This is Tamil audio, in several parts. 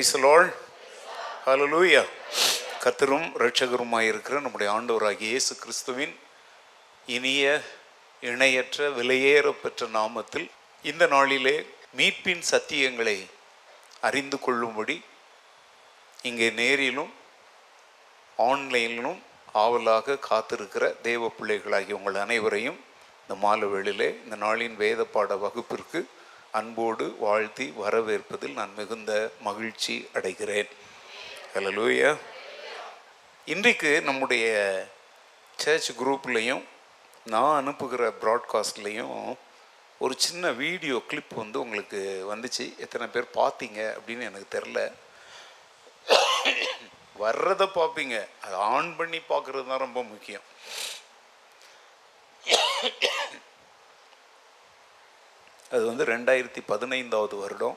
பிரைசலோள் ஹலலூயா கத்தரும் கர்த்தரும் இரட்சகருமாய் இருக்கிற நம்முடைய ஆண்டவராகிய இயேசு கிறிஸ்துவின் இனிய இணையற்ற விலையேற பெற்ற நாமத்தில் இந்த நாளிலே மீட்பின் சத்தியங்களை அறிந்து கொள்ளும்படி இங்கே நேரிலும் ஆன்லைனிலும் ஆவலாக காத்திருக்கிற தேவ பிள்ளைகளாகிய உங்கள் அனைவரையும் இந்த மாலை இந்த நாளின் வேத பாட வகுப்பிற்கு அன்போடு வாழ்த்தி வரவேற்பதில் நான் மிகுந்த மகிழ்ச்சி அடைகிறேன். ஹalleluya இன்றைக்கு நம்முடைய சர்ச் குரூப்லேயும் நான் அனுப்புகிற ப்ராட்காஸ்ட்லேயும் ஒரு சின்ன வீடியோ கிளிப் வந்து உங்களுக்கு வந்துச்சு. எத்தனை பேர் பார்த்தீங்க அப்படின்னு எனக்கு தெரில. வர்றதை பார்ப்பீங்க. அதை ஆன் பண்ணி பார்க்குறது தான் ரொம்ப முக்கியம். அது வந்து ரெண்டாயிரத்தி பதினைந்தாவது வருடம்.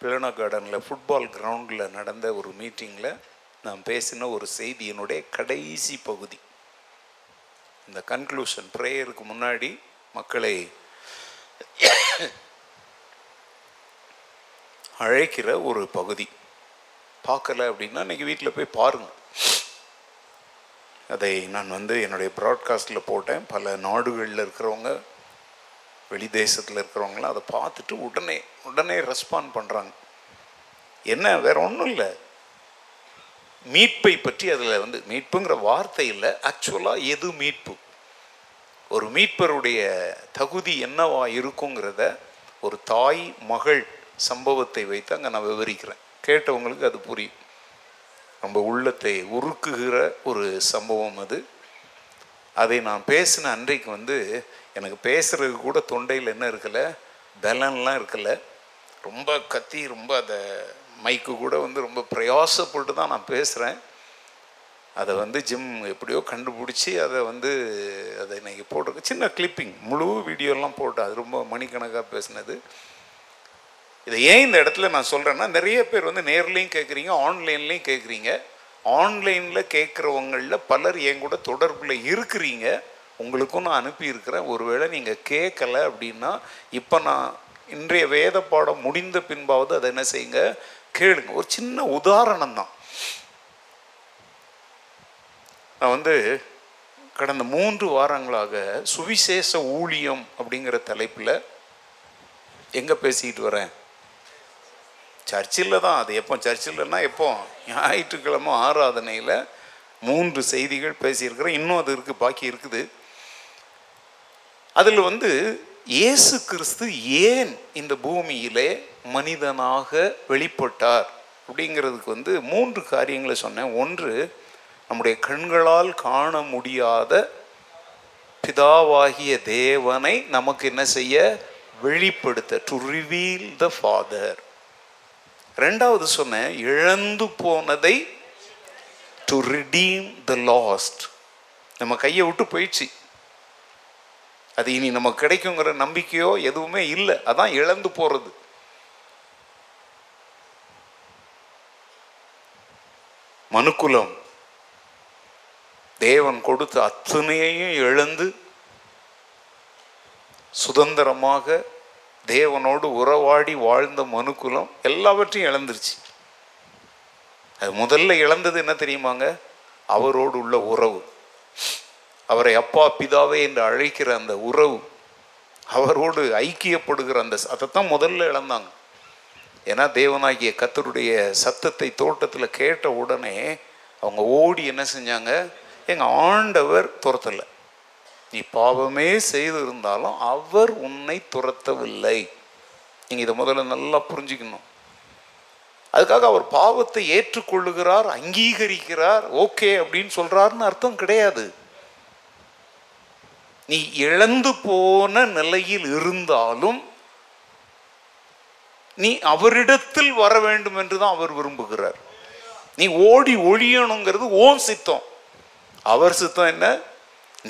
பிளனா கார்டனில் ஃபுட்பால் கிரவுண்டில் நடந்த ஒரு மீட்டிங்கில் நான் பேசின ஒரு செய்தியினுடைய கடைசி பகுதி. இந்த கன்க்ளூஷன் ப்ரேயருக்கு முன்னாடி மக்களை அழைக்கிற ஒரு பகுதி. பார்க்கல அப்படின்னா இன்றைக்கி வீட்டில் போய் பாருங்க. அதை நான் வந்து என்னுடைய ப்ராட்காஸ்ட்டில் போட்டேன். பல நாடுகளில் இருக்கிறவங்க வெளி தேசத்தில் இருக்கிறவங்களாம் அதை பார்த்துட்டு உடனே உடனே ரெஸ்பாண்ட் பண்ணுறாங்க என்ன வேற ஒன்றும் இல்லை. மீட்பை பற்றி அதில் வந்து மீட்புங்கிற வார்த்தை இல்லை. ஆக்சுவலாக எது மீட்பு? ஒரு மீட்பருடைய தகுதி என்னவா இருக்குங்கிறத ஒரு தாய் மகள் சம்பவத்தை வைத்து அங்கே நான் விவரிக்கிறேன். கேட்டவங்களுக்கு அது புரியும். நம்ம உள்ளத்தை உருக்குகிற ஒரு சம்பவம் அது. அதை நான் பேசின அன்றைக்கு வந்து எனக்கு பேசுறதுக்கு கூட தொண்டையில் என்ன இருக்கல? பலன்லாம் இருக்கல. ரொம்ப கத்தி ரொம்ப அதை மைக்கு கூட வந்து ரொம்ப பிரயாசப்பட்டு தான் நான் பேசுகிறேன் அதை வந்து ஜிம் எப்படியோ கண்டுபிடிச்சி அதை வந்து அதை இன்னைக்கு போட்டிருக்க. சின்ன கிளிப்பிங் முழு வீடியோலாம் போட்டு அது ரொம்ப மணிக்கணக்காக பேசினது. இதை ஏன் இந்த இடத்துல நான் சொல்கிறேன்னா நிறைய பேர் வந்து நேர்லேயும் கேட்குறீங்க ஆன்லைன்லேயும் கேட்குறீங்க ஆன்லைனில் கேட்குறவங்களில் பலர் என் கூட தொடர்பில் இருக்கிறீங்க. உங்களுக்கும் நான் அனுப்பியிருக்கிறேன். ஒருவேளை நீங்கள் கேட்கல அப்படின்னா இப்போ நான் இன்றைய வேத பாடம் முடிந்த பின்பாவது அதை என்ன செய்யுங்க? கேளுங்க. ஒரு சின்ன உதாரணம் தான். நான் வந்து கடந்த மூன்று வாரங்களாக சுவிசேஷ ஊழியம் அப்படிங்கிற தலைப்பில் எங்கே பேசிக்கிட்டு வரேன்? சர்ச்சில் தான் அது. எப்போ சர்ச்சில்னா எப்போ? ஞாயிற்றுக்கிழமை ஆராதனையில் மூன்று செய்திகள் பேசியிருக்கிறேன். இன்னும் அது இருக்குது பாக்கி இருக்குது. அதில் வந்து இயேசு கிறிஸ்து ஏன் இந்த பூமியிலே மனிதனாக வெளிப்பட்டார்? அப்படிங்கிறதுக்கு வந்து மூன்று காரியங்களை சொன்னேன். ஒன்று நம்முடைய கண்களால் காண முடியாத பிதாவாகிய தேவனை நமக்கு என்ன செய்ய? வெளிப்படுத்த. டு ரிவீல் த ஃபாதர் ரெண்டாவது சொன்னேன் இழந்து போனதை டு ரிடீம் த லாஸ்ட் நம்ம கையை விட்டு போயிடுச்சு. அது இனி நமக்கு கிடைக்குங்கிற நம்பிக்கையோ எதுவுமே இல்லை. அதான் இழந்து போகிறது மனுக்குலம். தேவன் கொடுத்த அத்தனையையும் இழந்து சுதந்திரமாக தேவனோடு உறவாடி வாழ்ந்த மனுக்குலம் எல்லாவற்றையும் இழந்துருச்சு. அது முதல்ல இழந்தது என்ன தெரியுமாங்க? அவரோடு உள்ள உறவு. அவரை அப்பா பிதாவே என்று அழைக்கிற அந்த உறவு அவரோடு ஐக்கியப்படுகிற அந்த அதைத்தான் முதல்ல இழந்தாங்க. ஏன்னா தேவனாகிய கத்தருடைய சத்தத்தை தோட்டத்தில் கேட்ட உடனே அவங்க ஓடி என்ன செஞ்சாங்க? எங்கள் ஆண்டவர் துரத்தலை. நீ பாவமே செய்திருந்தாலும் அவர் உன்னை துரத்தவில்லை. நீங்கள் இதை முதல்ல நல்லா புரிஞ்சுக்கணும். அதுக்காக அவர் பாவத்தை ஏற்றுக்கொள்ளுகிறார் அங்கீகரிக்கிறார் ஓகே அப்படின்னு சொல்றாருன்னு அர்த்தம் கிடையாது. நீ இழந்து போன நிலையில் இருந்தாலும் நீ அவரிடத்தில் வர வேண்டும் என்று தான் அவர் விரும்புகிறார். நீ ஓடி ஒழியணுங்கிறது ஓன் சித்தம். அவர் சித்தம் என்ன?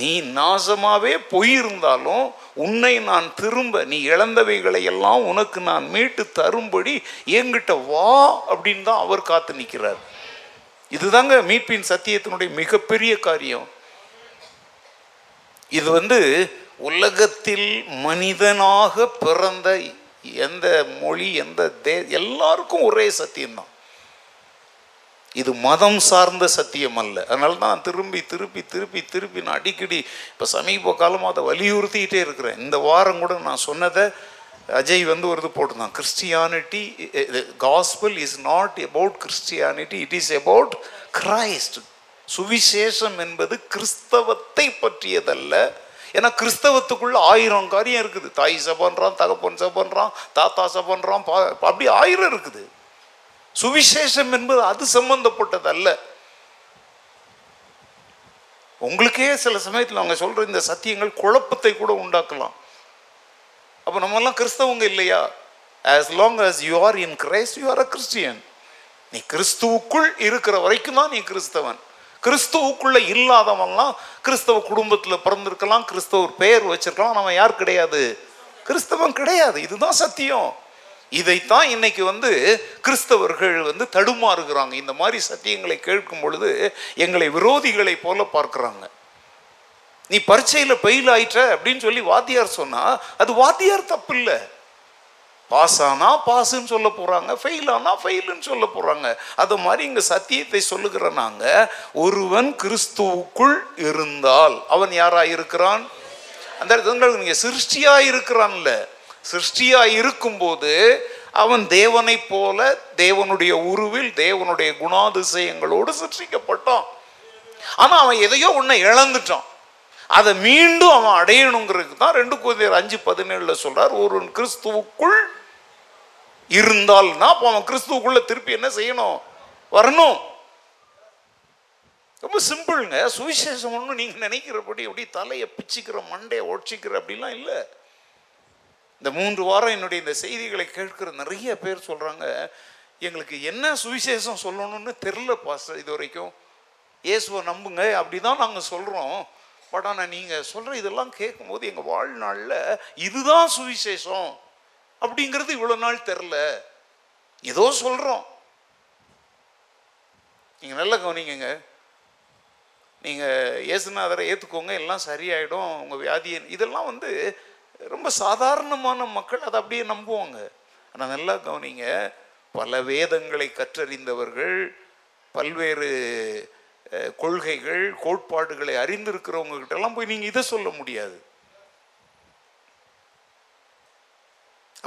நீ நாசமாவே போயிருந்தாலும் உன்னை நான் திரும்ப நீ இழந்தவைகளை எல்லாம் உனக்கு நான் மீட்டு தரும்படி என்கிட்ட வா அப்படின்னு தான் அவர் காத்து நிற்கிறார் இதுதாங்க மீட்பின் சத்தியத்தினுடைய மிகப்பெரிய காரியம். இது வந்து உலகத்தில் மனிதனாக பிறந்த எந்த மொழி எந்த தே எல்லாருக்கும் ஒரே சத்தியம்தான். இது மதம் சார்ந்த சத்தியம் அல்ல. அதனால தான் திரும்பி திருப்பி திருப்பி திருப்பி நான் அடிக்கடி இப்போ சமீப காலமாக அதை வலியுறுத்திக்கிட்டே இருக்கிறேன். இந்த வாரம் கூட நான் சொன்னதை அஜய் வந்து ஒரு இது போட்டிருந்தான். Christianity gospel is not about Christianity it is about Christ சுவிசேஷம் என்பது கிறிஸ்தவத்தை பற்றியதல்ல. ஏன்னா கிறிஸ்தவத்துக்குள்ள ஆயிரம் காரியம் இருக்குது. தாய் சபன்றான் தகப்பன் சபன்றான் தாத்தா சபன்றான் பா அப்படி ஆயிரம் இருக்குது. சுவிசேஷம் என்பது அது சம்பந்தப்பட்டது அல்ல உங்களுக்கே சில சமயத்தில் அவங்க சொல்ற இந்த சத்தியங்கள் குழப்பத்தை கூட உண்டாக்கலாம். அப்போ நம்மெல்லாம் கிறிஸ்தவங்க இல்லையா? As long as you are in Christ you are a Christian நீ கிறிஸ்துவுக்குள் இருக்கிற வரைக்கும் தான் நீ கிறிஸ்தவன். கிறிஸ்துவுக்குள்ள இல்லாதவன்லாம் கிறிஸ்தவ குடும்பத்தில் பிறந்திருக்கலாம் கிறிஸ்தவர் பெயர் வச்சிருக்கலாம் நம்ம யார் கிடையாது? கிறிஸ்தவன் கிடையாது. இதுதான் சத்தியம். இதைத்தான் இன்னைக்கு வந்து கிறிஸ்தவர்கள் வந்து தடுமாறுகிறாங்க. இந்த மாதிரி சத்தியங்களை கேட்கும் பொழுது எங்களை விரோதிகளை போல பார்க்குறாங்க. நீ பரீட்சையில் பெயில் ஆயிட்ட அப்படின்னு சொல்லி வாத்தியார் சொன்னா அது வாத்தியார் தப்பு இல்லை பாஸ் ஆனா பாஸ்ன்னு சொல்ல போறாங்க ஃபெயில் ஆனா ஃபெயிலுன்னு சொல்ல போறாங்க. அது மாதிரி இங்க சத்தியத்தை சொல்லுகிற நாங்க ஒருவன் கிறிஸ்துவுக்குள் இருந்தால் அவன் யாராக இருக்கிறான்? அந்த இடத்துல நீங்க சிருஷ்டியா இருக்கிறான்ல. சிருஷ்டியாக இருக்கும்போது அவன் தேவனைப் போல தேவனுடைய உருவில் தேவனுடைய குணாதிசயங்களோடு சிருஷ்டிக்கப்பட்டான். ஆனால் அவன் எதையோ ஒன்றை இழந்துட்டான். அதை மீண்டும் அவன் அடையணுங்கிறதுக்கு தான் ரெண்டு குழந்தையர் அஞ்சு பதினேழில் சொல்கிறார் ஒருவன் கிறிஸ்துவுக்குள் இருந்தால்னா அப்போ அவன் கிறிஸ்துவுக்குள்ள திருப்பி என்ன செய்யணும்? வரணும். ரொம்ப சிம்பிளுங்க சுவிசேஷம் ஒன்றும் நீங்கள் நினைக்கிறபடி அப்படி தலையை பிச்சுக்கிற மண்டையை ஒழிச்சிக்கிற அப்படிலாம் இல்லை. இந்த மூன்று வாரம் என்னுடைய இந்த செய்திகளை கேட்கிற நிறைய பேர் சொல்கிறாங்க எங்களுக்கு என்ன சுவிசேஷம் சொல்லணும்னு தெரில பாஸ்டர் இது வரைக்கும் இயேசுவை நம்புங்க அப்படி தான் நாங்கள் சொல்கிறோம் பட் ஆனால் நீங்கள் சொல்கிற இதெல்லாம் கேட்கும்போது எங்கள் வாழ்நாளில் இதுதான் சுவிசேஷம் அப்படிங்கிறது இவ்வளோ நாள் தெரில ஏதோ சொல்கிறோம் நீங்கள் நல்ல கவனிங்க நீங்கள் இயேசுநாதரை ஏற்றுக்கோங்க எல்லாம் சரியாயிடும் உங்கள் வியாதியை இதெல்லாம் வந்து ரொம்ப சாதாரணமான மக்கள் அதை அப்படியே நம்புவாங்க. ஆனால் நல்லா கவனிங்க பல வேதங்களை கற்றறிந்தவர்கள் பல்வேறு கொள்கைகள் கோட்பாடுகளை அறிந்திருக்கிறவங்க கிட்டலாம் போய் நீங்கள் இதை சொல்ல முடியாது.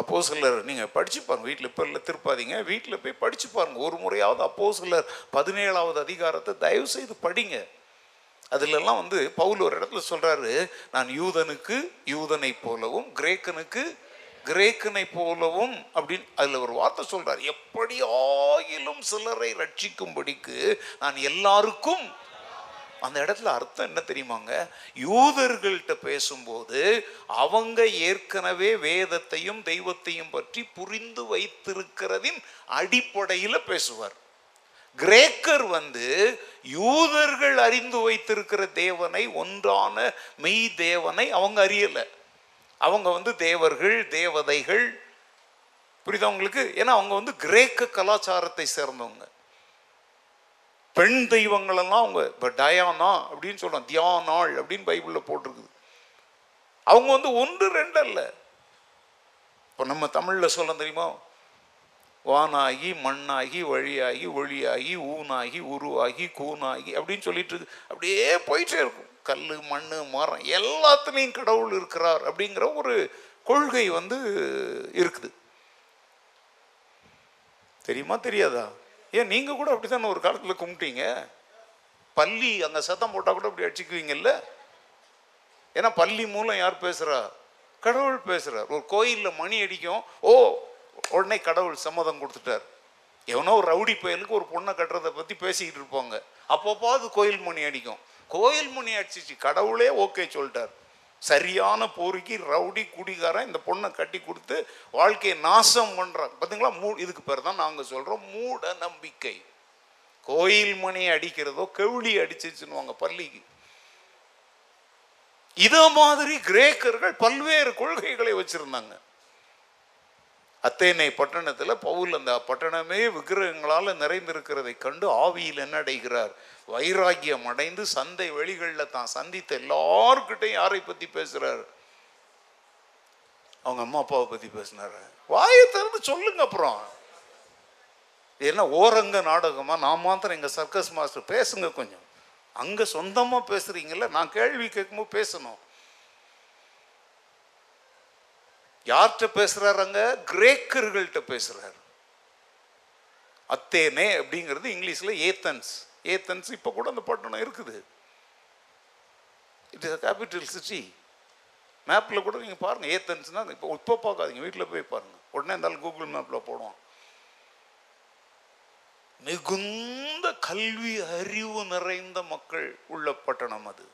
அப்போ சிலர் நீங்கள் படிச்சு பாருங்க வீட்டில் இப்போ இல்லை திருப்பாதீங்க வீட்டில் போய் படிச்சு பாருங்க. ஒரு முறையாவது அப்போ சிலர் பதினேழாவது அதிகாரத்தை தயவு செய்து படிங்க. அதிலெல்லாம் வந்து பவுல் ஒரு இடத்துல சொல்கிறாரு நான் யூதனுக்கு யூதனை போலவும் கிரேக்கனுக்கு கிரேக்கனை போலவும் அப்படின்னு அதில் ஒரு வார்த்தை சொல்கிறார் எப்படி ஆயிலும் சிலரை ரட்சிக்கும்படிக்கு நான் எல்லாருக்கும் அந்த இடத்துல அர்த்தம் என்ன தெரியுமாங்க? யூதர்கள்ட்ட பேசும்போது அவங்க ஏற்கனவே வேதத்தையும் தெய்வத்தையும் பற்றி புரிந்து வைத்திருக்கிறதின் அடிப்படையில் பேசுவார். கிரேக்கர் வந்து யூதர்கள் அறிந்து வைத்திருக்கிற தேவனை ஒன்றான மெய் தேவனை அவங்க அறியலை. அவங்க வந்து தேவர்கள் தேவதைகள். புரியுதா ஏன்னா அவங்க வந்து கிரேக்க கலாச்சாரத்தை சேர்ந்தவங்க. பெண் தெய்வங்களெல்லாம் அவங்க இப்போ டயானா அப்படின்னு சொல்றோம் தியானாள் அப்படின்னு பைபிளில் போட்டிருக்குது. அவங்க வந்து ஒன்று ரெண்டு அல்ல. இப்போ நம்ம தமிழில் சொல்ல தெரியுமா? வானாகி மண்ணாகி வழியாகி ஒளியாகி ஊனாகி உருவாகி கூனாகி அப்படின்னு சொல்லிட்டு இருக்கு. அப்படியே போயிட்டே இருக்கும். கல் மண் மரம் எல்லாத்துலேயும் கடவுள் இருக்கிறார் அப்படிங்கிற ஒரு கொள்கை வந்து இருக்குது. தெரியுமா தெரியாதா? ஏன் நீங்கள் கூட அப்படி தானே ஒரு காலத்தில் கும்பிட்டீங்க? பள்ளி அங்கே சத்தம் போட்டால் கூட அப்படி அடிச்சுக்குவீங்கல்ல? ஏன்னா பள்ளி மூலம் யார் பேசுகிறா கடவுள் பேசுகிறார் ஒரு கோயிலில் மணி அடிக்கும். ஓ உடனே கடவுள் சம்மதம் கொடுத்துட்டார். எவனோ ஒரு ரவுடி பயலுக்கு ஒரு பொண்ணை கட்டுறதை பற்றி பேசிக்கிட்டு இருப்பாங்க. அப்பப்போது கோயில் மணி அடிக்கும். கோயில் மணி அடிச்சிச்சு. கடவுளே ஓகே சொல்லிட்டார். சரியான போரிக்கு ரவுடி குடிகாரன் இந்த பொண்ணை கட்டி கொடுத்து வாழ்க்கையை நாசம் பண்ணுறான் பார்த்தீங்களா மூ இதுக்கு பேர் தான் நாங்கள் சொல்கிறோம் மூட நம்பிக்கை கோயில் மணி அடிக்கிறதோ கெவுளி அடிச்சிச்சுன்னு பள்ளிக்கு. இதே மாதிரி கிரேக்கர்கள் பல்வேறு கொள்கைகளை வச்சிருந்தாங்க. அத்தேனை பட்டணத்தில் பவுல் அந்த பட்டணமே விக்கிரகங்களால் நிறைந்திருக்கிறதை கண்டு ஆவியில் என்ன அடைகிறார்? வைராக்கியம் அடைந்து சந்தை வெளிகளில் தான் சந்தித்த எல்லார்கிட்டையும் யாரை பற்றி பேசுகிறார் அவங்க அம்மா அப்பாவை பற்றி பேசினார். வாயை திறந்து சொல்லுங்க அப்புறம். ஏன்னா என்ன ஓரங்க நாடகமா? நான் மாத்திரம் எங்கள் சர்க்கஸ் மாஸ்டர் பேசுங்க கொஞ்சம். அங்கே சொந்தமாக பேசுகிறீங்கள நான் கேள்வி கேட்கும்போது பேசணும். யார்கிட்ட பேசுறாரு அங்க கிரேக்கர்கள்ட்ட பேசுறாரு. அத்தேனே அப்படிங்கிறது இங்கிலீஷில் ஏத்தன்ஸ். ஏத்தன்ஸ் இப்போ கூட அந்த பட்டணம் இருக்குது. It is a capital city மேப்பில் கூட நீங்கள் பாருங்கள் ஏத்தன்ஸ்னால் இப்போ இப்போ பார்க்காதீங்க. வீட்டில் போய் பாருங்கள் உடனே இருந்தாலும் கூகுள் மேப்பில் போடுவோம் மிகுந்த கல்வி அறிவு நிறைந்த மக்கள் உள்ள பட்டணம் அது.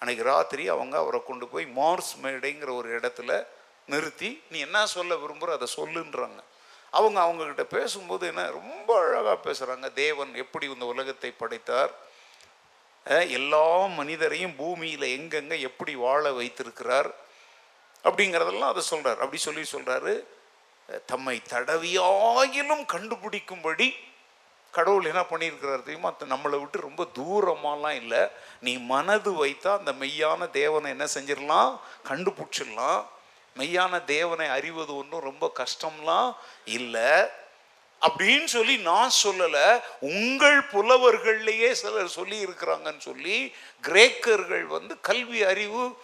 அன்னைக்கு ராத்திரி அவங்க அவரை கொண்டு போய் மார்ஸ் மேடைங்கிற ஒரு இடத்துல நிறுத்தி நீ என்ன சொல்ல விரும்புகிற அதை சொல்லுன்றாங்க. அவங்க அவங்கக்கிட்ட பேசும்போது என்ன ரொம்ப அழகாக பேசுகிறாங்க தேவன் எப்படி இந்த உலகத்தை படைத்தார்? எல்லா மனிதரையும் பூமியில் எங்கெங்கே எப்படி வாழ வைத்திருக்கிறார்? அப்படிங்கிறதெல்லாம் அதை சொல்கிறார் அப்படி சொல்லி சொல்கிறாரு தம்மை தடவியாயிலும் கண்டுபிடிக்கும்படி கடவுள் என்ன பண்ணியிருக்கிறார் தெரியுமா? நம்மளை விட்டு ரொம்ப தூரமாலாம் இல்லை. நீ மனது வைத்தா அந்த மெய்யான தேவனை என்ன செஞ்சிடலாம்? கண்டுபிடிச்சிடலாம். மெய்யான தேவனை அறிவது ஒன்றும் ரொம்ப கஷ்டம்லாம் இல்லை. அப்படின்னு சொல்லி நான் சொல்லலை. உங்கள் புலவர்கள்லேயே சிலர் சொல்லி இருக்கிறாங்கன்னு சொல்லி கிரேக்கர்கள் வந்து கல்வி அறிவு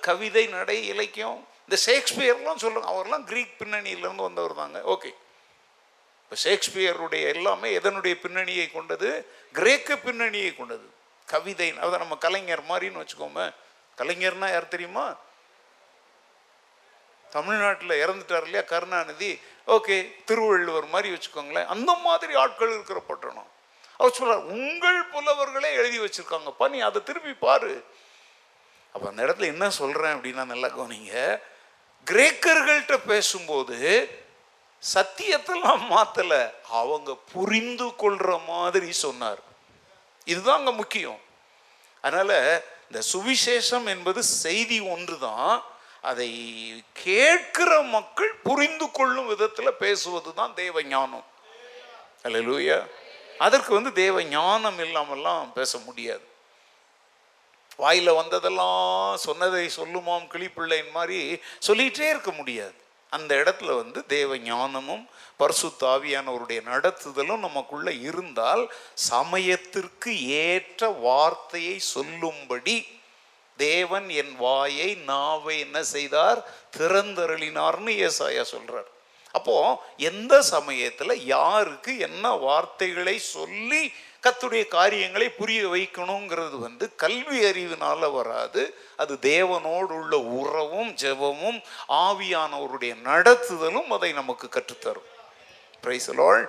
கவிதை நடை இலக்கியம் இந்த ஷேக்ஸ்பியர்லாம் சொல்லுங்க அவர்லாம் கிரீக் பின்னணியிலேருந்து வந்தவர் தாங்க. ஓகே. இப்போ ஷேக்ஸ்பியருடைய எல்லாமே எதனுடைய பின்னணியை கொண்டது? கிரேக்க பின்னணியை கொண்டது. கவிதை அதான் நம்ம கலைஞர் மாதிரின்னு வச்சுக்கோமே. கலைஞர்னா யார் தெரியுமா? தமிழ்நாட்டில் இறந்துட்டார் இல்லையா கருணாநிதி? ஓகே திருவள்ளுவர் மாதிரி வச்சுக்கோங்களேன். அந்த மாதிரி ஆட்கள் இருக்கிற பட்டணம். அவர் சொல்கிறார் உங்கள் புலவர்களே எழுதி வச்சுருக்காங்கப்பா நீ அதை திருப்பி பாரு. அப்போ அந்த இடத்துல என்ன சொல்கிறேன் அப்படின்னா நல்லா கவனிங்க. கிரேக்கர்கள்ட்ட பேசும்போது சத்தியத்தெல்லாம் மாற்றலை அவங்க புரிந்து கொள்கிற மாதிரி சொன்னார். இதுதான் அங்கே முக்கியம். அதனால் இந்த சுவிசேஷம் என்பது செய்தி ஒன்று தான் அதை கேட்கிற மக்கள் புரிந்து கொள்ளும் விதத்தில் பேசுவது தான் தேவ ஞானம் அல்லூயா அதற்கு வந்து தேவ ஞானம் இல்லாமல்லாம் பேச முடியாது. வாயில் வந்ததெல்லாம் சொன்னதை சொல்லுமாம் கிளிப்பிள்ளைன் மாதிரி சொல்லிகிட்டே இருக்க முடியாது. அந்த இடத்துல வந்து தேவ ஞானமும் பரிசுத்த ஆவியானவருடைய நடத்துதலும் நமக்குள்ளே இருந்தால் சமயத்திற்கு ஏற்ற வார்த்தையை சொல்லும்படி தேவன் என் வாயை நாவை என்ன செய்தார்? திறந்தருளினார்னு ஏசாயா சொல்றார். அப்போ எந்த சமயத்துல யாருக்கு என்ன வார்த்தைகளை சொல்லி கத்துடைய காரியங்களை புரிய வைக்கணுங்கிறது வந்து கல்வி அறிவினால வராது. அது தேவனோடு உள்ள உறவும் ஜெபமும் ஆவியானவருடைய நடத்துதலும் அதை நமக்கு கற்றுத்தரும். பிரைசலோள்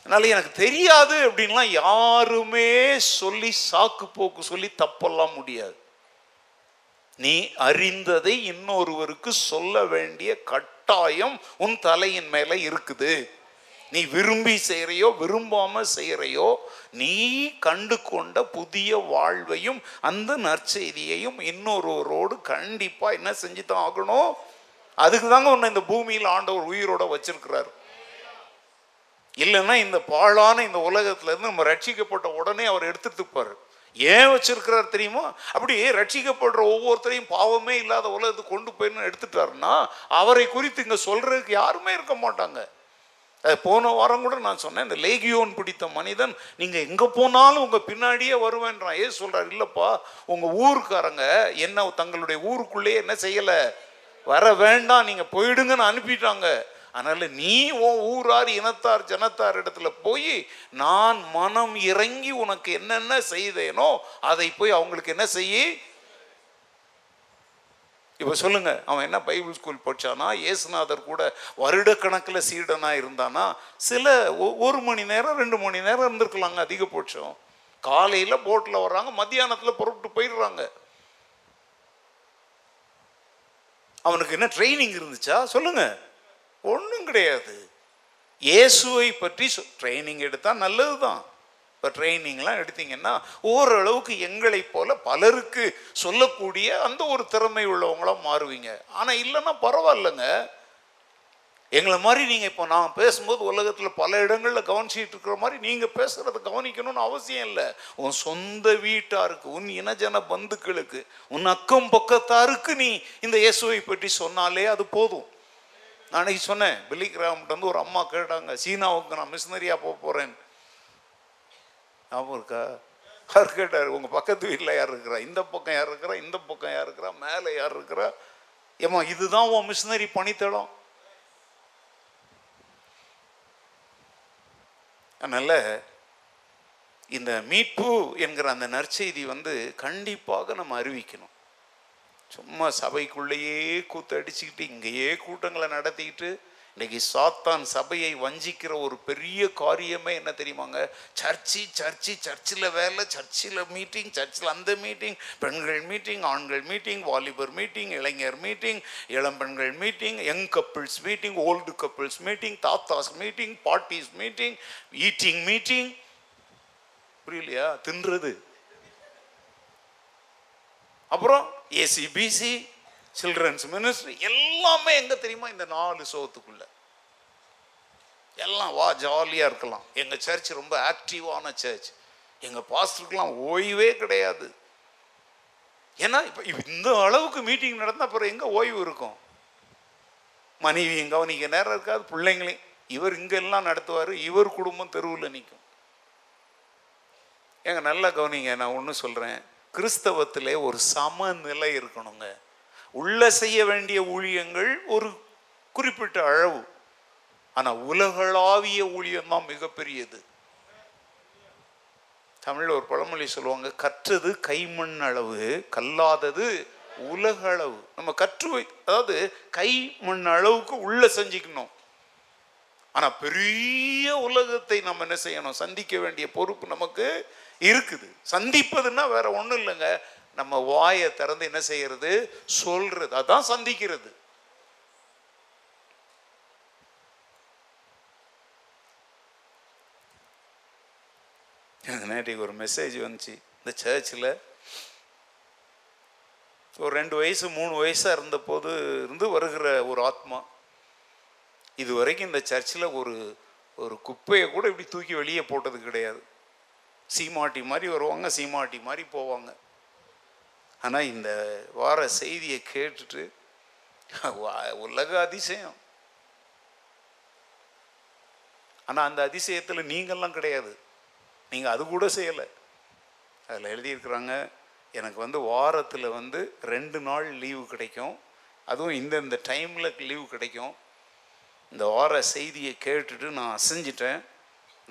அதனால எனக்கு தெரியாது அப்படின்லாம் யாருமே சொல்லி சாக்கு போக்கு சொல்லி தப்பெல்லாம் முடியாது. நீ அறிந்ததை இன்னொருவருக்கு சொல்ல வேண்டிய கட்டாயம் உன் தலையின் மேல இருக்குது. நீ விரும்பி செய்கிறையோ விரும்பாம செய்கிறையோ நீ கண்டு கொண்ட புதிய வாழ்வையும் அந்த நற்செய்தியையும் இன்னொருவரோடு கண்டிப்பா என்ன செஞ்சு தான் ஆகணும்? அதுக்கு தாங்க உன்னை இந்த பூமியில் ஆண்டவர் உயிரோட வச்சிருக்கிறார். இல்லைன்னா இந்த பாழான இந்த உலகத்துல இருந்து நம்ம ரட்சிக்கப்பட்ட உடனே அவர் எடுத்துட்டுப்பார் ஏன் வச்சிருக்கிறார் தெரியுமா? அப்படி ரட்சிக்கப்படுற ஒவ்வொருத்தரையும் பாவமே இல்லாத உலகத்துக்கு கொண்டு போயின்னு எடுத்துட்டாருன்னா அவரை குறித்து இங்கே சொல்றதுக்கு யாருமே இருக்க மாட்டாங்க. அது போன வாரம் கூட நான் சொன்னேன் இந்த லேகியோன் பிடித்த மனிதன் நீங்கள் எங்கே போனாலும் உங்கள் பின்னாடியே வருவேன்றான். ஏன் சொல்கிறார் இல்லைப்பா உங்கள் ஊருக்காரங்க என்ன தங்களுடைய ஊருக்குள்ளேயே என்ன செய்யலை? வர வேண்டாம் நீங்கள் போயிடுங்கன்னு அனுப்பிட்டாங்க. அதனால நீ உன் ஊரார் இனத்தார் ஜனத்தார் இடத்துல போய் நான் மனம் இறங்கி உனக்கு என்னென்ன செய்தேனோ அதை போய் அவங்களுக்கு என்ன செய்ய? இப்போ சொல்லுங்க அவன் என்ன பைபிள் ஸ்கூல் படிச்சானா? இயேசுநாதர் கூட வருடக்கணக்கில் சீடனா இருந்தானா? சில ஒ- ஒரு மணி நேரம் ரெண்டு மணி நேரம் இருந்திருக்கலாங்க அதிகபட்சம். காலையில் போட்டில் வர்றாங்க மத்தியானத்தில் புறப்பட்டு போயிடுறாங்க. அவனுக்கு என்ன ட்ரைனிங் இருந்துச்சா? சொல்லுங்க. ஒன்றும் கிடையாது. இயேசுவை பற்றி ட்ரைனிங் எடுத்தால் நல்லது தான் இப்போ ட்ரைனிங்லாம் எடுத்தீங்கன்னா ஓரளவுக்கு எங்களை போல பலருக்கு சொல்லக்கூடிய அந்த ஒரு திறமை உள்ளவங்களா மாறுவீங்க. ஆனால் இல்லைன்னா பரவாயில்லைங்க. எங்களை மாதிரி நீங்கள் இப்போ நான் பேசும்போது உலகத்தில் பல இடங்களில் கவனிச்சிட்டு இருக்கிற மாதிரி நீங்கள் பேசுகிறத கவனிக்கணும்னு அவசியம் இல்லை. உன் சொந்த வீட்டாருக்கு உன் இனஜன பந்துக்களுக்கு உன் அக்கம் பக்கத்தாருக்கு நீ இந்த இயேசுவை பற்றி சொன்னாலே அது போதும். நான் அன்னைக்கு சொன்னேன் பில்லிகிராம்கிட்ட வந்து ஒரு அம்மா கேட்டாங்க சீனாவுக்கு நான் மிஷினரியாக போக போகிறேன் ஞாபகம் இருக்கா? அவர் கேட்டார் உங்கள் பக்கத்து வீட்டில் யார் இருக்கிறா? இந்த பக்கம் யார் இருக்கிறா? இந்த பக்கம் யார் இருக்கிறா? மேலே யார் இருக்கிறா? ஏம்மா இதுதான் உன் மிஷினரி பணித்தடம் அதனால் இந்த மீட்பு என்கிற அந்த நற்செய்தி வந்து கண்டிப்பாக நம்ம அறிவிக்கணும். சும்மா சபைக்குள்ளேயே கூத்தடிச்சுக்கிட்டு இங்கேயே கூட்டங்களை நடத்திக்கிட்டு இன்னைக்கு சாத்தான் சபையை வஞ்சிக்கிற ஒரு பெரிய காரியமே என்ன தெரியுமாங்க? சர்ச்சி சர்ச்சி சர்ச்சில் வேலை சர்ச்சில் மீட்டிங் சர்ச்சில் அந்த மீட்டிங் பெண்கள் மீட்டிங் ஆண்கள் மீட்டிங் வாலிபர் மீட்டிங் இளைஞர் மீட்டிங் இளம் பெண்கள் meeting young couples meeting old couples meeting thathas meeting parties meeting eating meeting புரியலையா? தின்றது. அப்புறம் ஏசிபிசி சில்ட்ரன்ஸ் மினிஸ்ட்ரி எல்லாமே எங்கே தெரியுமா இந்த நாலு சோகத்துக்குள்ள? எல்லாம் வா ஜாலியாக இருக்கலாம். எங்கள் சர்ச் ரொம்ப ஆக்டிவான சர்ச் எங்கள் பாஸ்டருக்கெல்லாம் ஓய்வே கிடையாது. ஏன்னா இப்போ இந்த அளவுக்கு மீட்டிங் நடந்தால் அப்புறம் எங்கே ஓய்வு இருக்கும்? மனைவியும் கவனிக்க நேரம் இருக்காது பிள்ளைங்களையும். இவர் இங்கெல்லாம் நடத்துவார் இவர் குடும்பம் தெருவில் நிற்கும் ஏங்க நல்லா கவனிங்க நான் ஒன்று சொல்கிறேன் கிறிஸ்தவத்திலே ஒரு சமநிலை இருக்கணுங்க. உள்ள செய்ய வேண்டிய ஊழியங்கள் ஒரு குறிப்பிட்ட அளவு. ஆனால் உலகளாவிய ஊழியம் தான் மிகப்பெரியது. தமிழில் ஒரு பழமொழி சொல்லுவாங்க கற்றது கைமண் அளவு கல்லாதது உலக அளவு. நம்ம கற்று அதாவது கை மண் அளவுக்கு உள்ள செஞ்சுக்கணும். ஆனால் பெரிய உலகத்தை நம்ம என்ன செய்யணும்? சந்திக்க வேண்டிய பொறுப்பு நமக்கு இருக்குது. சந்திப்பதுன்னா வேற ஒன்றும் இல்லைங்க. நம்ம வாயை திறந்து என்ன செய்யறது? சொல்றது. அதான் சந்திக்கிறது. எனக்கு நேற்றுக்கு ஒரு மெசேஜ் வந்துச்சு. இந்த சர்ச்சில் ஒரு ரெண்டு வயசு மூணு வயசாக இருந்தபோது இருந்து வருகிற ஒரு ஆத்மா. இது வரைக்கும் இந்த சர்ச்சில் ஒரு ஒரு குப்பையை கூட இப்படி தூக்கி வெளியே போட்டது கிடையாது. சீமாட்டி மாதிரி வருவாங்க சீமாட்டி மாதிரி போவாங்க. ஆனால் இந்த வார செய்தியை கேட்டுட்டு உலக அதிசயம். ஆனால் அந்த அதிசயத்தில் நீங்கள்லாம் கிடையாது. நீங்கள் அது கூட செய்யலை. அதில் எழுதியிருக்கிறாங்க எனக்கு வந்து வாரத்தில் வந்து ரெண்டு நாள் லீவு கிடைக்கும். அதுவும் இந்தந்த டைமில் லீவு கிடைக்கும். இந்த வார செய்தியை கேட்டுட்டு நான் அசைஞ்சிட்டேன்.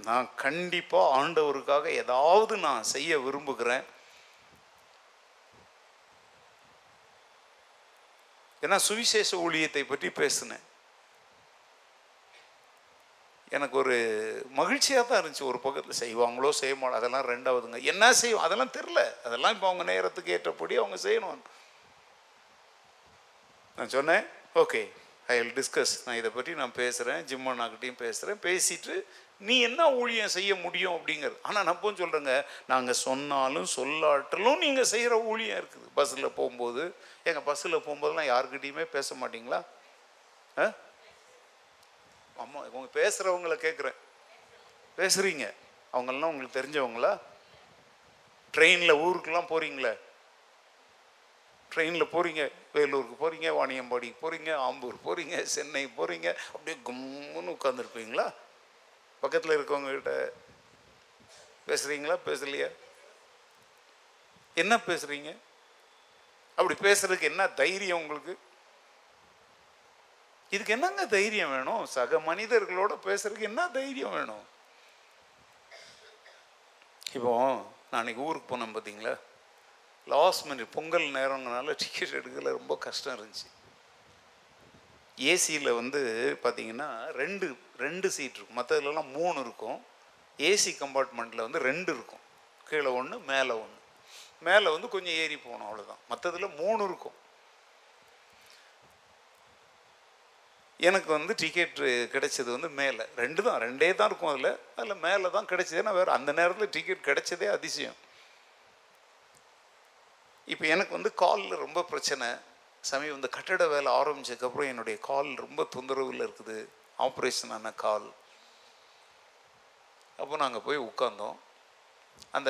நான் கண்டிப்பாக ஆண்டவருக்காக ஏதாவது நான் செய்ய விரும்புகிறேன். ஏன்னா சுவிசேஷ ஊழியத்தை பற்றி பேசினேன். எனக்கு ஒரு மகிழ்ச்சியாக தான் இருந்துச்சு. ஒரு பக்கத்தில் செய்வாங்களோ செய்ய மாட்டோம் அதெல்லாம் ரெண்டாவதுங்க. என்ன செய்வோம் அதெல்லாம் தெரில அதெல்லாம் இப்போ அவங்க நேரத்துக்கு ஏற்றபடி அவங்க செய்யணும். நான் சொன்னேன் ஓகே ஐ வில் டிஸ்கஸ். நான் இதை பற்றி நான் பேசுகிறேன் ஜிம்மண்ணாக்கிட்டையும் பேசுகிறேன் பேசிட்டு நீ என்ன ஊழியம் செய்ய முடியும் அப்படிங்கிறது. ஆனால் நான் போய் சொல்கிறேங்க நாங்கள் சொன்னாலும் சொல்லாட்டலும் நீங்கள் செய்கிற ஊழியம் இருக்குது. பஸ்ஸில் போகும்போது எங்கள் பஸ்ஸில் போகும்போதெல்லாம் யாருக்கிட்டேயுமே பேச மாட்டிங்களா? ஆ? அம்மா உங்க பேசுகிறவங்கள கேட்குறேன் பேசுகிறீங்க அவங்கெல்லாம் உங்களுக்கு தெரிஞ்சவங்களா? ட்ரெயினில் ஊருக்கெல்லாம் போகிறீங்களே ட்ரெயினில் போகிறீங்க வேலூருக்கு போகிறீங்க வாணியம்பாடிக்கு போகிறீங்க ஆம்பூர் போகிறீங்க சென்னை போகிறீங்க அப்படியே கும்முன்னு உட்காந்துருப்பீங்களா பக்கத்தில் இருக்கவங்ககிட்ட பேசுகிறீங்களா பேசலையா? என்ன பேசுகிறீங்க அப்படி பேசுறதுக்கு என்ன தைரியம் உங்களுக்கு? இதுக்கு என்னங்க தைரியம் வேணும்? சக மனிதர்களோட பேசுறதுக்கு என்ன தைரியம் வேணும்? இப்போ நான் அன்னைக்கு ஊருக்கு போனேன் பார்த்தீங்களா லாஸ்ட் மினிட் பொங்கல் நேரங்கிறனால டிக்கெட் எடுக்கல. ரொம்ப கஷ்டம் இருந்துச்சு. ஏசியில் வந்து பார்த்தீங்கன்னா ரெண்டு ரெண்டு சீட் இருக்கும். மற்றதுலலாம் மூணு இருக்கும். ஏசி கம்பார்ட்மெண்ட்டில் வந்து ரெண்டு இருக்கும். கீழே ஒன்று மேலே ஒன்று மேலே வந்து கொஞ்சம் ஏறி போகணும் அவ்வளோதான் மற்றதில் மூணு இருக்கும். எனக்கு வந்து டிக்கெட்டு கிடைச்சது வந்து மேலே. ரெண்டு தான் ரெண்டே தான் இருக்கும் அதில். அதில் மேலே தான் கிடைச்சது. ஏன்னா வேறு அந்த நேரத்தில் டிக்கெட் கிடைச்சதே அதிசயம். இப்போ எனக்கு வந்து காலில் ரொம்ப பிரச்சனை. சமயம் இந்த கட்டட வேலை ஆரம்பிச்சதுக்கப்புறம் என்னுடைய கால் ரொம்ப தொந்தரவில் இருக்குது. ஆப்ரேஷன் ஆன கால். அப்போ நாங்கள் போய் உட்காந்தோம் அந்த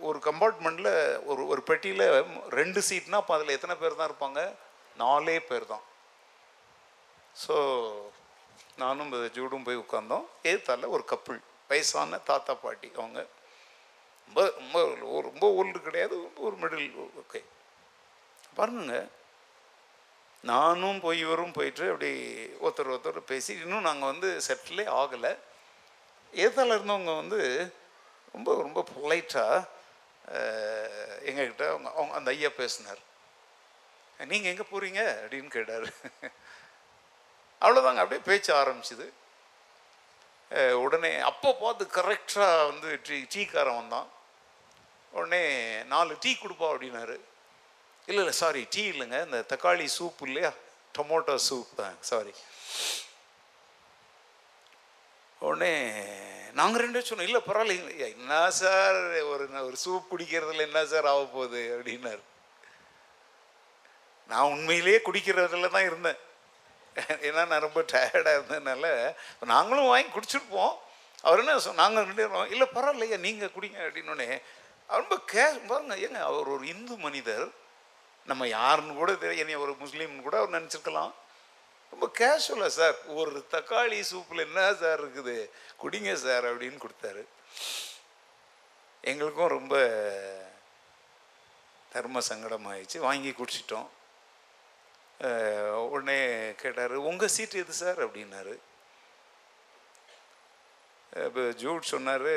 ஒரு கம்பார்ட்மெண்ட்டில் ஒரு ஒரு பெட்டியில் ரெண்டு சீட்னா அப்போ அதில் எத்தனை பேர் தான் இருப்பாங்க? நாலே பேர் தான். ஸோ நானும் ஜூடும் போய் உட்காந்தோம் ஏத்தால ஒரு கப்புள் வயசான தாத்தா பாட்டி அவங்க. ரொம்ப ரொம்ப ஒரு- ரொம்ப ஓல்டு கிடையாது ஒரு மிடில் ஓகே பாருங்க. நானும் போய் இவரும் போயிட்டு அப்படி ஒருத்தர் ஒருத்தர் பேசி இன்னும் நாங்கள் வந்து செட்டிலே ஆகலை. ஏத்தால இருந்தவங்க வந்து ரொம்ப ரொம்ப பொலைட்டாக எங்ககிட்ட அவங்க அவங்க அந்த ஐயா பேசினார். நீங்கள் எங்கே போகிறீங்க அப்படின்னு கேட்டார். அவ்வளோதாங்க அப்படியே பேச்சு ஆரம்பிச்சுது. உடனே அப்போ பார்த்து கரெக்டாக வந்து டீ டீக்காரன் வந்தான். உடனே நாலு டீ கொடுப்பா அப்படின்னாரு. இல்லை இல்லை சாரி டீ இல்லைங்க. இந்த தக்காளி சூப் இல்லையா? டொமோட்டோ சூப் தான் சாரி உடனே நாங்கள் ரெண்டு சொன்னோம் இல்லை பரவாயில்ல என்ன சார்? ஒரு ஒரு சூப் குடிக்கிறதுல என்ன சார் ஆக போகுது? அப்படின்னாரு. நான் உண்மையிலேயே குடிக்கிறதுல தான் இருந்தேன். ஏன்னா நான் ரொம்ப டயர்டாக இருந்ததுனால நாங்களும் வாங்கி குடிச்சிருப்போம். அவர் என்ன சொ நாங்கள் ரெண்டு பேரும் இல்லை பரவாயில்லையா நீங்கள் குடிங்க அப்படின்னோடனே ரொம்ப கே பாருங்க ஏங்க அவர் ஒரு இந்து மனிதர். நம்ம யாருன்னு கூட தெரியும் என்னை ஒரு முஸ்லீம்னு கூட அவர் நினச்சிருக்கலாம். ரொம்ப கேஷுவலாக சார் ஒரு தக்காளி சூப்பில் என்ன சார் இருக்குது? குடிங்க சார் அப்படின்னு கொடுத்தாரு. எங்களுக்கும் ரொம்ப தர்ம சங்கடமாயிடுச்சு வாங்கி குடிச்சிட்டோம். உடனே கேட்டார் உங்கள் சீட் எது சார் அப்படின்னாரு. இப்போ ஜூட் சொன்னார்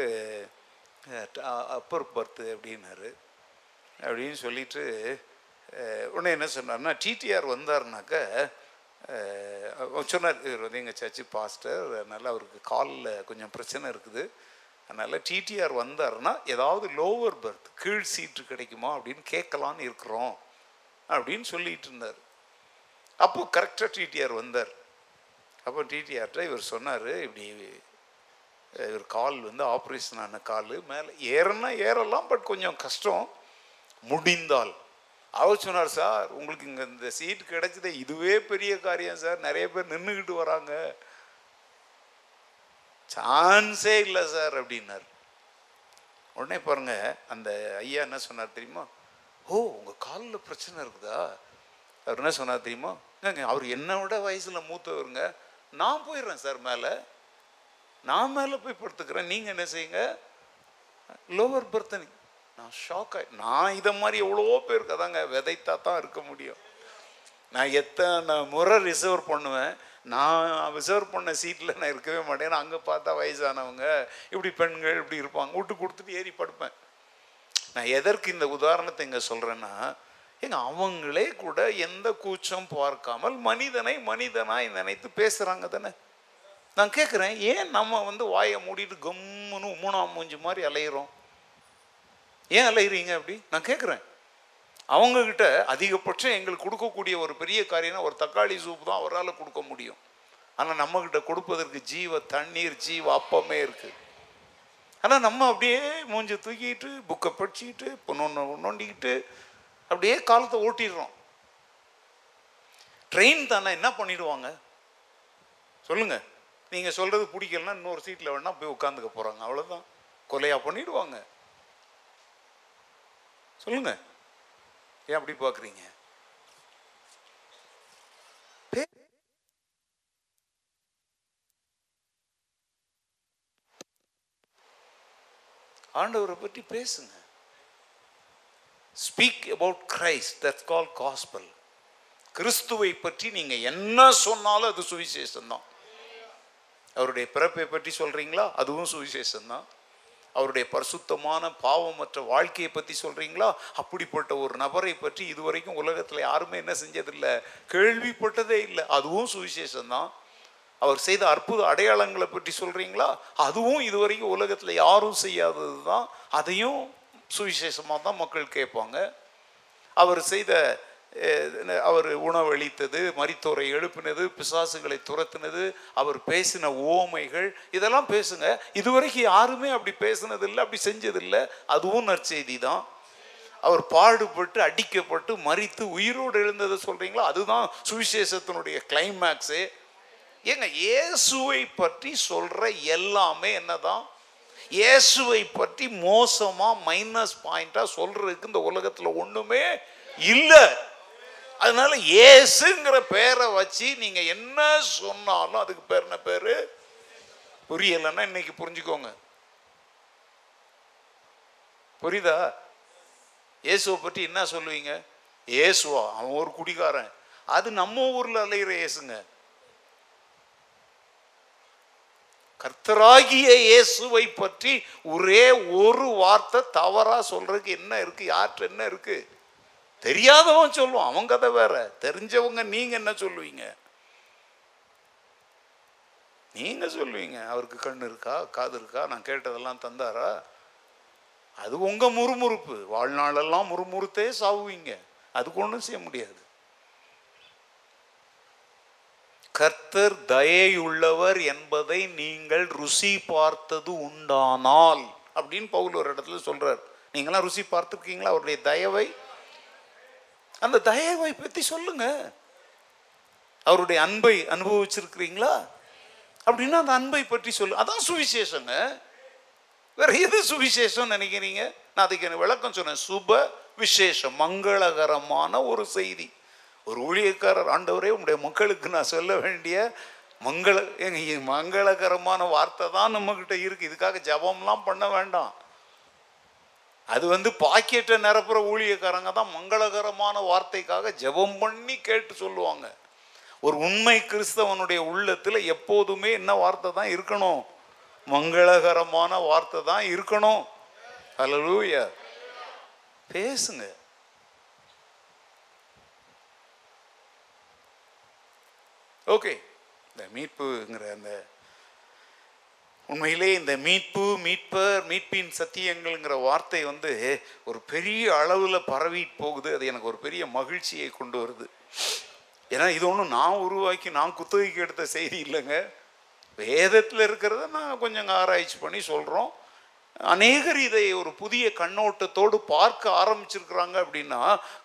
அப்பர் பர்த்து அப்படின்னாரு. அப்படின்னு சொல்லிட்டு உடனே என்ன சொன்னார்னா டிடிஆர் வந்தாருனாக்க சொன்னார் இவர் வந்து எங்கள் சர்ச்சு பாஸ்டர் அதனால் அவருக்கு காலில் கொஞ்சம் பிரச்சனை இருக்குது. அதனால் டிடிஆர் வந்தாருன்னா ஏதாவது லோவர் பர்த் கீழ் சீட்டு கிடைக்குமா அப்படின்னு கேட்கலான்னு இருக்கிறோம் அப்படின்னு சொல்லிட்டு இருந்தார். அப்போது கரெக்டாக டிடிஆர் வந்தார். அப்போ டிடிஆர்கிட்ட இவர் சொன்னார் இப்படி இவர் கால் வந்து ஆப்ரேஷன் ஆன கால் மேலே ஏறனா ஏறலாம் பட் கொஞ்சம் கஷ்டம். முடிந்தால். அவர் சொன்னார் சார் உங்களுக்கு இங்கே இந்த சீட் கிடைச்சதே இதுவே பெரிய காரியம் சார். நிறைய பேர் நின்றுக்கிட்டு வராங்க. சான்ஸே இல்லை சார் அப்படின்னார். உடனே பாருங்க அந்த ஐயா என்ன சொன்னார் தெரியுமா? ஓ உங்கள் காலில் பிரச்சனை இருக்குதா? அவர் என்ன சொன்னார் தெரியுமா? ஏங்க, அவர் என்னை விட வயசில் மூத்தவருங்க. நான் போயிடுறேன் சார் மேலே. நான் மேலே போய் படுத்துக்கிறேன். நீங்கள் என்ன செய்யுங்க? லோவர் பர்த்தனி நான் ஷாக் ஆகி நான் இதை மாதிரி எவ்வளோ பேருக்கு அதாங்க விதைத்தா தான் இருக்க முடியும். நான் எத்தனை முறை ரிசர்வ் பண்ணுவேன். நான் ரிசர்வ் பண்ண சீட்டில் நான் இருக்கவே மாட்டேன். அங்கே பார்த்தா வயசானவங்க இப்படி பெண்கள் இப்படி இருப்பாங்க. விட்டு கொடுத்துட்டு ஏறி படுப்பேன். நான் எதற்கு இந்த உதாரணத்தை இங்கே சொல்கிறேன்னா ஏங்க அவங்களே கூட எந்த கூச்சம் பார்க்காமல் மனிதனை மனிதனாய் நினைத்து பேசுகிறாங்க தானே. நான் கேட்குறேன் ஏன் நம்ம வந்து வாயை மூடிட்டு கம்முன்னு மூணாம் மூஞ்சி மாதிரி அலையிறோம்? ஏன் அலையிறீங்க அப்படி? நான் கேட்குறேன் அவங்கக்கிட்ட அதிகபட்சம் எங்களுக்கு கொடுக்கக்கூடிய ஒரு பெரிய காரியம்னா ஒரு தக்காளி சூப் தான் அவரால் கொடுக்க முடியும். ஆனால் நம்மக்கிட்ட கொடுப்பதற்கு ஜீவ தண்ணீர் ஜீவ அப்பமே இருக்குது ஆனால் நம்ம அப்படியே மூஞ்சி தூக்கிட்டு புக்கை படிச்சுக்கிட்டு பொண்ணு நோண்டிக்கிட்டு அப்படியே காலத்தை ஓட்டிடுறோம். ட்ரெயின் தானே என்ன பண்ணிடுவாங்க? சொல்லுங்க. நீங்கள் சொல்கிறது பிடிக்கலன்னா இன்னொரு சீட்டில் வேணால் போய் உட்காந்துக்க போகிறாங்க அவ்வளோதான் கொலையாக பண்ணிடுவாங்க. சொல்லுங்க. ஏன் அப்படி பார்க்குறீங்க? ஆண்டவரை பற்றி பேசுங்க. Speak about Christ that's call gospel கிறிஸ்துவை பற்றி நீங்கள் என்ன சொன்னாலும் அது சுவிசேஷம் தான் அவருடைய பிறப்பை பற்றி சொல்கிறீங்களா அதுவும் சுவிசேஷம் தான் அவருடைய பரிசுத்தமான பாவமற்ற வாழ்க்கையை பற்றி சொல்கிறீங்களா அப்படிப்பட்ட ஒரு நபரை பற்றி இதுவரைக்கும் உலகத்தில் யாருமே என்ன செஞ்சதில்லை. கேள்விப்பட்டதே இல்லை. அதுவும் சுவிசேஷம் தான் அவர் செய்த அற்புத அடையாளங்களை பற்றி சொல்கிறீங்களா அதுவும் இதுவரைக்கும் உலகத்தில் யாரும் செய்யாதது தான் அதையும் சுவிசேஷமாக தான் மக்கள் கேட்பாங்க. அவர் செய்த அவர் உணவளித்தது மரித்தோரை எழுப்பினது பிசாசுகளை துரத்தினது அவர் பேசின ஓமைகள் இதெல்லாம் பேசுங்க. இதுவரைக்கும் யாருமே அப்படி பேசினதில்லை அப்படி செஞ்சதில்லை. அதுவும் நற்செய்தி தான் அவர் பாடுபட்டு அடிக்கப்பட்டு மறித்து உயிரோடு எழுந்ததை சொல்றீங்களா? அதுதான் சுவிசேஷத்தினுடைய கிளைமேக்ஸு ஏங்க இயேசுவை பற்றி சொல்ற எல்லாமே என்னதான்? இயேசுவை பற்றி மோசமா மைனஸ் பாயிண்டா சொல்றதுக்கு இந்த உலகத்துல ஒண்ணுமே இல்லை. அதனால இயேசுங்கிற பேரை வச்சு நீங்க என்ன சொன்னாலும் அதுக்கு பேர் என்ன பேரு? புரியலைன்னா இன்னைக்கு புரிஞ்சுக்கோங்க. புரியுதா? இயேசுவை பற்றி என்ன சொல்லுவீங்க? இயேசுவா? அவன் ஒரு குடிகாரன். அது நம்ம ஊர்ல அலையிற இயேசுங்க. கர்த்தராகிய இயேசுவை பற்றி ஒரே ஒரு வார்த்தை தவறா சொல்றதுக்கு என்ன இருக்கு? யார்கிட்ட என்ன இருக்கு? தெரியாதவன் சொல்லுவான் அவன் கதை வேற. தெரிஞ்சவங்க நீங்க என்ன சொல்லுவீங்க? நீங்க சொல்லுவீங்க அவருக்கு கண் இருக்கா காது இருக்கா நான் கேட்டதெல்லாம் தந்தாரா? அது உங்க முறுமுறுப்பு. வாழ்நாளெல்லாம் முறுமுறுத்தே சாவுவீங்க. அதுக்கு ஒன்றும் செய்ய முடியாது. கர்த்தர் தயையுள்ளவர் என்பதை நீங்கள் ருசி பார்த்தது உண்டானால் அப்படின்னு பவுல் ஒரு இடத்துல சொல்றார். நீங்களாம் ருசி பார்த்துருக்கீங்களா? அவருடைய தயவை அந்த தயவை பற்றி சொல்லுங்க. அவருடைய அன்பை அனுபவிச்சிருக்கிறீங்களா? அப்படின்னா அந்த அன்பை பற்றி சொல்லு. அதான் சுவிசேஷங்க. வேற எது சுவிசேஷம் நினைக்கிறீங்க? நான் அதுக்கு எனக்கு விளக்கம் சொன்னேன். சுப விசேஷம் மங்களகரமான ஒரு செய்தி. ஒரு ஊழியக்காரர் ஆண்டவரே உங்களுடைய மக்களுக்கு நான் சொல்ல வேண்டிய மங்கள ஏங்க, மங்களகரமான வார்த்தை தான் நம்மக்கிட்ட இருக்கு. இதுக்காக ஜபம்லாம் பண்ண வேண்டாம். அது வந்து பாக்கெட்டை நிரப்புற ஊழியக்காரங்க தான் மங்களகரமான வார்த்தைக்காக ஜெபம் பண்ணி கேட்டு சொல்லுவாங்க. ஒரு உண்மை கிறிஸ்தவனுடைய உள்ளத்தில் எப்போதுமே என்ன வார்த்தை தான் இருக்கணும்? மங்களகரமான வார்த்தை தான் இருக்கணும். ஹalleluya பேசுங்க. ஓகே இந்த மீட்புங்கிற அந்த உண்மையிலே இந்த மீட்பு மீட்பர் மீட்பின் சத்தியங்கள்ங்கிற வார்த்தை வந்து ஒரு பெரிய அளவில் பரவி போகுது. அது எனக்கு ஒரு பெரிய மகிழ்ச்சியை கொண்டு வருது. ஏன்னா இது ஒன்றும் நான் உருவாக்கி நான் குத்தகைக்கு எடுத்த செய்தி இல்லைங்க. வேதத்தில் இருக்கிறத நான் கொஞ்சம் ஆராய்ச்சி பண்ணி சொல்கிறோம் அநேகர் இதை ஒரு புதிய கண்ணோட்டத்தோடு பார்க்க ஆரம்பிச்சிருக்கிறாங்க அப்படின்னா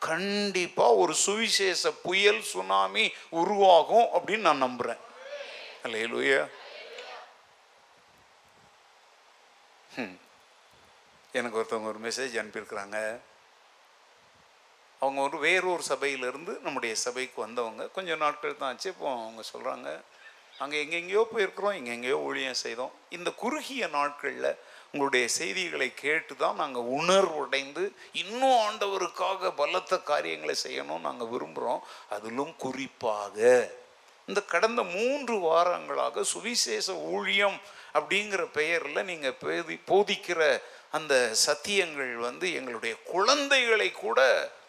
கண்டிப்பாக ஒரு சுவிசேஷ புயல் சுனாமி உருவாகும் அப்படின்னு நான் நம்புகிறேன் அல்லையா Hmm. எனக்கு ஒருத்தவங்க ஒரு மெசேஜ் அனுப்பியிருக்கிறாங்க. அவங்க ஒரு வேறொரு சபையிலேருந்து நம்முடைய சபைக்கு வந்தவங்க. கொஞ்சம் நாட்கள் தான் ஆச்சு இப்போ அவங்க சொல்கிறாங்க அங்கே எங்கெங்கேயோ போயிருக்கிறோம் எங்கெங்கேயோ ஊழியம் செய்தோம். இந்த குறுகிய நாட்களில் உங்களுடைய செய்திகளை கேட்டு தான் நாங்கள் உணர்வடைந்து இன்னும் ஆண்டவருக்காக பலத்த காரியங்களை செய்யணும்னு நாங்கள் விரும்புகிறோம் அதிலும் குறிப்பாக இந்த கடந்த மூன்று வாரங்களாக சுவிசேஷ ஊழியம் அப்படிங்கிற பெயரில் நீங்கள் பேதி போதிக்கிற அந்த சத்தியங்கள் வந்து எங்களுடைய குழந்தைகளை கூட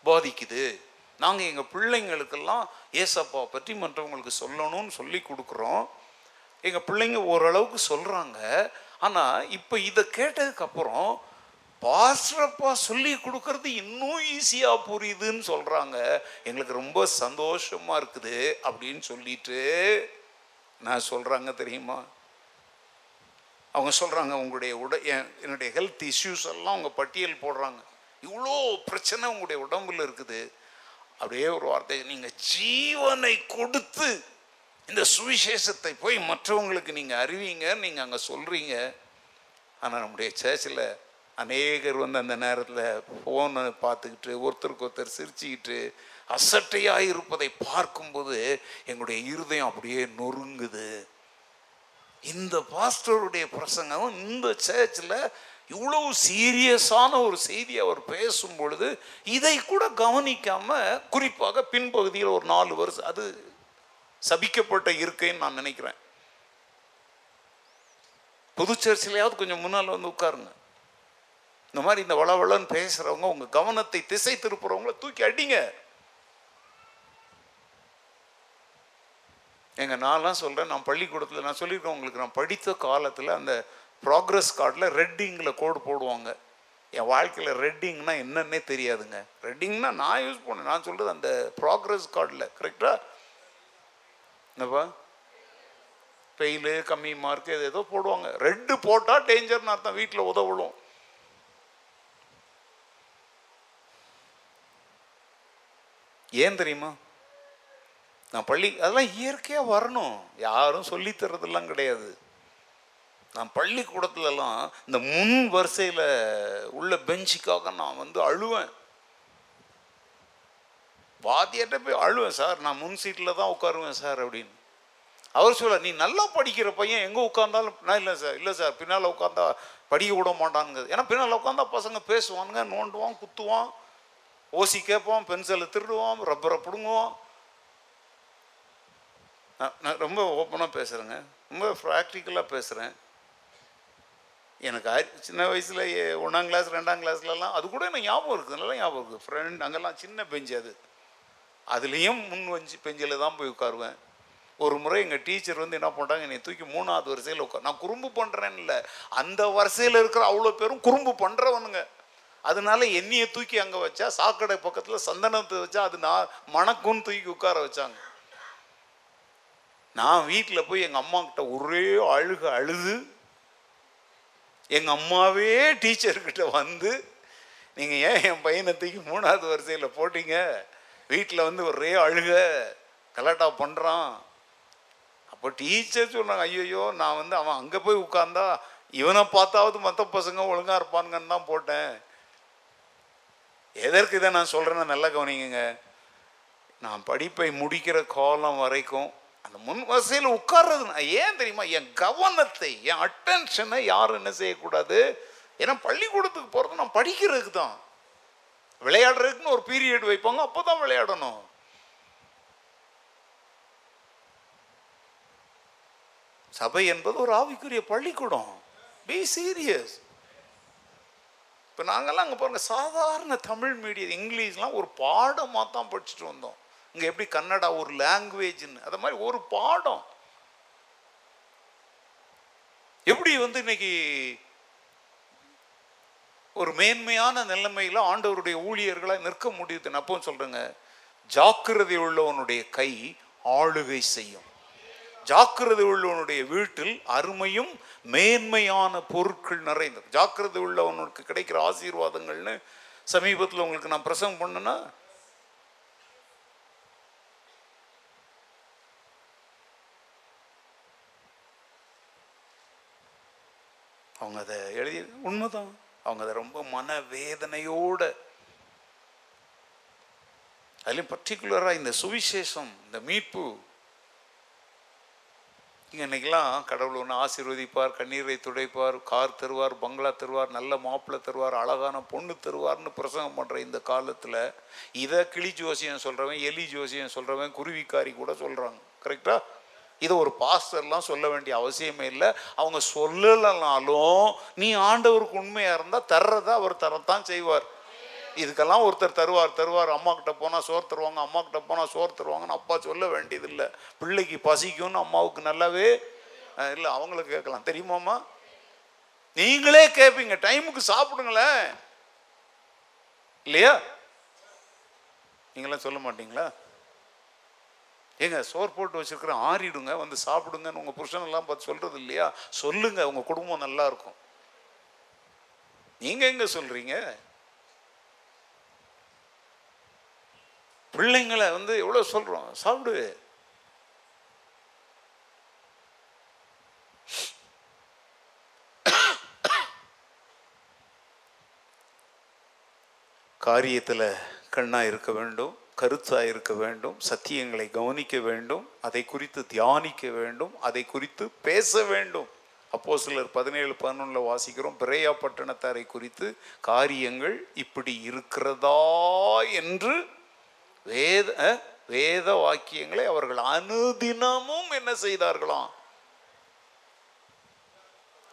பாதிக்குது. நாங்கள் எங்கள் பிள்ளைங்களுக்கெல்லாம் ஏசப்பா பற்றி மற்றவங்களுக்கு சொல்லணும்னு சொல்லி கொடுக்குறோம். எங்கள் பிள்ளைங்க ஓரளவுக்கு சொல்கிறாங்க ஆனால் இப்போ இதை கேட்டதுக்கப்புறம் பாஸ்டரப்பா சொல்லி கொடுக்கறது இன்னும் ஈஸியாக புரியுதுன்னு சொல்கிறாங்க எங்களுக்கு ரொம்ப சந்தோஷமாக இருக்குது அப்படின்னு சொல்லிட்டு நான் சொல்கிறாங்க தெரியுமா? அவங்க சொல்கிறாங்க உங்களுடைய உட என்னுடைய ஹெல்த் இஷ்யூஸ் எல்லாம் அவங்க பட்டியல் போடுறாங்க. இவ்வளோ பிரச்சனை உங்களுடைய உடம்புல இருக்குது. அப்படியே ஒரு வார்த்தை நீங்கள் ஜீவனை கொடுத்து இந்த சுவிசேஷத்தை போய் மற்றவங்களுக்கு நீங்கள் அறிவிங்க நீங்கள் அங்கே சொல்கிறீங்க ஆனால் நம்முடைய சேர்ச்சில் அநேகர் வந்து அந்த நேரத்தில் ஃபோனை பார்த்துக்கிட்டு ஒருத்தருக்கு ஒருத்தர் சிரிச்சுக்கிட்டு அசட்டையாக இருப்பதை பார்க்கும்போது எங்களுடைய இருதயம் அப்படியே நொறுங்குது. இந்த பாஸ்டருடைய பிரசங்கம் இந்த சேர்ச்சில் இவ்வளவு சீரியஸான ஒரு செய்தி அவர் பேசும் பொழுது இதை கூட கவனிக்காம குறிப்பாக பின்பகுதியில் ஒரு நாலு வருஷம் அது சபிக்கப்பட்ட இருக்கைன்னு நான் நினைக்கிறேன். புது சர்ச்சிலையாவது கொஞ்சம் முன்னால் வந்து உட்காருங்க. இந்த மாதிரி இந்த வளவளன்னு பேசுறவங்க உங்க கவனத்தை திசை திருப்புறவங்கள தூக்கி அடிங்க. எங்க நான்லாம் சொல்றேன் நான் பள்ளிக்கூடத்தில் நான் சொல்லியிருக்கேன் உங்களுக்கு நான் படித்த காலத்தில் அந்த ப்ராக்ரஸ் கார்டில் ரெட்டிங்கில் கோடு போடுவாங்க. என் வாழ்க்கையில் ரெட்டிங்னா என்னன்னே தெரியாதுங்க. ரெட்டிங்னா நான் யூஸ் பண்ணேன். நான் சொல்கிறது அந்த ப்ராக்ரஸ் கார்டில் கரெக்டாக என்னப்பா? ஃபெயிலு கம்மி மார்க்கு இது ஏதோ போடுவாங்க. ரெட்டு போட்டால் டேஞ்சர்னு அர்த்தம். வீட்டில் உதவலும் ஏன் தெரியுமா? நான் பள்ளி அதெல்லாம் இயற்கையாக வரணும். யாரும் சொல்லித் தர்றதெல்லாம் கிடையாது. நான் பள்ளிக்கூடத்துலலாம் இந்த முன் வரிசையில் உள்ள பெஞ்சுக்காக நான் வந்து அழுவேன். வாத்தியார்ட்ட போய் அழுவேன் சார் நான் முன் சீட்டில் தான் உட்காருவேன் சார் அப்படின்னு. அவர் சொல்ல நீ நல்லா படிக்கிற பையன் எங்கே உட்காந்தாலும் நான் இல்லை சார் இல்லை சார் பின்னால் உட்காந்தா படிக்க விட மாட்டானுங்க. ஏன்னா பின்னால் உட்காந்தா பசங்க பேசுவானுங்க நோண்டுவான் குத்துவான். ஓசி கேட்போம் பென்சிலை திருடுவோம் ரப்பரை பிடுங்குவோம். நான் நான் ரொம்ப ஓப்பனாக பேசுகிறேங்க ரொம்ப ப்ராக்டிக்கலாக பேசுகிறேன் எனக்கு அரி- சின்ன வயசில் ஒன்றாம் கிளாஸ் ரெண்டாம் கிளாஸ்லலாம் அது கூட எனக்கு ஞாபகம் இருக்குது. நல்லா ஞாபகம் இருக்குது. ஃப்ரெண்ட் அங்கெல்லாம் சின்ன பெஞ்சு அது. அதுலேயும் முன் வஞ்சி பெஞ்சில் தான் போய் உட்காருவேன். ஒரு முறை எங்கள் டீச்சர் வந்து என்ன பண்ணுறாங்க என்னை தூக்கி மூணாவது வரிசையில் உட்கார் நான் குறும்பு பண்ணுறேன்னு இல்லை அந்த வரிசையில் இருக்கிற அவ்வளோ பேரும் குறும்பு பண்ணுறவனுங்க அதனால எண்ணியை தூக்கி அங்கே வச்சா சாக்கடை பக்கத்தில் சந்தனத்தை வச்சா அது நான் மணக்குன்னு தூக்கி உட்கார வச்சாங்க. நான் வீட்டில் போய் எங்கள் அம்மா கிட்ட ஒரே அழுக அழுது எங்கள் அம்மாவே டீச்சர்கிட்ட வந்து நீங்கள் ஏன் என் பையனை தூக்கி மூணாவது வரிசையில் போட்டீங்க? வீட்டில் வந்து ஒரே அழுக கலாட்டா பண்ணுறான் அப்போ டீச்சர் சொன்னாங்க ஐயோ நான் வந்து அவன் அங்கே போய் உட்கார்ந்தா இவனை பார்த்தாவது மற்ற பசங்க ஒழுங்காக இருப்பானுங்கன்னு தான் போட்டேன். எதற்கு இதை நான் சொல்கிறேன்னு நல்லா கவனிங்க நான் படிப்பை முடிக்கிற காலம் வரைக்கும் அந்த முன் வரிசையில் உட்கார்றது ஏன் தெரியுமா? என் கவனத்தை என் அட்டென்ஷனை யாரும் என்ன செய்யக்கூடாது? ஏன்னா பள்ளிக்கூடத்துக்கு போகிறது நான் படிக்கிறதுக்கு தான் விளையாடுறதுக்குன்னு ஒரு பீரியட் வைப்பாங்க அப்போ தான் விளையாடணும். சபை என்பது ஒரு ஆவிக்குரிய பள்ளிக்கூடம். பி சீரியஸ் இப்போ நாங்கள்லாம் அங்கே பாருங்க சாதாரண தமிழ் மீடியம் இங்கிலீஷ்லாம் ஒரு பாடமாக தான் படிச்சுட்டு வந்தோம். இங்கே எப்படி கன்னடா ஒரு லாங்குவேஜ்னு அது மாதிரி ஒரு பாடம். எப்படி வந்து இன்னைக்கு ஒரு மேன்மையான நிலைமையில் ஆண்டவருடைய ஊழியர்களாக நிற்க முடியுது அப்போ சொல்கிறேங்க ஜாக்கிரதை உள்ளவனுடைய கை ஆளுகை செய்யும். ஜாக்கிரதை உள்ளவனுடைய வீட்டில் அருமையும் மேன்மையான பொருட்கள் நிறைந்தது. ஜாக்கிரதை உள்ளவனுக்கு கிடைக்கிற ஆசீர்வாதங்கள்னு சமீபத்தில் உங்களுக்கு நான் பிரசங்கம் பண்ணேன்னா அவங்க அதை எழுதி உண்மைதான். அவங்க அதை ரொம்ப மனவேதனையோட அதுலேயும் பர்டிகுலராக இந்த சுவிசேஷம் இந்த மீட்பு இங்கே இன்னைக்கெல்லாம் கடவுள் ஒன்று ஆசீர்வதிப்பார் கண்ணீரை துடைப்பார் கார் தருவார் பங்களா தருவார் நல்ல மாப்பிள்ளை தருவார் அழகான பொண்ணு தருவார்னு பிரசங்கம் பண்ணுற இந்த காலத்தில் இதை கிளி ஜோசியம் சொல்கிறவன் எலி ஜோசியம் சொல்கிறவன் குருவிக்காரி கூட சொல்கிறாங்க கரெக்டாக இதை ஒரு பாஸ்டர்லாம் சொல்ல வேண்டிய அவசியமே இல்லை. அவங்க சொல்லலைனாலும் நீ ஆண்டவருக்கு உண்மையாக இருந்தால் தர்றதை அவர் தரத்தான் செய்வார். இதுக்கெல்லாம் ஒருத்தர் தருவார் தருவார் அம்மா கிட்ட போனால் சோறு தருவாங்க அம்மா கிட்ட போனால் சோறு தருவாங்கன்னு அப்பா சொல்ல வேண்டியதில்லை. பிள்ளைக்கு பசிக்கும்னு அம்மாவுக்கு நல்லாவே இல்லை அவங்களுக்கு கேட்கலாம். தெரியுமாம்மா நீங்களே கேட்பீங்க டைமுக்கு சாப்பிடுங்களேன். இல்லையா? நீங்களாம் சொல்ல மாட்டீங்களா? ஏங்க சோறு போட்டு வச்சிருக்கிறேன் ஆறிடுங்க வந்து சாப்பிடுங்கன்னு உங்கள் புருஷனெல்லாம் பார்த்து சொல்கிறது இல்லையா? சொல்லுங்க உங்கள் குடும்பம் நல்லா இருக்கும். நீங்கள் எங்கே சொல்கிறீங்க பிள்ளைங்களை வந்து எவ்வளோ சொல்கிறோம் சாப்பிடு. காரியத்தில் கண்ணாக இருக்க வேண்டும் கருத்தாக இருக்க வேண்டும் சத்தியங்களை கவனிக்க வேண்டும் அதை குறித்து தியானிக்க வேண்டும் அதை குறித்து பேச வேண்டும். அப்போ சிலர் பதினேழு பதினொன்றில் வாசிக்கிறோம் பிரேயா பட்டணத்தாரை குறித்து காரியங்கள் இப்படி இருக்கிறதா என்று வேத வேத வாக்கியங்களை அவர்கள் அனுதினமும் என்ன செய்தார்களாம்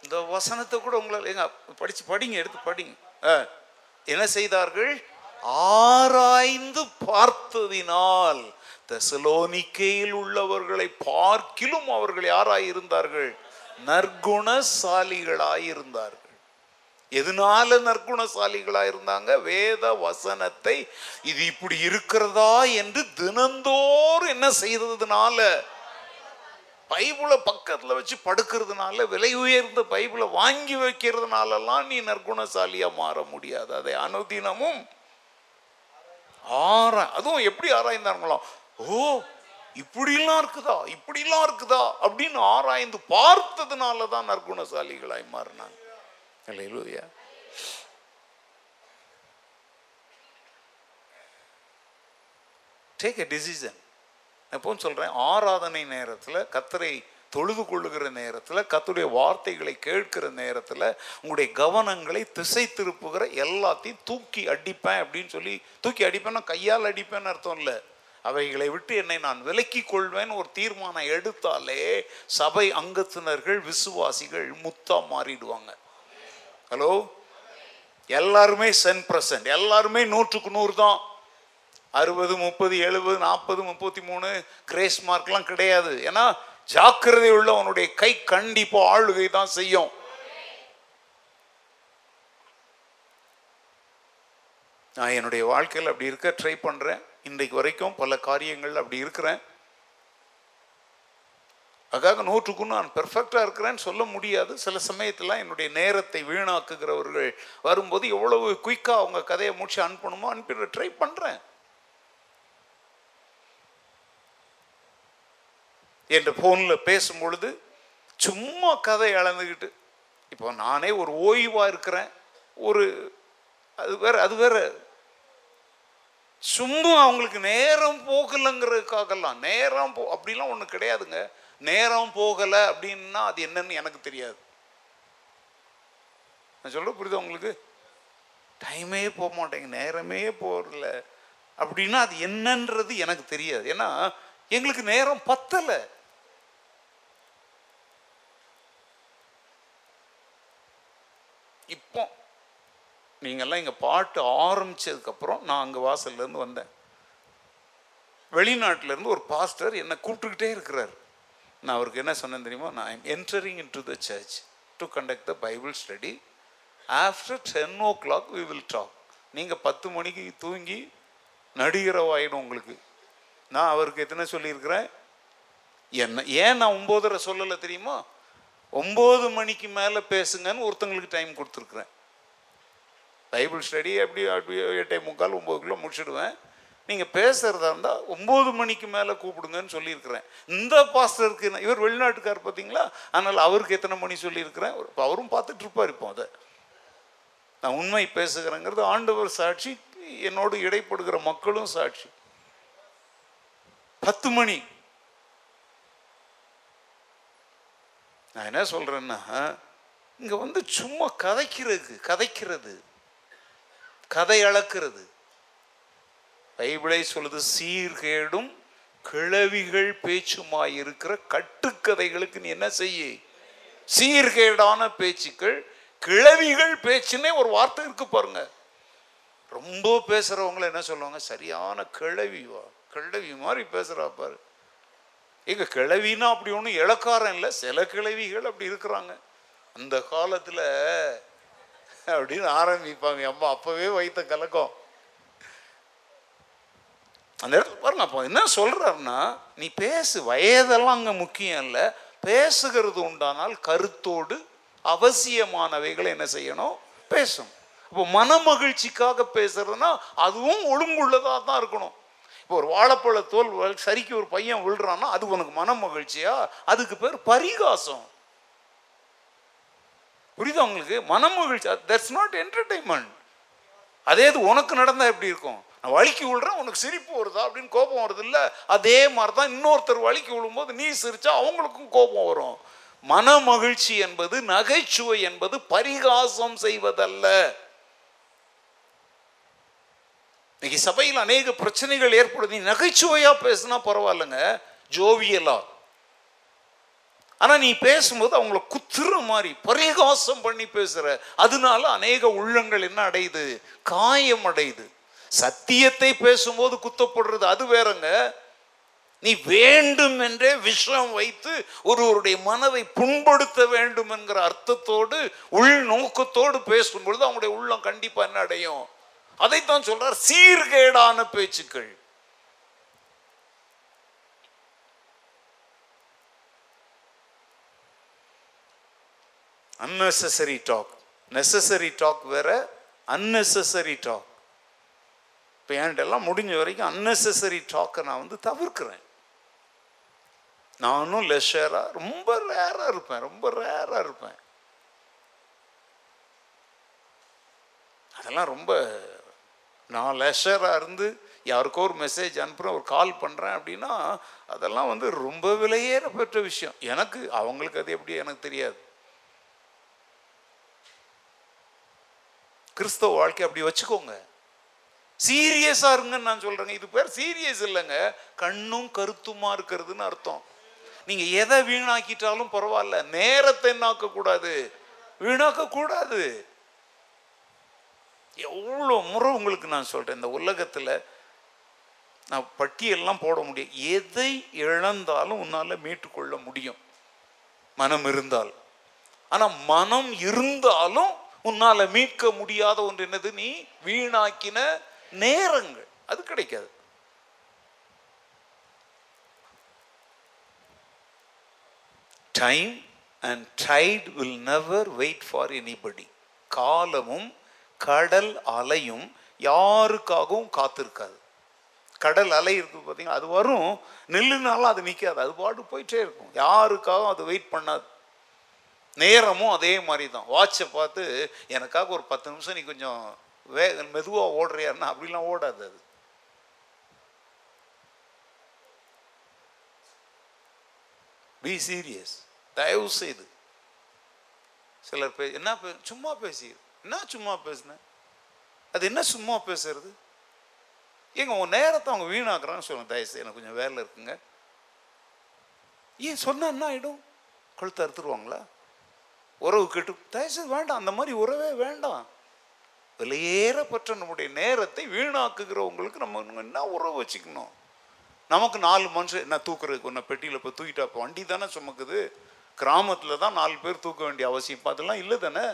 இந்த வசனத்தை கூட உங்களால் எங்க படிச்சு படிங்க எடுத்து படிங்க. என்ன செய்தார்கள்? ஆராய்ந்து பார்த்ததினால் தெசலோனிக்கையில் உள்ளவர்களை பார்க்கிலும் அவர்கள் யாராயிருந்தார்கள்? நற்குணசாலிகளாயிருந்தார்கள். எதனால நற்குணசாலிகளாக இருந்தாங்க? வேத வசனத்தை இது இப்படி இருக்கிறதா என்று தினந்தோறும் என்ன செய்ததுனால? பைபிளை பக்கத்தில் வச்சு படுக்கிறதுனால விலை உயர்ந்த பைபிளை வாங்கி வைக்கிறதுனாலலாம் நீ நற்குணசாலியாக மாற முடியாது. அதை அனுதினமும் ஆரா அதுவும் எப்படி ஆராய்ந்தாங்களாம் ஓ இப்படிலாம் இருக்குதா இப்படிலாம் இருக்குதா அப்படின்னு ஆராய்ந்து பார்த்ததுனால தான் நற்குணசாலிகளாய் மாறினாங்க. அல்லேலூயா டேக் எ டிசிஷன் எப்போ சொல்கிறேன் ஆராதனை நேரத்தில் கத்தரை தொழுது கொள்ளுகிற நேரத்தில் கத்துடைய வார்த்தைகளை கேட்கிற நேரத்தில் உங்களுடைய கவனங்களை திசை திருப்புகிற எல்லாத்தையும் தூக்கி அடிப்பேன் அப்படின்னு சொல்லி தூக்கி அடிப்பேன்னா கையால் அடிப்பேன்னு அர்த்தம் இல்லை. அவைகளை விட்டு என்னை நான் விலக்கி கொள்வேன் ஒரு தீர்மானம் எடுத்தாலே சபை அங்கத்தினர்கள் விசுவாசிகள் முத்தா மாறிடுவாங்க. ஹலோ எல்லாருமே சென் பிரசன்ட் எல்லாருமே நூற்றுக்கு நூறு தான். அறுபது முப்பது எழுபது நாற்பது முப்பத்தி மூணு கிரேஸ் மார்க்லாம் கிடையாது. ஏன்னா ஜாக்கிரதை உள்ள அவனுடைய கை கண்டிப்பாக ஆளுகை தான் செய்யும். நான் என்னுடைய வாழ்க்கையில் அப்படி இருக்க ட்ரை பண்ணுறேன் இன்றைக்கு வரைக்கும் பல காரியங்கள் அப்படி இருக்கிறேன். அதுக்காக நூற்றுக்கு நான் பெர்ஃபெக்டாக இருக்கிறேன்னு சொல்ல முடியாது. சில சமயத்தில் என்னுடைய நேரத்தை வீணாக்குகிறவர்கள் வரும்போது எவ்வளவு குயிக்காக அவங்க கதையை முடிச்சு அனுப்பணுமோ அனுப்பிடுற ட்ரை பண்ணுறேன் என்ற ஃபோனில் பேசும் பொழுது சும்மா கதை அளந்துக்கிட்டு இப்போ நானே ஒரு ஓய்வாக இருக்கிறேன் ஒரு அது வேற அது வேற. சும்மா அவங்களுக்கு நேரம் போகலைங்கிறதுக்காகலாம் நேரம் போ அப்படிலாம் ஒன்றும் கிடையாதுங்க. நேரம் போகலை அப்படின்னா அது என்னன்னு எனக்கு தெரியாது. நான் சொல்ல புரியுதா உங்களுக்கு? டைமே போக மாட்டேங்க நேரமே போகல அப்படின்னா அது என்னன்றது எனக்கு தெரியாது. ஏன்னா எங்களுக்கு நேரம் பத்தலை. இப்போ நீங்கள்லாம் இங்கே பாட்டு ஆரம்பிச்சதுக்கப்புறம் நான் அங்கே வாசல்லேருந்து வந்தேன். வெளிநாட்டிலேருந்து ஒரு பாஸ்டர் என்னை கூப்பிட்டுக்கிட்டே இருக்கிறார். நான் அவருக்கு என்ன சொன்னேன் தெரியுமா? நான் I'm entering into the church to conduct the Bible study after ten o'clock we will talk நீங்கள் பத்து மணிக்கு தூங்கி நடிகரவாயிடும் உங்களுக்கு. நான் அவருக்கு எத்தனை சொல்லியிருக்கிறேன்? என்ன ஏன் நான் ஒம்போதரை சொல்லலை தெரியுமா? ஒம்பது மணிக்கு மேலே பேசுங்கன்னு ஒருத்தங்களுக்கு டைம் கொடுத்துருக்குறேன். பைபிள் ஸ்டடி அப்படி அப்படி எட்டே முக்கால் ஒம்பது கிலோ முடிச்சிடுவேன். நீங்கள் பேசுகிறதா இருந்தால் ஒம்பது மணிக்கு மேலே கூப்பிடுங்கன்னு சொல்லியிருக்கிறேன். இந்த பாஸ்டருக்கு நான் இவர் வெளிநாட்டுக்கார் பார்த்தீங்களா அதனால் அவருக்கு எத்தனை மணி சொல்லியிருக்கிறேன்? இப்போ அவரும் பார்த்துட்டு இருப்பார் இப்போ அதை. நான் உண்மை பேசுகிறேங்கிறது ஆண்டவர் சாட்சி என்னோடு இடைப்படுகிற மக்களும் சாட்சி. பத்து மணி. நான் என்ன சொல்கிறேன்னா இங்கே வந்து சும்மா கதைக்கிறதுக்கு கதைக்கிறது கதை அளக்கிறது. பைபிளை சொல்லுது சீர்கேடும் கிழவிகள் பேச்சுமாய் இருக்கிற கட்டுக்கதைகளுக்கு நீ என்ன செய்ய? சீர்கேடான பேச்சுக்கள் கிழவிகள் பேச்சுன்னே ஒரு வார்த்தை இருக்கு பாருங்க. ரொம்ப பேசுறவங்கள என்ன சொல்லுவாங்க? சரியான கிளவிவா கிளவி மாதிரி பேசுறா பாரு. எங்க கிளவின்னா அப்படி ஒன்றும் இளக்காரம் இல்லை. சில கிளவிகள் அப்படி இருக்கிறாங்க. அந்த காலத்தில் அப்படின்னு ஆரம்பிப்பாங்க. அம்மா அப்பவே வைத்த கலக்கம். அந்த இடத்துல பாருங்க அப்போ என்ன சொல்றாருன்னா நீ பேசு வயதெல்லாம் அங்கே முக்கியம் இல்லை. பேசுகிறது உண்டானால் கருத்தோடு அவசியமானவைகளை என்ன செய்யணும்? பேசணும். இப்போ மன மகிழ்ச்சிக்காக பேசுறதுன்னா அதுவும் ஒழுங்குள்ளதாக தான் இருக்கணும். இப்போ ஒரு வாழைப்பழ தோல் சரிக்கு ஒரு பையன் விழுறான்னா அது உனக்கு மன மகிழ்ச்சியா அதுக்கு பேர் பரிகாசம். புரியுதா உங்களுக்கு? மன மகிழ்ச்சி தட்ஸ் நாட் என்டர்டைன்மெண்ட் அதே இது உனக்கு நடந்தால் எப்படி இருக்கும்? நான் வலிக்கு விழுறேன் உனக்கு சிரிப்பு வருதா அப்படின்னு கோபம் வருது இல்லை அதே மாதிரி தான் இன்னொருத்தர் வலிக்கு விழும்போது நீ சிரிச்சா அவங்களுக்கும் கோபம் வரும். மன மகிழ்ச்சி என்பது நகைச்சுவை என்பது பரிகாசம் செய்வதல்ல. இன்னைக்கு சபையில் அநேக பிரச்சனைகள் ஏற்படுது. நீ நகைச்சுவையாக பேசுனா பரவாயில்லைங்க. ஜோவியலா. ஆனால் நீ பேசும்போது அவங்கள குத்துற மாதிரி பரிகாசம் பண்ணி பேசுகிற அதனால அநேக உள்ளங்கள் என்ன அடையுது? காயம் அடையுது. சத்தியத்தை பேசும்போது குத்தப்படுறது அது வேறங்க. நீ வேண்டும் என்றே விஷம் வைத்து ஒருவருடைய மனதை புண்படுத்த வேண்டும் என்கிற அர்த்தத்தோடு உள் நோக்கத்தோடு பேசும் பொழுது அவங்களுடைய உள்ளம் கண்டிப்பா என்ன அடையும்? அதைத்தான் சொல்றார் சீர்கேடான பேச்சுக்கள். Unnecessary டாக் நெசசரி டாக் வேற unnecessary டாக் இப்போ என்கிட்டலாம் முடிஞ்ச வரைக்கும் அன்னெசரி டாக்கை நான் வந்து தவிர்க்கிறேன். நானும் லெஷராக ரொம்ப ரேராக இருப்பேன் ரொம்ப ரேராக இருப்பேன். அதெல்லாம் ரொம்ப நான் லெஷராக இருந்து யாருக்கோ ஒரு மெசேஜ் அனுப்புகிறேன் ஒரு கால் பண்ணுறேன் அப்படின்னா அதெல்லாம் வந்து ரொம்ப விலையேற பெற்ற விஷயம். எனக்கு அவங்களுக்கு அது எப்படி எனக்கு தெரியாது. கிறிஸ்தவ வாழ்க்கை அப்படி வச்சுக்கோங்க. சீரியஸாக இருங்கன்னு நான் சொல்கிறேங்க இது பேர் சீரியஸ் இல்லைங்க. கண்ணும் கருத்துமாக இருக்கிறதுன்னு அர்த்தம். நீங்கள் எதை வீணாக்கிட்டாலும் பரவாயில்ல. நேரத்தை என்னாக்க கூடாது வீணாக்க கூடாது எவ்வளோ முறை உங்களுக்கு நான் சொல்கிறேன் இந்த உலகத்தில் நான் பட்டியெல்லாம் போட முடியும். எதை இழந்தாலும் உன்னால் மீட்டுக்கொள்ள முடியும். மனம் இருந்தால். ஆனால் மனம் இருந்தாலும் உன்னால் மீட்க முடியாத ஒன்று என்னது? நீ வீணாக்கின நேரங்கள். அது கிடைக்காது. Time and tide will never wait for anybody காலமும் கடல் அலையும் யாருக்காகவும் காத்திருக்காது. கடல் அலை இருக்குது பார்த்தீங்கன்னா அது வரும். நெல்லுனாலும் அது நிற்காது. அது பாட்டு போயிட்டே இருக்கும். யாருக்காகவும் அது வெயிட் பண்ணாது. நேரமும் அதே மாதிரி தான். வாட்சை பார்த்து எனக்காக ஒரு பத்து நிமிஷம் நீ கொஞ்சம் வேக மெதுவாக ஓடுறியாருன்னா அப்படிலாம் ஓடாது அது. பி சீரியஸ் தயவு செய்து சிலர் பே என்ன பே சும்மா பேசி என்ன சும்மா பேசுனேன் அது என்ன சும்மா பேசுறது? ஏங்க உன் நேரத்தை அவங்க வீணாக்குறான்னு சொல்லுங்க தயவுசெய்து. எனக்கு கொஞ்சம் வேலை இருக்குங்க. ஏன் சொன்னா என்ன ஆகிடும் கழுத்து அறுத்துருவாங்களா? உறவு கெட்டு தயவுசெய்து வேண்டாம். அந்த மாதிரி உறவே வேண்டாம். விலையேறப்பட்ட நம்முடைய நேரத்தை வீணாக்குகிறவங்களுக்கு நம்ம என்ன உறவு வச்சுக்கணும்? நமக்கு நாலு மனுஷன் என்ன தூக்குறதுக்கு ஒன்று பெட்டியில் போய் தூக்கிட்டா இப்போ வண்டி தானே சுமக்குது. கிராமத்தில் தான் நாலு பேர் தூக்க வேண்டிய அவசியம். இப்போ அதெல்லாம் இல்லை தானே?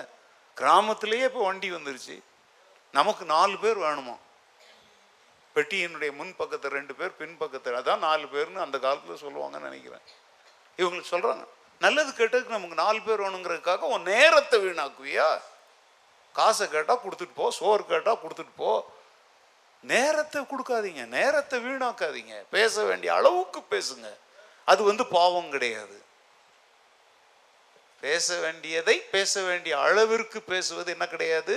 கிராமத்திலேயே இப்போ வண்டி வந்துருச்சு. நமக்கு நாலு பேர் வேணுமா? பெட்டியினுடைய முன் பக்கத்தில் ரெண்டு பேர் பின் பக்கத்தில். அதான் நாலு பேர்னு அந்த காலத்தில் சொல்லுவாங்கன்னு நினைக்கிறேன். இவங்களுக்கு சொல்கிறாங்க நல்லது கெட்டதுக்கு நமக்கு நாலு பேர் வேணுங்கிறதுக்காக உன் நேரத்தை வீணாக்குவியா? காசை கேட்டால் கொடுத்துட்டு போ சோறு கேட்டால் கொடுத்துட்டு போ. நேரத்தை கொடுக்காதீங்க நேரத்தை வீணாக்காதீங்க. பேச வேண்டிய அளவுக்கு பேசுங்க. அது வந்து பாவம் கிடையாது. பேச வேண்டியதை பேச வேண்டிய அளவிற்கு பேசுவது என்ன கிடையாது?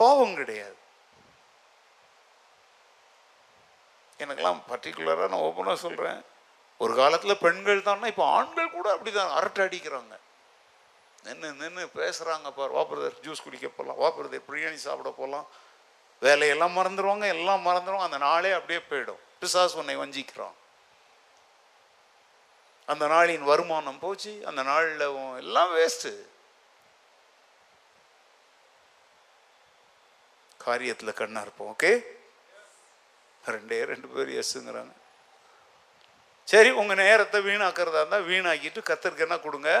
பாவம் கிடையாது. எனக்கெல்லாம் பர்டிகுலராக நான் ஓப்பனாக சொல்கிறேன் ஒரு காலத்தில் பெண்கள் தான்னா இப்போ ஆண்கள் கூட அப்படி தான் அரட்டை அடிக்கிறாங்க. நின்று நின்று பேசுகிறாங்க பார். வா பிரதர் ஜூஸ் குடிக்க போகலாம் வா பிரதர் பிரியாணி சாப்பிட போகலாம் வேலையெல்லாம் மறந்துடுவாங்க எல்லாம் மறந்துடுவாங்க அந்த நாளே அப்படியே போயிடும். பிசாஸ் உன்னை வஞ்சிக்கிறான். அந்த நாளின் வருமானம் போச்சு. அந்த நாளில் எல்லாம் வேஸ்ட்டு காரியத்தில் கண்ணாக இருப்போம் ஓகே ரெண்டே ரெண்டு பேர் எஸ்ஸுங்கிறாங்க சரி உங்கள் நேரத்தை வீணாக்கிறதா இருந்தால் வீணாக்கிட்டு கத்தருக்கு கொடுங்க?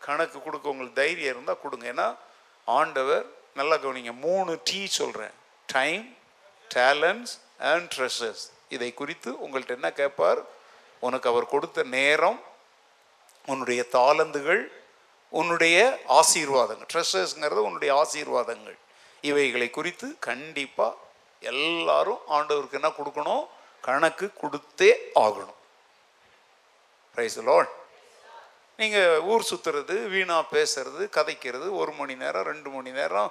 கணக்கு கொடுக்க உங்களுக்கு தைரியம் இருந்தால் கொடுங்க. ஏன்னா ஆண்டவர் நல்லா கவனிங்க. மூணு டீ சொல்கிறேன் டைம் டேலண்ட்ஸ் அண்ட் ட்ரெஷர்ஸ் இதை குறித்து உங்கள்கிட்ட என்ன கேட்பார்? உனக்கு அவர் கொடுத்த நேரம் உன்னுடைய தாளந்துகள் உன்னுடைய ஆசீர்வாதங்கள். ட்ரெஷர்ஸ்ங்கிறது உன்னுடைய ஆசீர்வாதங்கள். இவைகளை குறித்து கண்டிப்பாக எல்லாரும் ஆண்டவருக்கு என்ன கொடுக்கணும்? கணக்கு கொடுத்தே ஆகணும். ப்ரைஸ் லோன் நீங்கள் ஊர் சுற்றுறது வீணாக பேசுறது கதைக்கிறது ஒரு மணி நேரம் ரெண்டு மணி நேரம்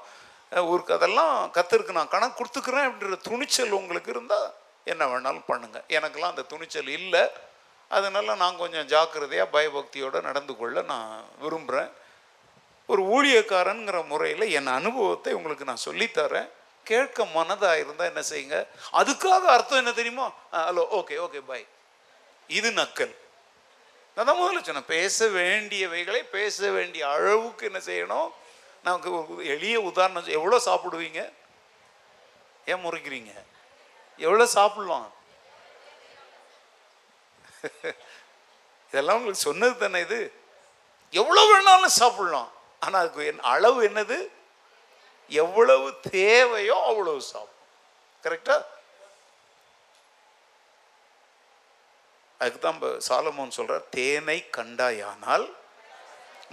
ஊருக்கு அதெல்லாம் கற்றுருக்கு நான் கணக்கு கொடுத்துக்கிறேன் அப்படின்ற துணிச்சல் உங்களுக்கு இருந்தால் என்ன வேணாலும் பண்ணுங்கள் எனக்கெல்லாம் அந்த துணிச்சல் இல்லை. அதனால நான் கொஞ்சம் ஜாக்கிரதையாக பயபக்தியோடு நடந்து கொள்ள நான் விரும்புகிறேன் ஒரு ஊழியக்காரன்கிற முறையில் என் அனுபவத்தை உங்களுக்கு நான் சொல்லித்தரேன். கேட்க மனதாக இருந்தால் என்ன செய்யுங்க? அதுக்காக அர்த்தம் என்ன தெரியுமா? ஹலோ ஓகே ஓகே பாய் இது நக்கல். அதான் முதல்ல சொன்னேன் பேச வேண்டியவைகளை பேச வேண்டிய அளவுக்கு என்ன செய்யணும்? நமக்கு எளிய உதாரணம் எவ்வளோ சாப்பிடுவீங்க? ஏன் முறைக்கிறீங்க? எவ்வளோ சாப்பிடலாம்? இதெல்லாம் உங்களுக்கு சொன்னது தானே இது. எவ்வளோ வேணாலும் சாப்பிடலாம். ஆனால் அதுக்கு என் அளவு என்னது? எவ்வளவு தேவையோ அவ்வளவு சாப்பிடும் கரெக்டாக அதுக்கு தான் இப்போ சாலமோன் சொல்கிறார் தேனை கண்டாயானால்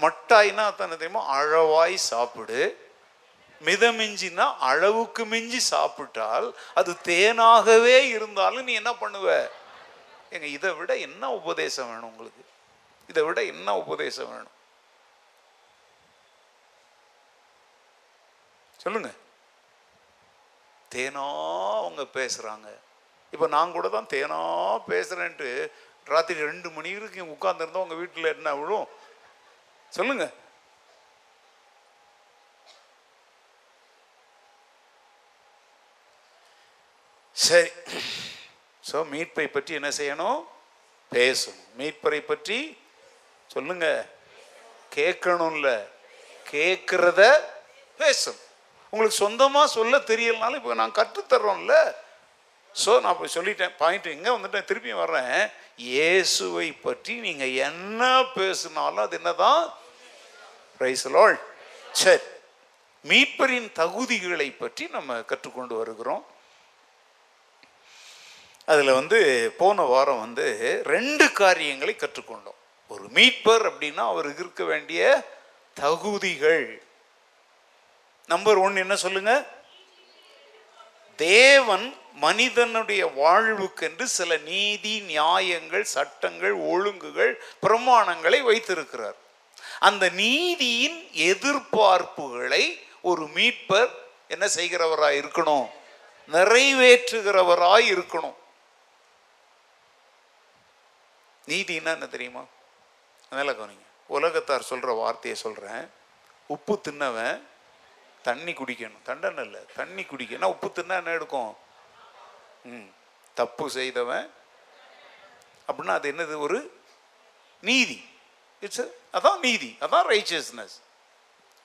மட்டாய்னா தானே தெரியுமா? அழவாய் சாப்பிடு. மிதமிஞ்சினா அளவுக்கு மிஞ்சி சாப்பிட்டால் அது தேனாகவே இருந்தாலும் நீ என்ன பண்ணுவ? எங்க இதை விட என்ன உபதேசம் வேணும் உங்களுக்கு? இதை விட என்ன உபதேசம் வேணும்? சொல்லுங்க. தேனா அவங்க பேசுறாங்க. இப்போ நான் கூட தான் தேனா பேசுகிறேன்ட்டு ராத்திரி ரெண்டு மணி வரைக்கும் உட்காந்துருந்தோம் உங்கள் வீட்டில் என்ன விழும்? சொல்லுங்க. சரி. ஸோ மீட்பை பற்றி என்ன செய்யணும்? பேசணும். மீட்பரை பற்றி சொல்லுங்க. கேட்கணும்ல. கேட்குறத பேசணும். உங்களுக்கு சொந்தமாக சொல்ல தெரியலனாலும் இப்போ நான் கற்றுத்தர்றோம்ல. ஸோ நான் அப்படி சொல்லிட்டேன் பாயிண்ட் எங்கே வந்துட்டேன்? திருப்பி வர்றேன். இயேசுவை பற்றி நீங்கள் என்ன பேசினாலும் அது என்னதான்? பிரைஸ் சரி மீட்பரின் தகுதிகளை பற்றி நம்ம கற்றுக்கொண்டு வருகிறோம். அதில் வந்து போன வாரம் வந்து ரெண்டு காரியங்களை கற்றுக்கொண்டோம். ஒரு மீட்பர் அப்படின்னா அவருக்கு இருக்க வேண்டிய தகுதிகள். நம்பர் ஒன் என்ன சொல்லுங்கள் தேவன் மனிதனுடைய வாழ்வுக்கென்று சில நீதி நியாயங்கள் சட்டங்கள் ஒழுங்குகள் பிரமாணங்களை வைத்திருக்கிறார். அந்த நீதியின் எதிர்பார்ப்புகளை ஒரு மீட்பர் என்ன செய்கிறவராய் இருக்கணும்? நிறைவேற்றுகிறவராய் இருக்கணும். நீதினா என்ன தெரியுமா? அதனால கவனிங்க. உலகத்தார் சொல்ற வார்த்தையை சொல்றேன். உப்பு தின்னவன் தண்ணி குடிக்கணும். தண்டனை இல்லை. தண்ணி குடிக்கணும் உப்பு தின்னா என்ன எடுக்கும்? ம். தப்பு செய்தவன். அப்படின்னா அது என்னது? ஒரு நீதி. இட்ஸ் அதான் நீதி. அதான் ரைச்சியஸ்னஸ்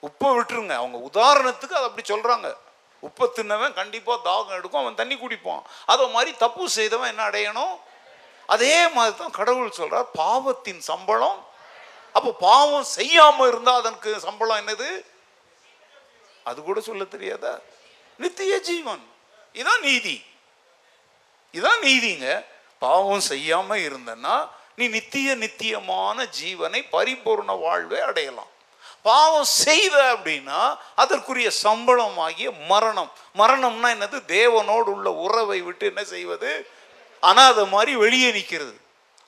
உப்பை விட்டுருங்க. அவங்க உதாரணத்துக்கு அதை அப்படி சொல்கிறாங்க உப்பை தின்னவன் கண்டிப்பாக தாகம் எடுக்கும். அவன் தண்ணி குடிப்பான். அதை மாதிரி தப்பு செய்தவன் என்ன அடையணும்? அதே மாதிரி தான் கடவுள் சொல்கிறார் பாவத்தின் சம்பளம். அப்போ பாவம் செய்யாமல் இருந்தால் அதற்கு சம்பளம் என்னது? அது கூட சொல்ல தெரியாதா? நித்திய ஜீவன். இதான் நீதி. இதான் நீதிங்க. பாவம் செய்யாம இருந்தன்னா நீ நித்திய நித்தியமான ஜீவனை பரிபூர்ண வாழ்வை அடையலாம். பாவம் செய்த அப்படின்னா அதற்குரிய சம்பளம் ஆகிய மரணம். மரணம்னா என்னது? தேவனோடு உள்ள உறவை விட்டு என்ன செய்வது? அனாதை மாதிரி வெளியே நிற்கிறது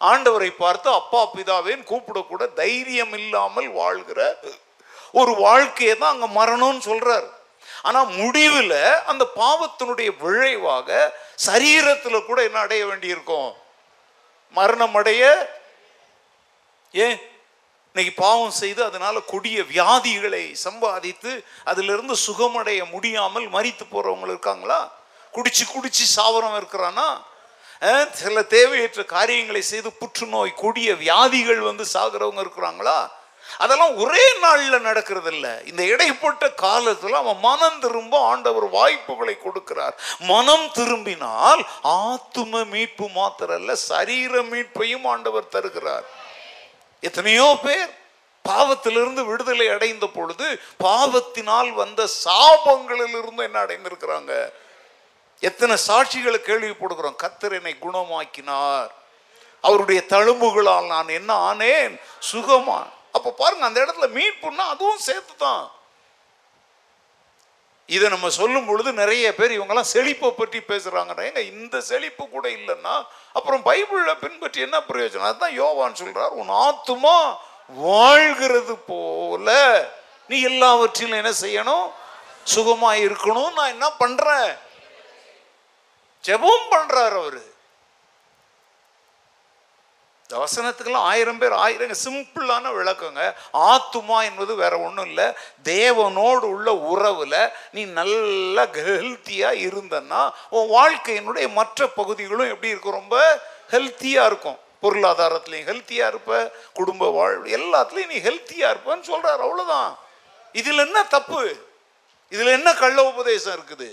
ஆண்டவரை பார்த்து அப்பா பிதாவேன் கூப்பிடக்கூட தைரியம் இல்லாமல் வாழ்கிற ஒரு வாழ்க்கையை தான் அங்க மரணம்னு சொல்றார். ஆனா முடிவில் அந்த பாவத்தினுடைய விளைவாக சரீரத்தில் கூட என்ன அடைய வேண்டியிருக்கும்? மரணம் அடைய? ஏன்? இன்னைக்கு பாவம் செய்து அதனால கொடிய வியாதிகளை சம்பாதித்து அதிலிருந்து சுகமடைய முடியாமல் மறித்து போறவங்க இருக்காங்களா? குடிச்சு குடிச்சு சாவரம் இருக்கிறானா? சில தேவையற்ற காரியங்களை செய்து புற்றுநோய் கொடிய வியாதிகள் வந்து சாகிறவங்க இருக்கிறாங்களா? அதெல்லாம் ஒரே நாளில் நடக்கிறது இல்லை இந்த இடைப்பட்ட காலத்தில் அவன் மனம் திரும்ப ஆண்டவர் வாய்ப்புகளை கொடுக்கிறார். மனம் திரும்பினால் ஆத்தும மீட்பு மாத்திரல்ல சரீர மீட்பையும் ஆண்டவர் தருகிறார். எத்தனையோ பேர் பாவத்திலிருந்து விடுதலை அடைந்த பொழுது பாவத்தினால் வந்த சாபங்களிலிருந்து என்ன அடைந்திருக்கிறாங்க? எத்தனை சாட்சிகளை கேள்விப்படுகிறோம். கத்தர் என்னை குணமாக்கினார். அவருடைய தழும்புகளால் நான் என்ன ஆனேன்? சுகமா அப்போ பாருங்க அந்த இடத்துல மீட்புன்னா அதுவும் சேர்த்து தான் இதை நம்ம சொல்லும் பொழுது நிறைய பேர் இவங்கெல்லாம் செழிப்பை பற்றி பேசுறாங்க ஏங்க இந்த செழிப்பு கூட இல்லைன்னா அப்புறம் பைபிளில் பின்பற்றி என்ன பிரயோஜனம்? அதுதான் யோவான் சொல்கிறார் உன் ஆத்துமா வாழ்கிறது போல நீ எல்லாவற்றிலும் என்ன செய்யணும்? சுகமாக இருக்கணும். நான் என்ன பண்ணுறேன் ஜெபம் பண்ணுறார் அவரு. இந்த வசனத்துக்கெல்லாம் ஆயிரம் பேர் ஆயிரம் சிம்பிளான விளக்கங்க. ஆத்துமா என்பது வேற ஒன்றும் இல்லை. தேவனோடு உள்ள உறவில் நீ நல்லா ஹெல்த்தியாக இருந்தன்னா உன் வாழ்க்கையினுடைய மற்ற பகுதிகளும் எப்படி இருக்கும்? ரொம்ப ஹெல்த்தியாக இருக்கும். பொருளாதாரத்துலேயும் ஹெல்த்தியாக இருப்ப. குடும்ப வாழ்வு எல்லாத்துலேயும் நீ ஹெல்த்தியாக இருப்பன்னு சொல்கிறார் அவ்வளோதான் இதில் என்ன தப்பு? இதில் என்ன கள்ள உபதேசம் இருக்குது?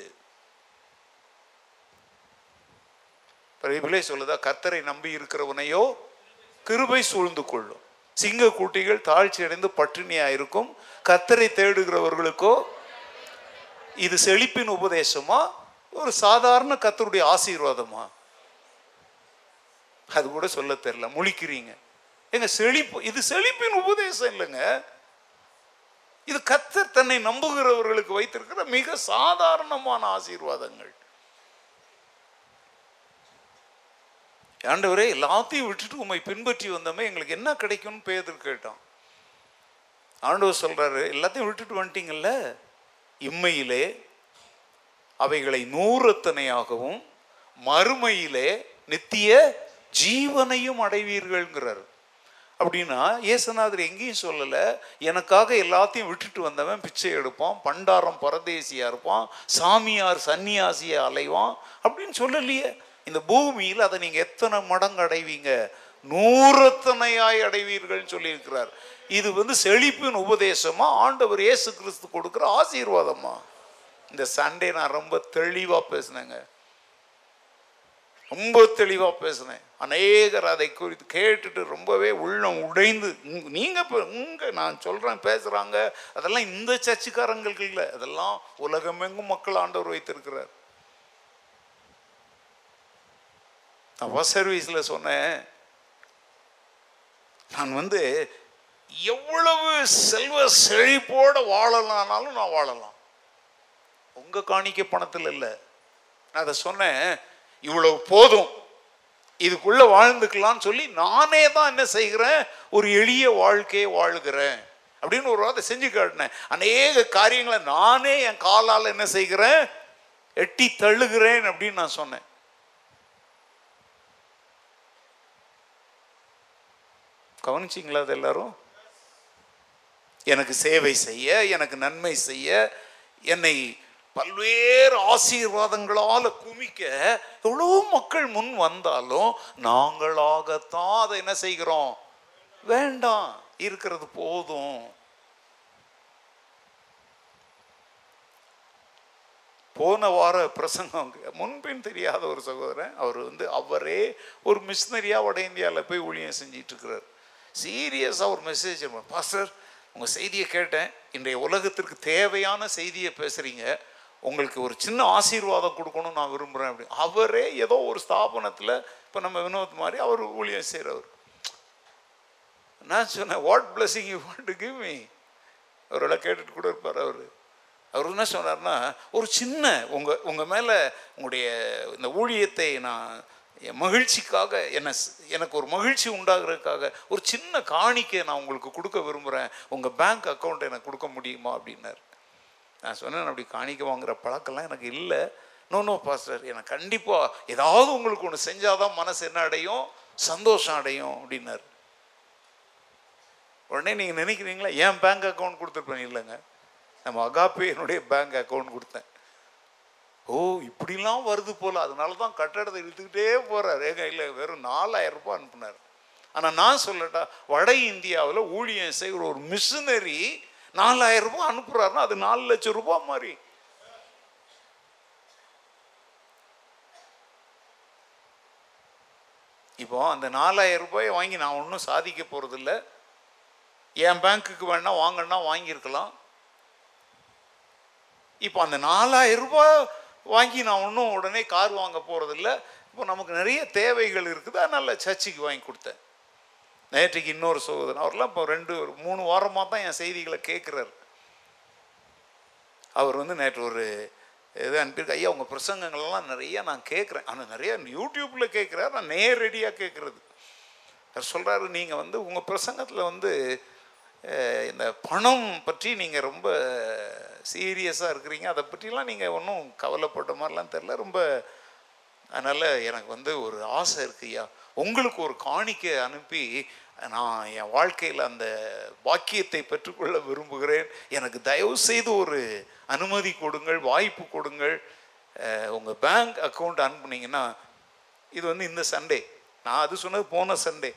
பைபிளே சொல்லுதா கர்த்தரை நம்பி இருக்கிறவனையோ கிருபை சூழ்ந்து கொள்ளும். சிங்க கூட்டிகள் தாழ்ச்சி அடைந்து பட்டினியா இருக்கும். கத்தரை தேடுகிறவர்களுக்கோ இது செழிப்பின் உபதேசமா? ஒரு சாதாரண கத்தருடைய ஆசீர்வாதமா? அது கூட சொல்ல தெரியல. முழிக்கிறீங்க. எங்க செழிப்பு இது செழிப்பின் உபதேசம் இல்லைங்க. இது கத்தர் தன்னை நம்புகிறவர்களுக்கு வைத்திருக்கிற மிக சாதாரணமான ஆசீர்வாதங்கள். ஆண்டவரே எல்லாத்தையும் விட்டுட்டு உண்மை பின்பற்றி வந்தோமே எங்களுக்கு என்ன கிடைக்கும்னு பேதர் கேட்டான். ஆண்டவர் சொல்கிறாரு எல்லாத்தையும் விட்டுட்டு வந்துட்டீங்கல்ல? இம்மையிலே அவைகளை நூறத்தனையாகவும் மறுமையிலே நித்திய ஜீவனையும் அடைவீர்கள்ங்கிறார். அப்படின்னா ஏசுநாதர் எங்கேயும் சொல்லலை எனக்காக எல்லாத்தையும் விட்டுட்டு வந்தவன் பிச்சை எடுப்பான் பண்டாரம் பரதேசியாக இருப்பான் சாமியார் சன்னியாசியா அலைவான் அப்படின்னு சொல்லலையே. இந்த பூமியில் அதை நீங்கள் எத்தனை மடங்கு அடைவீங்க? நூறத்தனையாய் அடைவீர்கள்னு சொல்லியிருக்கிறார். இது வந்து செழிப்பின் உபதேசமா? ஆண்டவர் இயேசு கிறிஸ்து கொடுக்குற ஆசீர்வாதமா? இந்த சண்டே நான் ரொம்ப தெளிவாக பேசினேங்க. ரொம்ப தெளிவாக பேசினேன். அநேகர் அதை குறித்து கேட்டுட்டு ரொம்பவே உள்ளம் உடைந்து நீங்கள் இப்போ இங்கே நான் சொல்கிறேன் பேசுகிறாங்க அதெல்லாம் இந்த சர்ச்சுக்காரங்களுக்கு இல்லை. அதெல்லாம் உலகமெங்கும் மக்கள் ஆண்டவர் வைத்திருக்கிறார். நான் பஸ் சர்வீஸில் சொன்னேன். நான் வந்து எவ்வளவு செல்வ செழிப்போட வாழலாம்னாலும் நான் வாழலாம். உங்கள் காணிக்க பணத்தில் இல்லை. நான் அதை சொன்னேன். இவ்வளவு போதும். இதுக்குள்ள வாழ்ந்துக்கலாம்னு சொல்லி நானே தான் என்ன செய்கிறேன்? ஒரு எளிய வாழ்க்கையை வாழுகிறேன். அப்படின்னு ஒரு வார்த்தை செஞ்சு காட்டினேன். அநேக காரியங்களை நானே என் காலால் என்ன செய்கிறேன்? எட்டி தள்ளுகிறேன் அப்படின்னு நான் சொன்னேன். கவனிச்சிங்களா அது எல்லாரும்? எனக்கு சேவை செய்ய எனக்கு நன்மை செய்ய என்னை பல்வேறு ஆசீர்வாதங்களால் குமிக்க எவ்வளோ மக்கள் முன் வந்தாலும் நாங்களாகத்தான் அதை என்ன செய்கிறோம்? வேண்டாம் இருக்கிறது போதும். போன வார பிரசங்கம் முன்பின் தெரியாத ஒரு சகோதரன் அவர் வந்து அவரே ஒரு மிஷினரியாக வட இந்தியாவில் போய் ஊழியம் செஞ்சிட்டு இருக்கிறார். சீரியஸாக ஒரு மெசேஜ் பாஸ்டர் உங்கள் செய்தியை கேட்டேன். இன்றைய உலகத்திற்கு தேவையான செய்தியை பேசுகிறீங்க உங்களுக்கு ஒரு சின்ன ஆசீர்வாதம் கொடுக்கணும்னு நான் விரும்புகிறேன் அப்படி. அவரே ஏதோ ஒரு ஸ்தாபனத்தில் இப்போ நம்ம வினோத் மாதிரி அவர் ஊழியம் செய்கிறவர் நான் சொன்னேன் what blessing you want to give me அவரோட கேட்டுட்டு கூட இருப்பார் அவர். அவர் என்ன சொன்னார்னா ஒரு சின்ன உங்கள் உங்கள் மேலே உங்களுடைய இந்த ஊழியத்தை நான் என் மகிழ்ச்சிக்காக என்னை எனக்கு ஒரு மகிழ்ச்சி உண்டாகிறதுக்காக ஒரு சின்ன காணிக்கை நான் உங்களுக்கு கொடுக்க விரும்புகிறேன் உங்கள் பேங்க் அக்கௌண்ட் எனக்கு கொடுக்க முடியுமா அப்படின்னார். நான் சொன்னேன் அப்படி காணிக்க வாங்குற பழக்கம்லாம் எனக்கு இல்லை. நோ நோ பாஸ்டர் எனக்கு கண்டிப்பாக ஏதாவது உங்களுக்கு ஒன்று செஞ்சாதான் மனசு என்ன அடையும்? சந்தோஷம் அடையும் அப்படின்னார். உடனே நீங்கள் நினைக்கிறீங்களா ஏன் பேங்க் அக்கௌண்ட் கொடுத்துருப்பேன். இல்லைங்க. நம்ம அகாப்பே என்னுடைய பேங்க் அக்கௌண்ட் கொடுத்தேன். ஓ இப்படிலாம் வருது போல. அதனால தான் கட்டடத்தை இழுத்துக்கிட்டே போகிறார் ஏங்க இல்லை வெறும் நாலாயிரம் ரூபாய் அனுப்புனார். ஆனால் நான் சொல்லட்டா வட இந்தியாவில் ஊழியம் செய்கிற ஒரு மிஷினரி நாலாயிரம் ரூபாய் அனுப்புகிறாருன்னா அது நாலு லட்சம் ரூபாய் மாதிரி. இப்போ அந்த நாலாயிரம் ரூபாயை வாங்கி நான் ஒன்றும் சாதிக்க போகிறதில்ல என் பேங்க்குக்கு வேணா வாங்கன்னா வாங்கியிருக்கலாம். இப்போ அந்த நாலாயிரம் ரூபாய் வாங்கி நான் ஒன்றும் உடனே கார் வாங்க போகிறதில்ல இப்போ நமக்கு நிறைய தேவைகள் இருக்குது. நல்ல சர்ச்சைக்கு வாங்கி கொடுத்தேன். நேற்றுக்கு இன்னொரு சகோதரன். அவர்லாம் இப்போ ரெண்டு ஒரு மூணு வாரமாக தான் என் செய்திகளை கேட்குறாரு. அவர் வந்து நேற்று ஒரு இது அனுப்பியிருக்கு ஐயா உங்கள் பிரசங்கங்கள்லாம் நிறையா நான் கேட்குறேன். ஆனால் நிறைய யூடியூப்பில் கேட்குறாரு. நான் நேரடியாக கேட்குறது. அவர் சொல்கிறாரு நீங்கள் வந்து உங்கள் பிரசங்கத்தில் வந்து இந்த பணம் பற்றி நீங்கள் ரொம்ப சீரியஸாக இருக்கிறீங்க. அதை பற்றிலாம் நீங்கள் ஒன்றும் கவலைப்பட்ட மாதிரிலாம் தெரில ரொம்ப அதனால் எனக்கு வந்து ஒரு ஆசை இருக்கு ஐயா. உங்களுக்கு ஒரு காணிக்கை அனுப்பி நான் என் வாழ்க்கையில் அந்த பாக்கியத்தை பெற்றுக்கொள்ள விரும்புகிறேன். எனக்கு தயவு செய்து ஒரு அனுமதி கொடுங்கள் வாய்ப்பு கொடுங்கள். உங்கள் பேங்க் அக்கௌண்ட் அனுப்புனீங்கன்னா இது வந்து இந்த சண்டே. நான் அது சொன்னது போன சண்டே.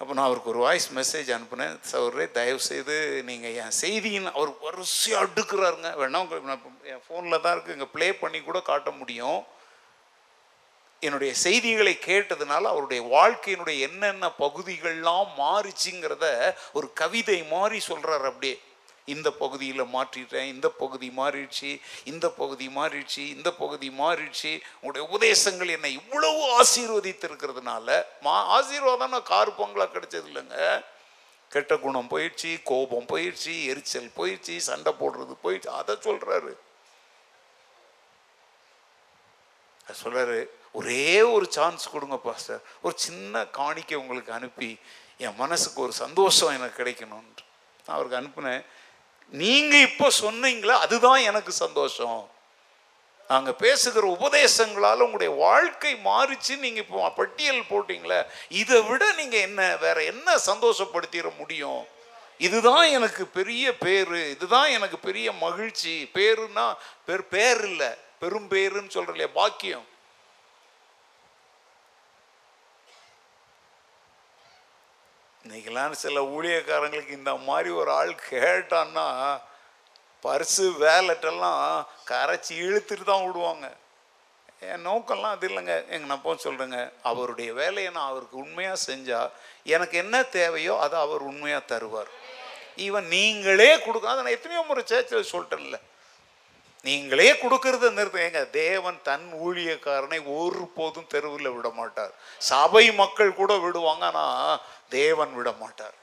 அப்போ நான் அவருக்கு ஒரு வாய்ஸ் மெசேஜ் அனுப்புனேன். சௌரே தயவு செய்து நீங்கள் என் செய்தியின் அவர் வரிசையாக அடுக்குறாருங்க. வேணா உங்களுக்கு நான் என் ஃபோனில் தான் இருக்குது இங்கே ப்ளே பண்ணி கூட காட்ட முடியும். என்னுடைய செய்திகளை கேட்டதுனால அவருடைய வாழ்க்கையினுடைய என்னென்ன பகுதிகள்லாம் மாறிச்சுங்கிறத ஒரு கவிதை மாதிரி சொல்கிறார் அப்படியே. இந்த பகுதியில் மாற்றிட்டேன் இந்த பகுதி மாறிடுச்சு இந்த பகுதி மாறிடுச்சு இந்த பகுதி மாறிடுச்சு. உங்களுடைய உபதேசங்கள் என்னை இவ்வளவு ஆசீர்வதித்திருக்கிறதுனால மா ஆசீர்வாதம் நான் கார் பொங்கலாக கிடைச்சது இல்லைங்க. கெட்ட குணம் போயிடுச்சு கோபம் போயிடுச்சு எரிச்சல் போயிடுச்சு சண்டை போடுறது போயிடுச்சு. அதை சொல்கிறாரு சொல்கிறாரு ஒரே ஒரு சான்ஸ் கொடுங்க பாஸ்டர் ஒரு சின்ன காணிக்கை உங்களுக்கு அனுப்பி என் மனசுக்கு ஒரு சந்தோஷம் எனக்கு கிடைக்கணுன்ட்டு நான் அவருக்கு அனுப்புனேன். நீங்க இப்போ சொன்னீங்களா அதுதான் எனக்கு சந்தோஷம். நாங்கள் பேசுகிற உபதேசங்களால் உங்களுடைய வாழ்க்கை மாறிச்சு நீங்கள் இப்போ பட்டியல் போட்டிங்களே இதை விட நீங்கள் என்ன வேற என்ன சந்தோஷப்படுத்திட முடியும்? இதுதான் எனக்கு பெரிய பேர் இதுதான் எனக்கு பெரிய மகிழ்ச்சி. பேருன்னா பேர் பேர் இல்லை பெரும் பேருன்னு சொல்ற இல்லையா பாக்கியம். இன்னைக்கெல்லாம் சில ஊழியக்காரங்களுக்கு இந்த மாதிரி ஒரு ஆள் கேட்டான்னா பர்ஸு வேலட்டெல்லாம் கரைச்சி இழுத்துட்டு தான் விடுவாங்க. என் நோக்கம்லாம் அது இல்லைங்க. எங்கள் நப்போ சொல்கிறேங்க அவருடைய வேலையை நான் அவருக்கு உண்மையாக செஞ்சால் எனக்கு என்ன தேவையோ அதை அவர் உண்மையாக தருவார். ஈவன் நீங்களே கொடுக்க அதை நான் எத்தனையோ முறை சேர்ச்சில் சொல்லிட்டேன்ல. நீங்களே கொடுக்கறத நிறுத்த. ஏங்க தேவன் தன் ஊழியக்காரனை ஒருபோதும் தெருவில் விட மாட்டார். சபை மக்கள் கூட விடுவாங்க ஆனால் தேவன் விட மாட்டார்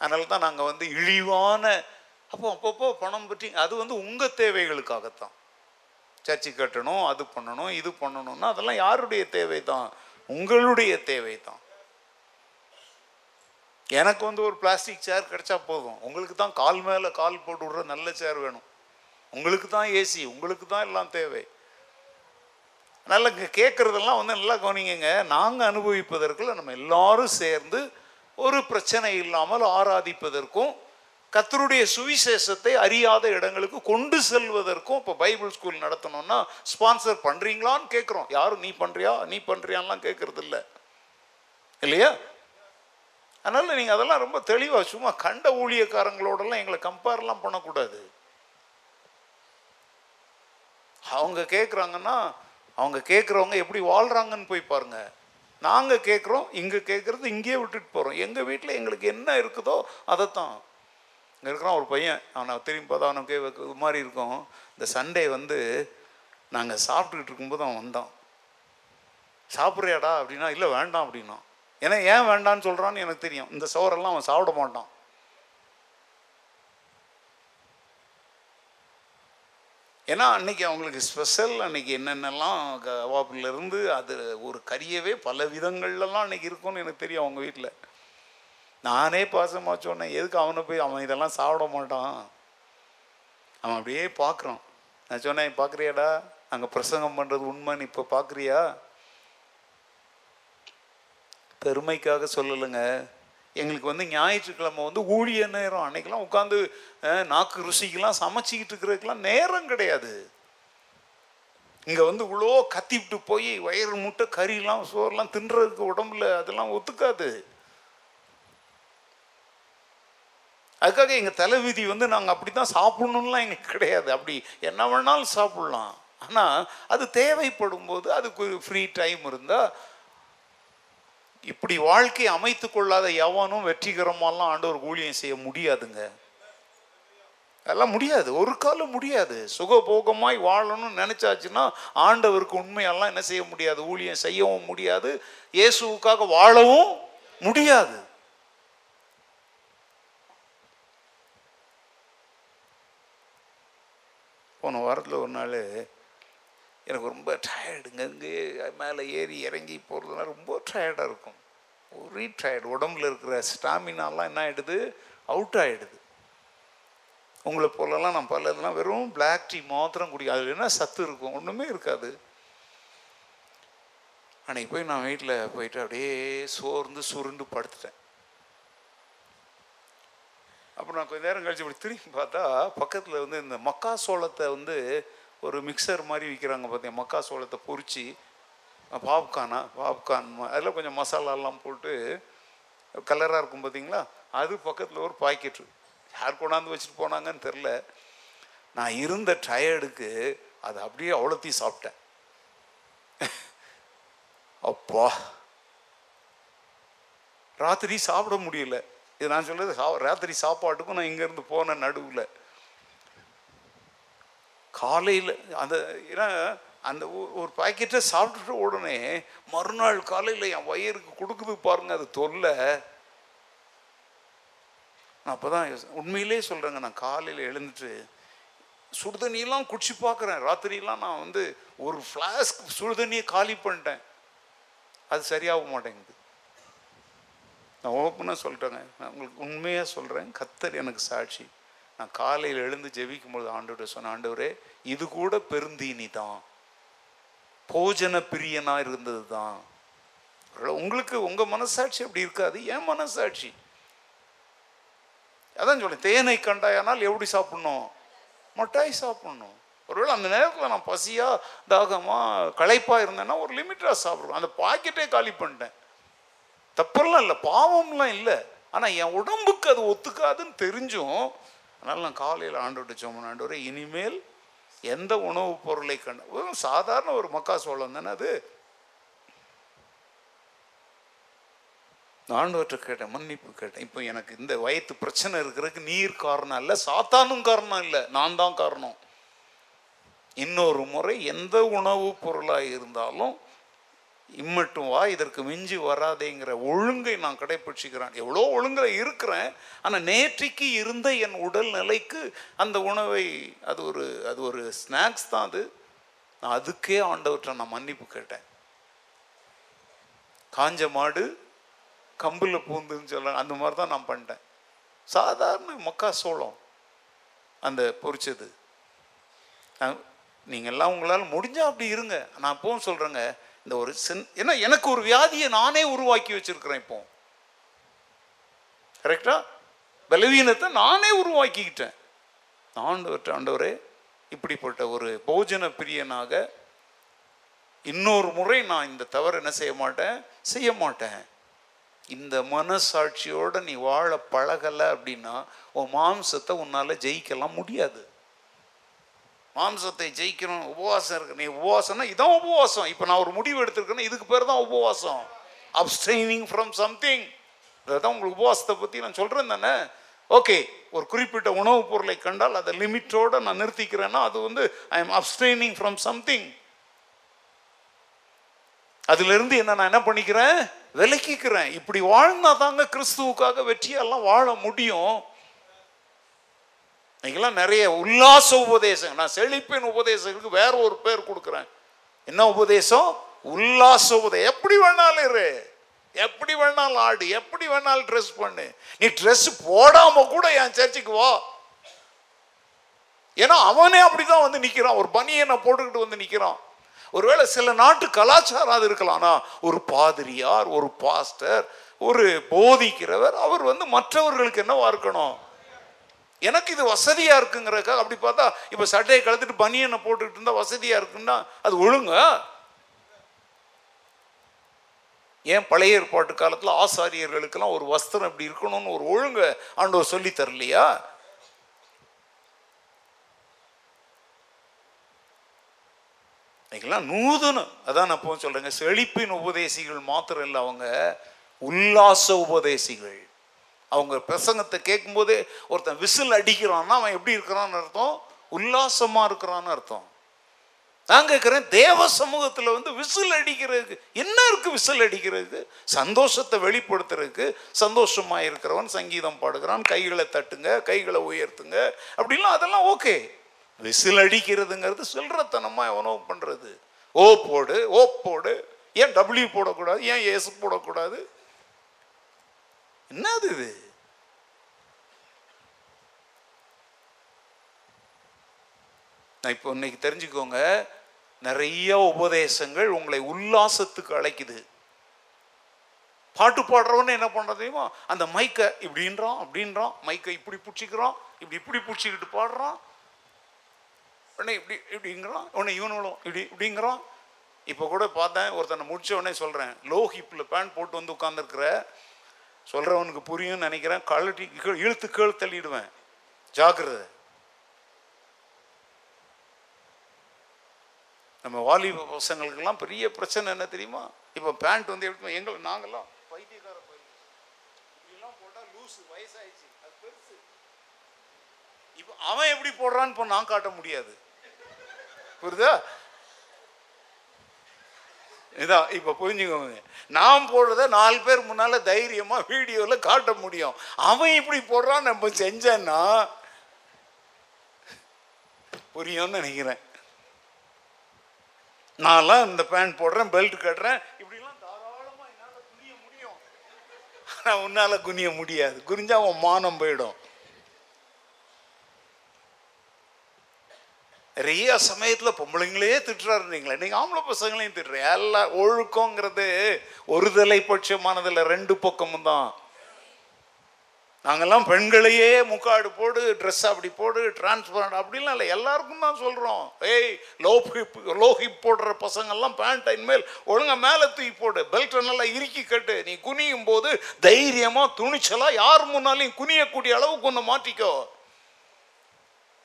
அதனால தான் நாங்கள் வந்து இழிவான அப்போ அப்பப்போ பணம் பற்றி அது வந்து உங்கள் தேவைகளுக்காகத்தான். சர்ச்சு கட்டணும் அது பண்ணணும் இது பண்ணணும்னா அதெல்லாம் யாருடைய தேவை தான் உங்களுடைய தேவை தான் எனக்கு வந்து ஒரு பிளாஸ்டிக் சேர் கிடைச்சா போதும். உங்களுக்கு தான் கால் மேலே கால் போட்டு விடுற நல்ல சேர் வேணும். உங்களுக்கு தான் ஏசி உங்களுக்கு தான் எல்லாம் தேவை. அதனால் கேட்குறதெல்லாம் வந்து நல்லா கவனிங்க நாங்கள் அனுபவிப்பதற்குள்ள நம்ம எல்லாரும் சேர்ந்து ஒரு பிரச்சனை இல்லாமல் ஆராதிப்பதற்கும் கத்தருடைய சுவிசேஷத்தை அறியாத இடங்களுக்கு கொண்டு செல்வதற்கும் இப்போ பைபிள் ஸ்கூல் நடத்தணும்னா ஸ்பான்சர் பண்ணுறீங்களான்னு கேட்குறோம் யாரும் நீ பண்ணுறியா நீ பண்ணுறியான்லாம் கேட்குறது இல்லை இல்லையா? அதனால் நீங்கள் அதெல்லாம் ரொம்ப தெளிவாக சும்மா கண்ட ஊழியக்காரங்களோடலாம் எங்களை கம்பேர்லாம் பண்ணக்கூடாது. அவங்க கேட்குறாங்கன்னா அவங்க கேட்குறவங்க எப்படி வாழ்கிறாங்கன்னு போய் பாருங்க. நாங்கள் கேட்குறோம் இங்கே கேட்குறது இங்கேயே விட்டுட்டு போகிறோம் எங்கள் வீட்டில் எங்களுக்கு என்ன இருக்குதோ அதைத்தான். இங்கே இருக்கிறான் ஒரு பையன் அவனை திரும்பி பார்த்தா அவனுக்கு இது மாதிரி இருக்கும். இந்த சண்டே வந்து நாங்கள் சாப்பிட்டுக்கிட்டு இருக்கும்போது அவன் வந்தான். சாப்பிட்றியாடா அப்படின்னா இல்லை வேண்டாம் அப்படின்னா ஏன்னா ஏன் வேண்டான்னு சொல்கிறான்னு எனக்கு தெரியும். இந்த சோறெல்லாம் அவன் சாப்பிட மாட்டான். ஏன்னா அன்னைக்கு அவங்களுக்கு ஸ்பெஷல் அன்னைக்கு என்னென்னலாம் இருந்து அது ஒரு கறியவே பல விதங்கள்லாம் அன்னைக்கு இருக்கும்னு எனக்கு தெரியும் அவங்க வீட்டில் நானே பாசமாக சொன்னேன் எதுக்கு அவனை போய் அவன் இதெல்லாம் சாப்பிட மாட்டான்? அவன் அப்படியே பார்க்குறான் நான் சொன்னேன் பார்க்குறியாடா அங்கே பிரசங்கம் பண்ணுறது உண்மைன்னு இப்போ பார்க்குறியா பெருமைக்காக சொல்லலைங்க. எங்களுக்கு வந்து ஞாயிற்றுக்கிழமை வந்து ஊழிய நேரம். அன்னைக்கெல்லாம் உட்காந்து நாக்கு ருசிக்கெல்லாம் சமைச்சிக்கிட்டு இருக்கிறதுக்கெல்லாம் நேரம் கிடையாது. இங்கே வந்து இவ்வளோ கத்திவிட்டு போய் வயிறு முட்டை கறிலாம் சோறுலாம் தின்றதுக்கு உடம்புல அதெல்லாம் ஒத்துக்காது. அதுக்காக எங்கள் தலைவிதி வந்து நாங்கள் அப்படி தான் சாப்பிடணும்லாம் எங்களுக்கு கிடையாது. அப்படி என்ன வேணாலும் சாப்பிட்லாம். ஆனால் அது தேவைப்படும் போது அதுக்கு ஒரு ஃப்ரீ டைம் இருந்தால் இப்படி வாழ்க்கை அமைத்து கொள்ளாத எவனும் வெற்றிகரமாலாம் ஆண்டவர் ஊழியம் செய்ய முடியாதுங்க. அதெல்லாம் முடியாது. ஒரு காலம் முடியாது. சுகபோகமாய் வாழணும்னு நினைச்சாச்சுன்னா ஆண்டவருக்கு உண்மையெல்லாம் என்ன செய்ய முடியாது? ஊழியம் செய்யவும் முடியாது. இயேசுவுக்காக வாழவும் முடியாது. போன வாரத்தில் ஒரு நாள் எனக்கு ரொம்ப டயர்டுங்க இங்கே மேலே ஏறி இறங்கி போகிறதுனா ரொம்ப டயர்டாக இருக்கும். ஒரே டயர்டு உடம்புல இருக்கிற ஸ்டாமினாலாம் என்ன ஆகிடுது அவுட் ஆகிடுது உங்களை போலலாம் நான் பல இதெல்லாம் வெறும் பிளாக் டீ மாத்திரம் குடிக்கும் அதில் என்ன சத்து இருக்கும்? ஒன்றுமே இருக்காது. அன்னைக்கு போய் நான் வீட்டில் போயிட்டு அப்படியே சோர்ந்து சுருண்டு படுத்துட்டேன். அப்புறம் நான் கொஞ்ச நேரம் கழிச்சு இப்படி திரும்பி பார்த்தா பக்கத்தில் வந்து இந்த மக்கா சோளத்தை வந்து ஒரு மிக்சர் மாதிரி விற்கிறாங்க பார்த்தீங்க மக்கா சோளத்தை பொறிச்சு பாப்கார்னா பாப்கார்ன் அதில் கொஞ்சம் மசாலாலாம் போட்டு கலராக இருக்கும் பார்த்தீங்களா அது பக்கத்தில் ஒரு பாக்கெட்டு யார் கொண்டாந்து வச்சுட்டு போனாங்கன்னு தெரில நான் இருந்த டயர்டுக்கு அது அப்படியே அவ்வளோத்தையும் சாப்பிட்டேன். அப்பா! ராத்திரி சாப்பிட முடியல. இது நான் சொல்கிறது சா ராத்திரி சாப்பாட்டுக்கும் நான் இங்கேருந்து போன நடுவில். காலையில் அந்த ஏன்னா அந்த ஒரு பாக்கெட்டை சாப்பிட்டுட்டு உடனே மறுநாள் காலையில் என் வயிறுக்கு கொடுக்குது பாருங்க அது தொல்லை. நான் அப்போ தான் உண்மையிலே சொல்கிறேங்க நான் காலையில் எழுந்துட்டு சுடுதண்ணியெல்லாம் குடிச்சு பார்க்குறேன் ராத்திரியெல்லாம் நான் வந்து ஒரு ஃப்ளாஸ்க் சுடுதண்ணியை காலி பண்ணிட்டேன். அது சரியாக மாட்டேங்குது. நான் ஓப்பனாக சொல்லிட்டேங்க. நான் உங்களுக்கு உண்மையாக சொல்கிறேன் கத்தர் எனக்கு சாட்சி. நான் காலையில் எழுந்து ஜெபிக்கும்போது ஆண்டவர்கிட்ட சொன்ன ஆண்டவரே இது கூட பெருந்தீனி தான். போஜன பிரியனாக இருந்தது தான். உங்களுக்கு உங்கள் மனசாட்சி அப்படி இருக்காது என் மனசாட்சி. அதான் சொல்லி தேனை கண்டாயானால் எப்படி சாப்பிடணும்? மொட்டாய் சாப்பிடணும். ஒருவேளை அந்த நேரத்தில் நான் பசியா தாகமாக களைப்பாக இருந்தேன்னா ஒரு லிமிட்டாக சாப்பிடுவேன். அந்த பாக்கெட்டே காலி பண்ணிட்டேன். தப்பெல்லாம் இல்லை பாவம்லாம் இல்லை. ஆனால் என் உடம்புக்கு அது ஒத்துக்காதுன்னு தெரிஞ்சும் அதனால் நான் காலையில் ஆண்டோட்டு சோமன் ஆண்டவரே இனிமேல் எந்த உணவுப் பொருளை கண்டு சாதாரண ஒரு மக்கா சோளம் தானே அது? நான் கேட்டேன் மன்னிப்பு கேட்டேன். இப்போ எனக்கு இந்த வயத்து பிரச்சனை இருக்கிறதுக்கு நீர் காரணம் இல்லை சாத்தானும் காரணம் இல்லை நான் தான் காரணம். இன்னொரு முறை எந்த உணவுப் பொருளாக இருந்தாலும் இம்மட்டும் வா இதற்கு மிஞ்சி வராதேங்கிற ஒழுங்கை நான் கடைபிடிச்சிக்கிறேன் எவ்வளோ ஒழுங்கில் இருக்கிறேன் ஆனால் நேற்றைக்கு இருந்த என் உடல் நிலைக்கு அந்த உணவை அது ஒரு அது ஒரு ஸ்நாக்ஸ் தான் அது. நான் அதுக்கே ஆண்டவற்றை நான் மன்னிப்பு கேட்டேன். காஞ்ச மாடு கம்பில் பூந்துன்னு சொல்ல அந்த மாதிரி தான் நான் பண்ணிட்டேன். சாதாரண மக்கா சோளம் அந்த பொறிச்சது நீங்கள் நீங்கள்லாம் உங்களால் முடிஞ்சால் அப்படி இருங்க. நான் அப்பவும் சொல்கிறேங்க இந்த ஒரு சென் ஏன்னா எனக்கு ஒரு வியாதியை நானே உருவாக்கி வச்சிருக்கிறேன் இப்போ. கரெக்டா பலவீனத்தை நானே உருவாக்கிக்கிட்டேன். ஆண்டவர்கிட்ட ஆண்டவரே இப்படிப்பட்ட ஒரு போஜன பிரியனாக இன்னொரு முறை நான் இந்த தவறு என்ன செய்ய மாட்டேன்? செய்ய மாட்டேன். இந்த மனசாட்சியோட நீ வாழ பழகலை அப்படின்னா உன் மாம்சத்தை உன்னால் ஜெயிக்கலாம் முடியாது. மாம்சத்தை ஜெயிக்கணும் உபவாசம் இருக்கு. நீ உபவாசம்னா இதான் உபவாசம். இப்போ நான் ஒரு முடிவு எடுத்திருக்கேன்னா இதுக்கு பேர் தான் உபவாசம். அப்ஸ்டைனிங் ஃப்ரம் சம்திங் அதான் உங்களுக்கு உபவாசத்தை பற்றி நான் சொல்கிறேன் தானே? ஓகே ஒரு குறிப்பிட்ட உணவுப் பொருளை கண்டால் அதை லிமிட்டோட நான் நிறுத்திக்கிறேன்னா அது வந்து I am abstaining from something அதிலிருந்து என்ன நான் என்ன பண்ணிக்கிறேன்? விலக்கிக்கிறேன். இப்படி வாழ்ந்தால் தாங்க கிறிஸ்துவுக்காக வெற்றியெல்லாம் வாழ முடியும். இன்னைக்கெல்லாம் நிறைய உல்லாச உபதேசம் நான் செழிப்பின் உபதேசங்களுக்கு வேற ஒரு பேர் கொடுக்குறேன். என்ன உபதேசம்? உல்லாச உபதேசம். எப்படி வேணாலும் இரு. எப்படி வேணாலும் ஆடு எப்படி வேணாலும் ட்ரெஸ் பண்ணு. நீ ட்ரெஸ் போடாம கூட என் சர்ச்சுக்கு வா. ஏன்னா அவனே அப்படிதான் வந்து நிற்கிறான் ஒரு பனியனை போட்டுக்கிட்டு வந்து நிற்கிறான் ஒருவேளை சில நாட்டு கலாச்சாரம் அது இருக்கலாம்னா ஒரு பாதிரியார் ஒரு பாஸ்டர் ஒரு போதிக்கிறவர் அவர் வந்து மற்றவர்களுக்கு என்னவா இருக்கணும்? எனக்கு இது வசதியாக இருக்குங்கிறதுக்காக அப்படி பார்த்தா இப்போ சட்டையை கழுத்துட்டு பனியனை போட்டுக்கிட்டு இருந்தால் வசதியாக இருக்குன்னா அது ஒழுங்க. ஏன் பழைய ஏற்பாட்டு காலத்தில் ஆசாரியர்களுக்கெல்லாம் ஒரு வஸ்திரம் இப்படி இருக்கணும்னு ஒரு ஒழுங்க ஆண்டவர் சொல்லி தரலையா? இன்னைக்கெல்லாம் நூதனம் அதான் நான் இப்போ சொல்றேங்க செழிப்பின் உபதேசிகள் மாத்திரம் இல்லை அவங்க உல்லாச உபதேசிகள். அவங்க பிரசங்கத்தை கேட்கும்போதே ஒருத்தன் விசில் அடிக்கிறான்னா அவன் எப்படி இருக்கிறான்னு அர்த்தம்? உல்லாசமாக இருக்கிறான்னு அர்த்தம். நான் கேட்குறேன் தேவ சமூகத்தில் வந்து விசில் அடிக்கிறதுக்கு என்ன இருக்கு விசில் அடிக்கிறதுக்கு? சந்தோஷத்தை வெளிப்படுத்துறதுக்கு சந்தோஷமாக இருக்கிறவன் சங்கீதம் பாடுகிறான் கைகளை தட்டுங்க கைகளை உயர்த்துங்க. அப்படிலாம் அதெல்லாம் ஓகே. விசில் அடிக்கிறதுங்கிறது சில்லறத்தனமாக எவனோ பண்ணுறது ஓ போடு ஓ போடு. ஏன் டபிள்யூ போடக்கூடாது? ஏன் எஸ் போடக்கூடாது? என்னது இது? நான் இப்போ இன்னைக்கு தெரிஞ்சுக்கோங்க நிறைய உபதேசங்கள் உங்களை உல்லாசத்துக்கு அழைக்குது. பாட்டு பாடுறவன்னு என்ன பண்றது தெரியுமா? அந்த மைக்கை இப்படின்றான் அப்படின்றான் மைக்கை இப்படி பிடிச்சிக்கிறான் இப்படி இப்படி பிடிச்சிக்கிட்டு பாடுறான். உடனே இப்படி இப்படிங்கிறான் உடனே இவனும் இப்படி இப்படிங்கிறான். இப்போ கூட பார்த்தேன் ஒருத்தனை முடிச்ச உடனே சொல்கிறேன் லோ ஹிப்பில் பேண்ட் போட்டு வந்து உட்காந்துருக்கிற சொல்கிறவனுக்கு புரியும்னு நினைக்கிறேன். கழட்டி இழுத்து கீழ் தள்ளிடுவேன். ஜாக்கிரதை. நம்ம வாலிப பசங்களுக்கெல்லாம் பெரிய பிரச்சனை என்ன தெரியுமா? இப்போ பேண்ட் வந்து எப்படி எங்களை நாங்கெல்லாம் பைத்தியக்கார பையன். போட்டால் லூஸ் வயசாயிடுச்சு. அது பெருசு. இப்போ அவன் எப்படி போடுறான்னு இப்போ நான் காட்ட முடியாது. புரியுதா? இதான் இப்போ புரிஞ்சுக்கோங்க நான் போடுறத நாலு பேர் முன்னால் தைரியமாக வீடியோவில் காட்ட முடியும். அவன் இப்படி போடுறான் நம்ம செஞ்சேன்னா புரியும்னு நினைக்கிறேன். நான்லாம் இந்த பேண்ட் போடுறேன் பெல்ட் கட்டுறேன். இப்படிலாம் தாராளமாக என்னால் குனிய முடியும். ஆனால் உன்னால் குனிய முடியாது. குனிஞ்சா அவன் மானம் போயிடும். நிறைய சமயத்தில் பொம்பளைங்களே திட்டுறாரு நீங்களே. நீங்கள் ஆம்பளை பசங்களையும் திட்டுறீங்க எல்லாம் ஒழுக்கங்கிறது ஒரு தலைப்பட்சமானதுல ரெண்டு பக்கமும் தான். நாங்கள்லாம் பெண்களையே முக்காடு போடு ட்ரெஸ் அப்படி போடு டிரான்ஸ்பரண்ட் அப்படிலாம் இல்லை. எல்லாருக்கும் தான் சொல்கிறோம் ஏய் லோ ஹிப் லோ ஹிப் போடுற பசங்கள்லாம் பேண்ட் இனிமேல் ஒழுங்கா மேலே தூக்கி போடு. பெல்ட்டை நல்லா இறுக்கி கட்டு. நீ குனியும் போது தைரியமாக துணிச்சலாக யார் முன்னாலையும் குனியக்கூடிய அளவுக்கு ஒன்று மாற்றிக்கோ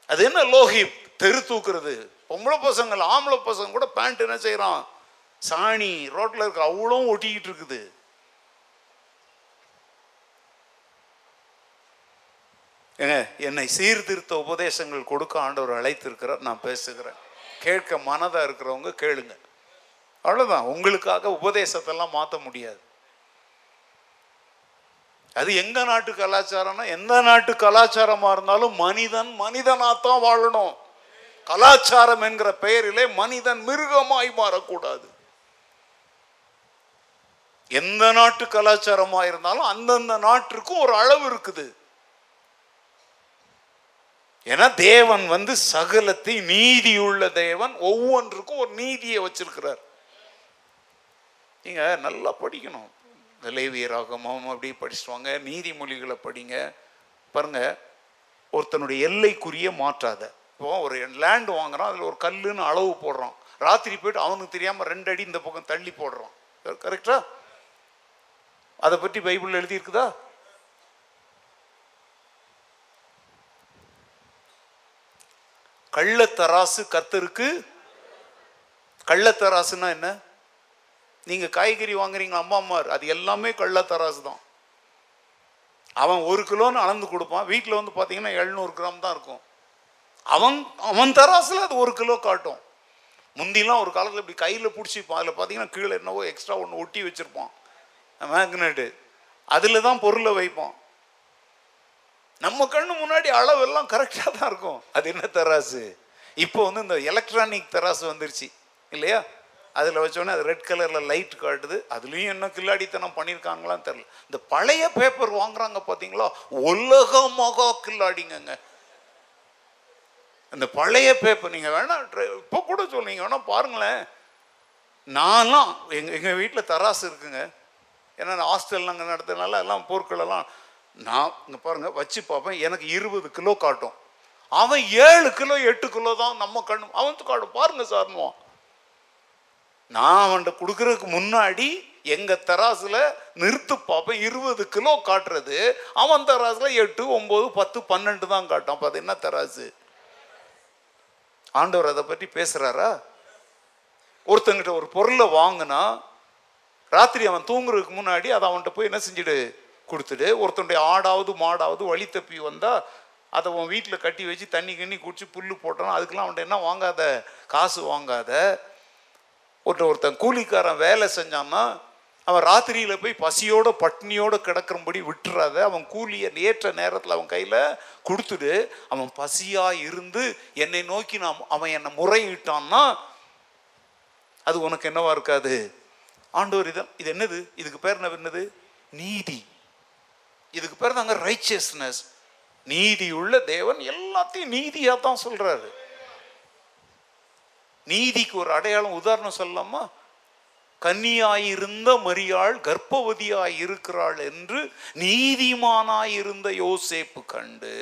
அது என்ன லோஹிப் தெரு தூக்குறது. பொம்பளை பசங்கள் ஆம்பளை பசங்க கூட பேண்ட் என்ன செய்கிறான் சாணி ரோட்டில் இருக்க அவ்வளோ ஒட்டிக்கிட்டு இருக்குது. ஏங்க என்னை சீர்திருத்த உபதேசங்கள் கொடுக்க ஆண்டவர் அழைத்திருக்கிறார் நான் பேசுகிறேன். கேட்க மனதாக இருக்கிறவங்க கேளுங்க. அவ்வளோதான் உங்களுக்காக உபதேசத்தெல்லாம் மாற்ற முடியாது. அது எங்க நாட்டு கலாச்சாரம்னா எந்த நாட்டு கலாச்சாரமாக இருந்தாலும் மனிதன் மனிதனாத்தான் வாழணும். கலாச்சாரம் என்கிற பெயரிலே மனிதன் மிருகமாய் மாறக்கூடாது. எந்த நாட்டு கலாச்சாரமா இருந்தாலும் அந்தந்த நாட்டிற்கும் ஒரு அளவு இருக்குது. ஏன்னா தேவன் வந்து சகலத்தை நீதியுள்ள தேவன் ஒவ்வொன்றுக்கும் ஒரு நீதியை வச்சிருக்கிறார். நீங்க நல்லா படிக்கணும். இந்த லேவியராகமம் அப்படி படிச்சுட்டு வாங்க. நீதிமொழிகளை படிங்க. பாருங்க ஒருத்தனுடைய எல்லைக்குரிய மாற்றாத. இப்போ ஒரு லேண்ட் வாங்குறான் அதில் ஒரு கல்லுன்னு அளவு போடுறான். ராத்திரி போயிட்டு அவனுக்கு தெரியாமல் ரெண்டு அடி இந்த பக்கம் தள்ளி போடுறான். கரெக்டா அதை பற்றி பைபிள் எழுதியிருக்குதா? கள்ளத்தராசு கர்த்தருக்கு கள்ளத்தராசுன்னா என்ன? நீங்கள் காய்கறி வாங்குறீங்க அம்மா அம்மார்? அது எல்லாமே கள்ளத்தராசு தான். அவன் ஒரு கிலோன்னு அளந்து கொடுப்பான். வீட்டில் வந்து பார்த்தீங்கன்னா எழுநூறு கிராம் தான் இருக்கும். அவன் அவன் தராசில் அது ஒரு கிலோ காட்டும். முந்திலாம் ஒரு காலத்தில் இப்படி கையில் பிடிச்சிப்பான் அதில் பார்த்தீங்கன்னா கீழே என்னவோ எக்ஸ்ட்ரா ஒன்று ஒட்டி வச்சுருப்பான். மேக்னெட்டு அதில் தான் பொருளை வைப்பான். நம்ம கண்ணு முன்னாடி அளவெல்லாம் கரெக்டாக தான் இருக்கும். அது என்ன தராசு இப்போ வந்து இந்த எலக்ட்ரானிக் தராசு வந்துருச்சு. இல்லையா? அதில் வச்சோடனே அது ரெட் கலரில் லைட் காட்டுது. அதுலேயும் என்ன கில்லாடித்தனம் பண்ணியிருக்காங்களான்னு தெரில இந்த பழைய பேப்பர் வாங்குறாங்க பார்த்தீங்களா உலகமாக கில்லாடிங்கங்க. இந்த பழைய பேப்பர் நீங்கள் வேணா இப்போ கூட சொல்லுங்க வேணால் பாருங்களேன். நான்லாம் எங்கள் எங்கள் வீட்டில் தராசு இருக்குங்க. ஏன்னா நான் ஹாஸ்டல் நாங்கள் நடத்துறதுனால எல்லாம் பொருட்கள் எல்லாம் நான் இங்கே பாருங்கள் வச்சு பார்ப்பேன் எனக்கு இருபது கிலோ காட்டும். அவன் ஏழு கிலோ எட்டு கிலோ தான் நம்ம கண்ணு அவன் காட்டும் பாருங்க சார்னுவான் நான் அவன்கிட்ட கொடுக்குறதுக்கு முன்னாடி எங்கள் தராசில் நிறுத்து பார்ப்பேன் இருபது கிலோ காட்டுறது அவன் தராசில் எட்டு ஒம்பது பத்து பன்னெண்டு தான் காட்டும் அப்போ அது என்ன தராசு? ஆண்டவர் அதை பற்றி பேசுகிறாரா ஒருத்தங்கிட்ட ஒரு பொருளை வாங்கினா ராத்திரி அவன் தூங்குறதுக்கு முன்னாடி அதை அவன்கிட்ட போய் என்ன செஞ்சுடு? கொடுத்துடு. ஒருத்தனுடைய ஆடாவது மாடாவது வழி தப்பி வந்தால் அதை உன் வீட்டில் கட்டி வச்சு தண்ணி கண்ணி குடிச்சு புல்லு போட்டான் அதுக்கெல்லாம் அவன்கிட்ட என்ன வாங்காத? காசு வாங்காத. ஒருத்தன் ஒருத்தன் கூலிக்காரன் வேலை செஞ்சான்னா அவன் ராத்திரியில் போய் பசியோட பட்னியோடு கிடக்கிறபடி விட்டுறாத அவன் கூலியை ஏற்ற நேரத்தில் அவன் கையில் கொடுத்துடு அவன் பசியாக இருந்து என்னை நோக்கி நான் அவன் என்னை முறையிட்டான்னா அது உனக்கு என்னவா இருக்காது? ஆண்டவர் இதான் இது என்னது? இதுக்கு பேர் என்ன என்னது? நீதி. இதுக்கு பேர் தாங்க ரைச்சியஸ்னஸ் நீதி உள்ள தேவன் எல்லாத்தையும் நீதியாக தான் சொல்கிறாரு நீதிக்கு ஒரு அடையாளம் உதாரணம் சொல்லலாமா? கன்னியாயிருந்த மரியாள் கர்ப்பவதியாயிருக்கிறாள் என்று நீதிமானாயிருந்த யோசேப்பு கண்டு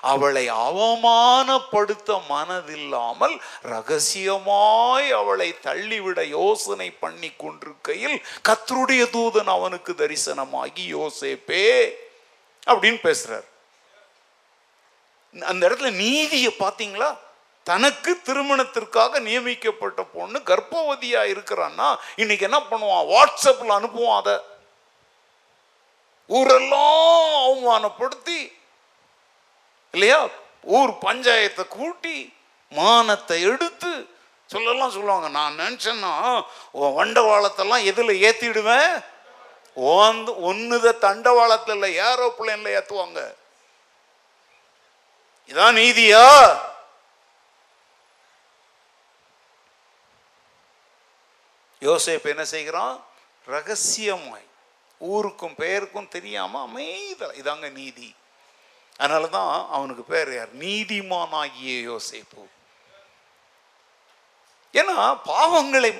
அவளை அவமானப்படுத்த மனதில்லாமல் ரகசியமாய் அவளை தள்ளிவிட யோசனை பண்ணி கொண்டிருக்கையில் கத்தருடைய தூதன் அவனுக்கு தரிசனமாகி யோசேப்பே அப்படின்னு பேசுறார். அந்த இடத்துல நீதியை பார்த்தீங்களா? தனக்கு திருமணத்திற்காக நியமிக்கப்பட்ட பொண்ணு கர்ப்பவதியா இருக்கிறான்னா இன்னைக்கு என்ன பண்ணுவான்? வாட்ஸ்அப்ல அனுப்புவான் அதை. ஊரெல்லாம் அவமானப்படுத்தி இல்லையா? ஊர் பஞ்சாயத்தை கூட்டி மானத்தை எடுத்து சொல்லலாம் சொல்லுவாங்க. நான் நினச்சேன்னா வண்டவாளத்தெல்லாம் எதில் ஏற்றிடுவேன் ஓந்து ஒன்றுத தண்டவாளத்தில் இல்லை ஏரோப்ளேனில் ஏற்றுவாங்க இதான் நீதியா? யோசேப்பு என்ன செய்கிறான்? ரகசியமாய் ஊருக்கும் பெயருக்கும் தெரியாமல் அமைதல் இதாங்க நீதி. அதனால தான் அவனுக்கு பேர் யார்? நீதிமானாகிய யோசேப்பு. ஏன்னா பாவங்களை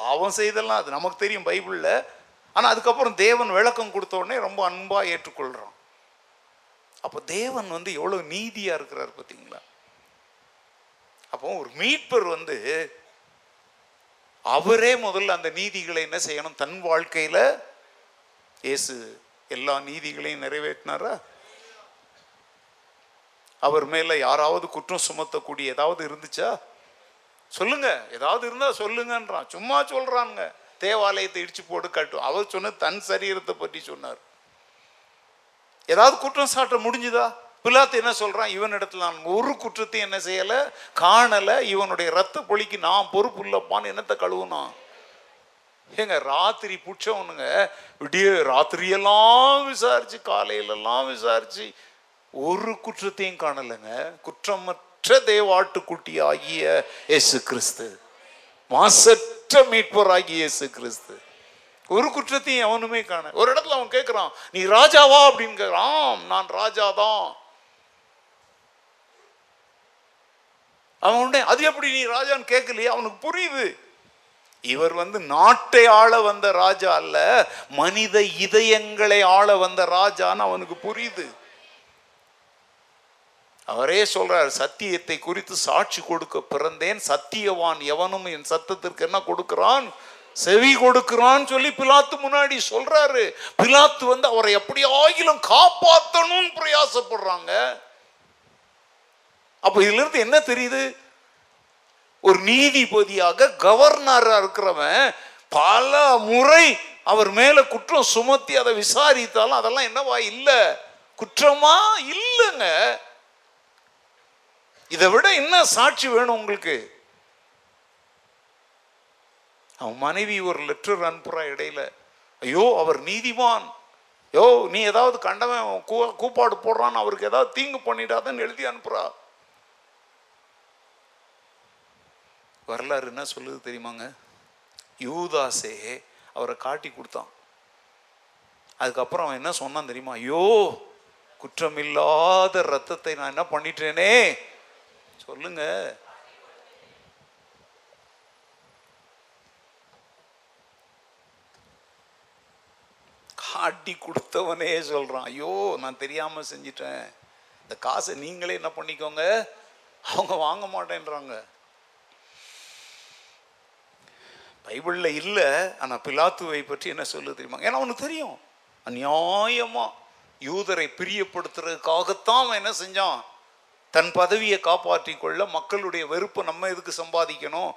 பாவம் செய்தெல்லாம் அது நமக்கு தெரியும் பைபிளில். ஆனால் அதுக்கப்புறம் தேவன் விளக்கம் கொடுத்த உடனே ரொம்ப அன்பாக ஏற்றுக்கொள்கிறான் அப்போ தேவன் வந்து எவ்வளோ நீதியாக இருக்கிறார் பார்த்தீங்களா அப்போ ஒரு மீட்பர் வந்து அவரே முதல்ல அந்த நீதிகளை என்ன செய்யணும்? தன் வாழ்க்கையில இயேசு எல்லா நீதிகளையும் நிறைவேற்றினாரா? அவர் மேல யாராவது குற்றம் சுமத்தக்கூடிய ஏதாவது இருந்துச்சா? சொல்லுங்க. ஏதாவது இருந்தா சொல்லுங்கன்றான். சும்மா சொல்றானுங்க. தேவாலயத்தை இடிச்சு போட்டு கட்டும் அவர் சொன்ன தன் சரீரத்தை பற்றி சொன்னார். ஏதாவது குற்றம் சாட்ட முடிஞ்சுதா? பிலாத்து என்ன சொல்கிறான் இவன் இடத்துல நான் ஒரு குற்றத்தையும் என்ன செய்யலை காணலை இவனுடைய ரத்த பொழிக்கு நான் பொறுப்பு இல்லப்பான்னு என்னத்தை கழுவுனான்? ஏங்க ராத்திரி பிடிச்சவனுங்க விடிய ராத்திரியெல்லாம் விசாரிச்சு காலையிலெல்லாம் விசாரிச்சு ஒரு குற்றத்தையும் காணலைங்க. குற்றமற்ற தேவாட்டுக்குட்டி ஆகிய இயேசு கிறிஸ்து மாசற்ற மீட்பராகிய இயேசு கிறிஸ்து ஒரு குற்றத்தையும் அவனுமே காண ஒரு இடத்துல அவன் கேட்குறான் நீ ராஜாவா? அப்படின்னு கேட்குறான் நான் நான் ராஜாதான். அவன் உடனே அது எப்படி நீ ராஜான்னு கேட்கலையே? அவனுக்கு புரியுது. இவர் வந்து நாட்டை ஆள வந்த ராஜா அல்ல மனித இதயங்களை ஆள வந்த ராஜான்னு அவனுக்கு புரியுது. அவரே சொல்றார் சத்தியத்தை குறித்து சாட்சி கொடுக்க பிறந்தேன். சத்தியவான் எவனும் என் சத்தத்திற்கு என்ன கொடுக்கிறான்? செவி கொடுக்கிறான்னு சொல்லி பிலாத்து முன்னாடி சொல்றாரு. பிலாத்து வந்து அவரை எப்படி ஆகிலும் காப்பாற்றணும்னு பிரயாசப்படுறாங்க. அப்ப இதுல இருந்து என்ன தெரியுது? ஒரு நீதிபதியாக கவர்னரா இருக்கிறவன் பல முறை அவர் மேல குற்றம் சுமத்தி அதை விசாரித்தாலும் அதெல்லாம் என்னவா இல்ல? குற்றமா இல்லைங்க. இதை விட என்ன சாட்சி வேணும் உங்களுக்கு? அவன் மனைவி ஒரு லெட்டர் அனுப்புறா இடையில. ஐயோ அவர் நீதிமான். யோ நீ ஏதாவது கண்டவன் கூ- கூப்பாடு போடுறான்னு அவருக்கு ஏதாவது தீங்கு பண்ணிடாதன்னு எழுதி அனுப்புறா. வரலாறு என்ன சொல்லுது தெரியுமாங்க? யூதாசே அவரை காட்டி கொடுத்தான். அதுக்கப்புறம் அவன் என்ன சொன்னான் தெரியுமா? ஐயோ குற்றமில்லாத ரத்தத்தை நான் என்ன பண்ணிட்டேனே? சொல்லுங்க. காட்டி கொடுத்தவனே சொல்றான். ஐயோ நான் தெரியாம செஞ்சிட்டேன். இந்த காசை நீங்களே என்ன பண்ணிக்கோங்க? அவங்க வாங்க மாட்டேன்றாங்க. பைபிளில் இல்லை ஆனால் பிலாத்துவை பற்றி என்ன சொல்லு தெரியுமா? ஏன்னா அவனுக்கு தெரியும். அநியாயமாக யூதரை பிரியப்படுத்துறதுக்காகத்தான் அவன் என்ன செஞ்சான்? தன் பதவியை காப்பாற்றி கொள்ள மக்களுடைய வெறுப்பை நம்ம எதுக்கு சம்பாதிக்கணும்?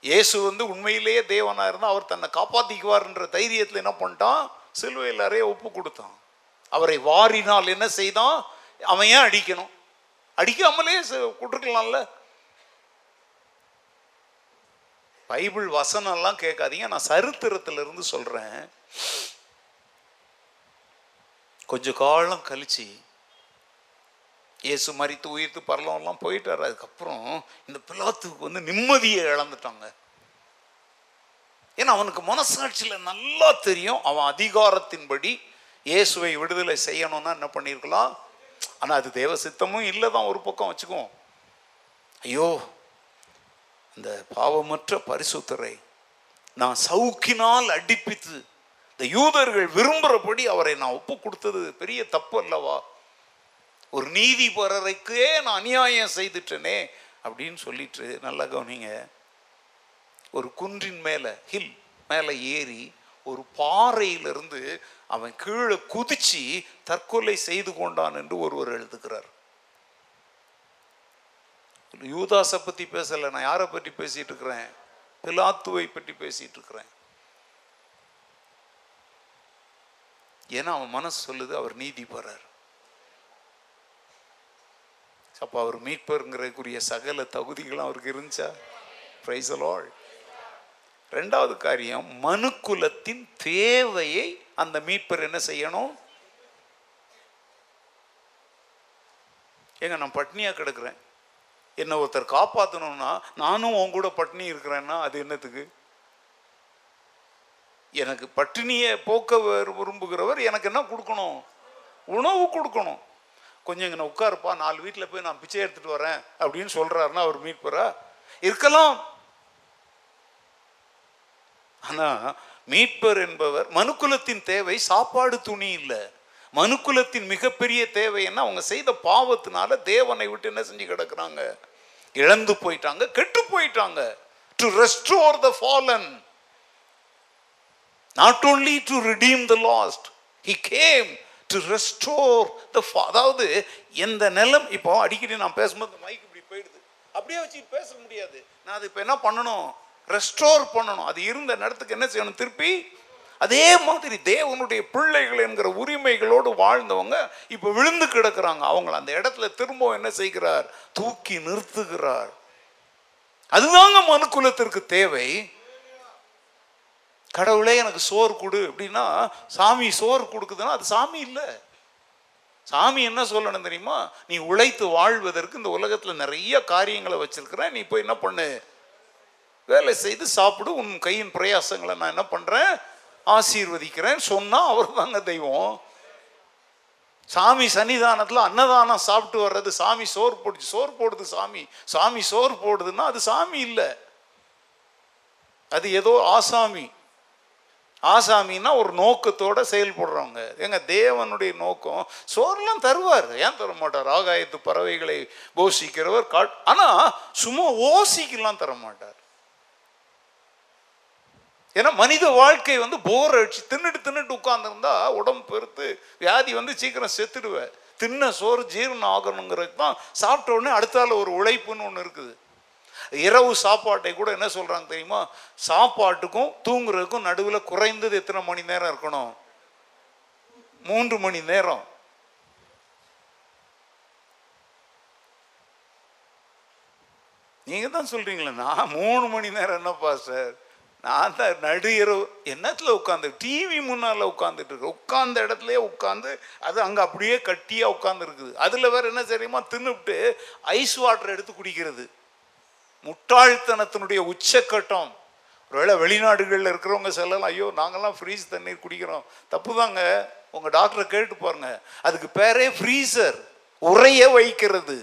இயேசு வந்து உண்மையிலேயே தேவனாக இருந்தால் அவர் தன்னை காப்பாற்றிக்குவார்ன்ற தைரியத்தில் என்ன பண்ணிட்டான்? சிலுவையில் அறைய ஒப்பு கொடுத்தான். அவரை வாரினால் என்ன செய்தான்? அவன் ஏன் அடிக்கணும்? அடிக்காமலே கொடுக்கலாம்ல? பைபிள் வசனம் எல்லாம் கேட்காதீங்க. நான் சரித்திரத்திலிருந்து இருந்து கொஞ்ச காலம் கழிச்சு இயேசு மறித்து உயிர்த்து பரலவெல்லாம் போயிட்டார். அதுக்கப்புறம் இந்த பிலாத்துக்கு வந்து நிம்மதியை இழந்துட்டாங்க. ஏன்னா அவனுக்கு மனசாட்சியில் நல்லா தெரியும். அவன் அதிகாரத்தின்படி இயேசுவை விடுதலை செய்யணும்னா என்ன பண்ணியிருக்கலாம்? ஆனால் அது தேவ சித்தமும் இல்லை தான் ஒரு பக்கம் வச்சுக்குவோம். ஐயோ இந்த பாவமற்ற பரிசுத்தரை நான் சவுக்கினால் அடிப்பித்து இந்த யூதர்கள் விரும்புகிறபடி அவரை நான் ஒப்பு கொடுத்தது பெரிய தப்பு அல்லவா ஒரு நீதிபரரைக்கே நான் அநியாயம் செய்துட்டேனே அப்படின்னு சொல்லிட்டு நல்லா கவனிங்க. ஒரு குன்றின் மேலே ஹில் மேலே ஏறி ஒரு பாறையிலிருந்து அவன் கீழே குதிச்சு தற்கொலை செய்து கொண்டான் என்று ஒருவர் எழுதுகிறார். யூதாஸை பற்றி பேசலை நான் யாரை பற்றி பேசிட்டு இருக்கிறேன் பிலாத்துவை பற்றி பேசிட்டு இருக்கிறேன் ஏன்னா அவன் மனசு சொல்லுது அவர் நீதி போறார். அப்போ அவர் மீட்பருங்கிறதுக்குரிய சகல தகுதிகளும் அவருக்கு இருந்துச்சா? பிரைஸ் ரெண்டாவது காரியம் மனுக்குலத்தின் தேவையை அந்த மீட்பர் என்ன செய்யணும்? ஏங்க நான் பட்னியாக கிடக்குறேன். என்னை ஒருத்தர் காப்பாற்றணும்னா நானும் உன் கூட பட்டினி இருக்கிறேன்னா அது என்னத்துக்கு? எனக்கு பட்டினியை போக்க விரும்புகிறவர் எனக்கு என்ன கொடுக்கணும்? உணவு கொடுக்கணும். கொஞ்சம் இங்கே உட்காருப்பா நாலு வீட்டில் போய் நான் பிச்சை எடுத்துகிட்டு வரேன் அப்படின்னு சொல்கிறாருன்னா அவர் மீட்பரா இருக்கலாம். ஆனால் மீட்பர் என்பவர் மனுக்குலத்தின் தேவை சாப்பாடு துணி இல்லை. மனுக்குலத்தின் மிகப்பெரிய தேவை என்ன அவங்க செய்த பாவத்தினால தேவனை விட்டு என்ன செஞ்சு கிடக்குறாங்க? இழந்து போயிட்டாங்க கெட்டு போயிட்டாங்க. To restore the fallen not only to redeem the lost he came to restore the அதாவது எந்த நிலம் இப்போ அடிக்கடி நான் பேசும்போது மைக் இப்படி போயிடுது. அப்படியே வச்சு பேச முடியாது. நான் அது இப்போ என்ன பண்ணணும்? ரெஸ்டோர் பண்ணணும். அது இருந்த இடத்துக்கு என்ன செய்யணும்? திருப்பி அதே மாதிரி தேவனுடைய பிள்ளைகள் என்கிற உரிமைகளோடு வாழ்ந்தவங்க இப்போ விழுந்து கிடக்குறாங்க. அவங்கள அந்த இடத்துல திரும்பவும் என்ன செய்கிறார்? தூக்கி நிறுத்துகிறார். அதுதாங்க மனுக்குலத்திற்கு தேவை. கடவுளே எனக்கு சோறு கொடு அப்படின்னா சாமி சோறு கொடுக்குதுன்னா அது சாமி இல்லை. சாமி என்ன சொல்லணும் தெரியுமா? நீ உழைத்து வாழ்வதற்கு இந்த உலகத்தில் நிறைய காரியங்களை வச்சிருக்கிற நீ போய் என்ன பண்ணு? வேலை செய்து சாப்பிடு உன் கையின் பிரயாசங்களை நான் என்ன பண்ணுறேன் ஆசீர்வதிக்கிறேன் சொன்னால் அவர் தாங்க தெய்வம். சாமி சன்னிதானத்தில் அன்னதானம் சாப்பிட்டு வர்றது சாமி சோறு போடுச்சு. சோறு போடுது சாமி. சாமி சோறு போடுதுன்னா அது சாமி இல்லை. அது ஏதோ ஆசாமி. ஆசாமின்னா ஒரு நோக்கத்தோட செயல்படுறவங்க. எங்க தேவனுடைய நோக்கம் சோறுலாம் தருவார். ஏன் தர மாட்டார்? ஆகாயத்து பறவைகளை போஷிக்கிறவர் காட் ஆனால் சும்மா ஓசிக்கெல்லாம் தர மாட்டார். ஏன்னா மனித வாழ்க்கை வந்து போர் அடிச்சு தின்னுட்டு தின்னுட்டு உட்காந்துருந்தா உடம்பு பெருத்து வியாதி வந்து சீக்கிரம் செத்துடுவேன் தின்ன சோறு ஜீரணம் ஆகணுங்கிறது தான் சாப்பிட்ட உடனே அடுத்தால ஒரு உழைப்புன்னு ஒன்று இருக்குது. இரவு சாப்பாட்டை கூட என்ன சொல்றாங்க தெரியுமா? சாப்பாட்டுக்கும் தூங்குறதுக்கும் நடுவில் குறைந்தது எத்தனை மணி நேரம் இருக்கணும்? மூன்று மணி நேரம். நீங்க தான் சொல்கிறீங்களே நான் மூணு மணி நேரம் என்னப்பா சார்? நான் தான் நடு இரவு என்னத்துல உட்காந்து டிவி முன்னால் உட்காந்துட்டு இருக்கு. உட்காந்த இடத்துலயே உட்காந்து அது அங்கே அப்படியே கட்டியாக உட்காந்துருக்குது அதில் வேறு என்ன தெரியுமா? தின்னுபிட்டு ஐஸ் வாட்டர் எடுத்து குடிக்கிறது. முட்டாள்தனத்தினுடைய உச்சக்கட்டம். ஒருவேளை வெளிநாடுகளில் இருக்கிறவங்க சொல்லலாம் ஐயோ நாங்கள்லாம் ஃப்ரீஸ் தண்ணீர் குடிக்கிறோம். தப்பு தாங்க உங்கள் டாக்டரை கேட்டு பாருங்க. அதுக்கு பேரே ஃப்ரீசர் உரையே வைக்கிறது.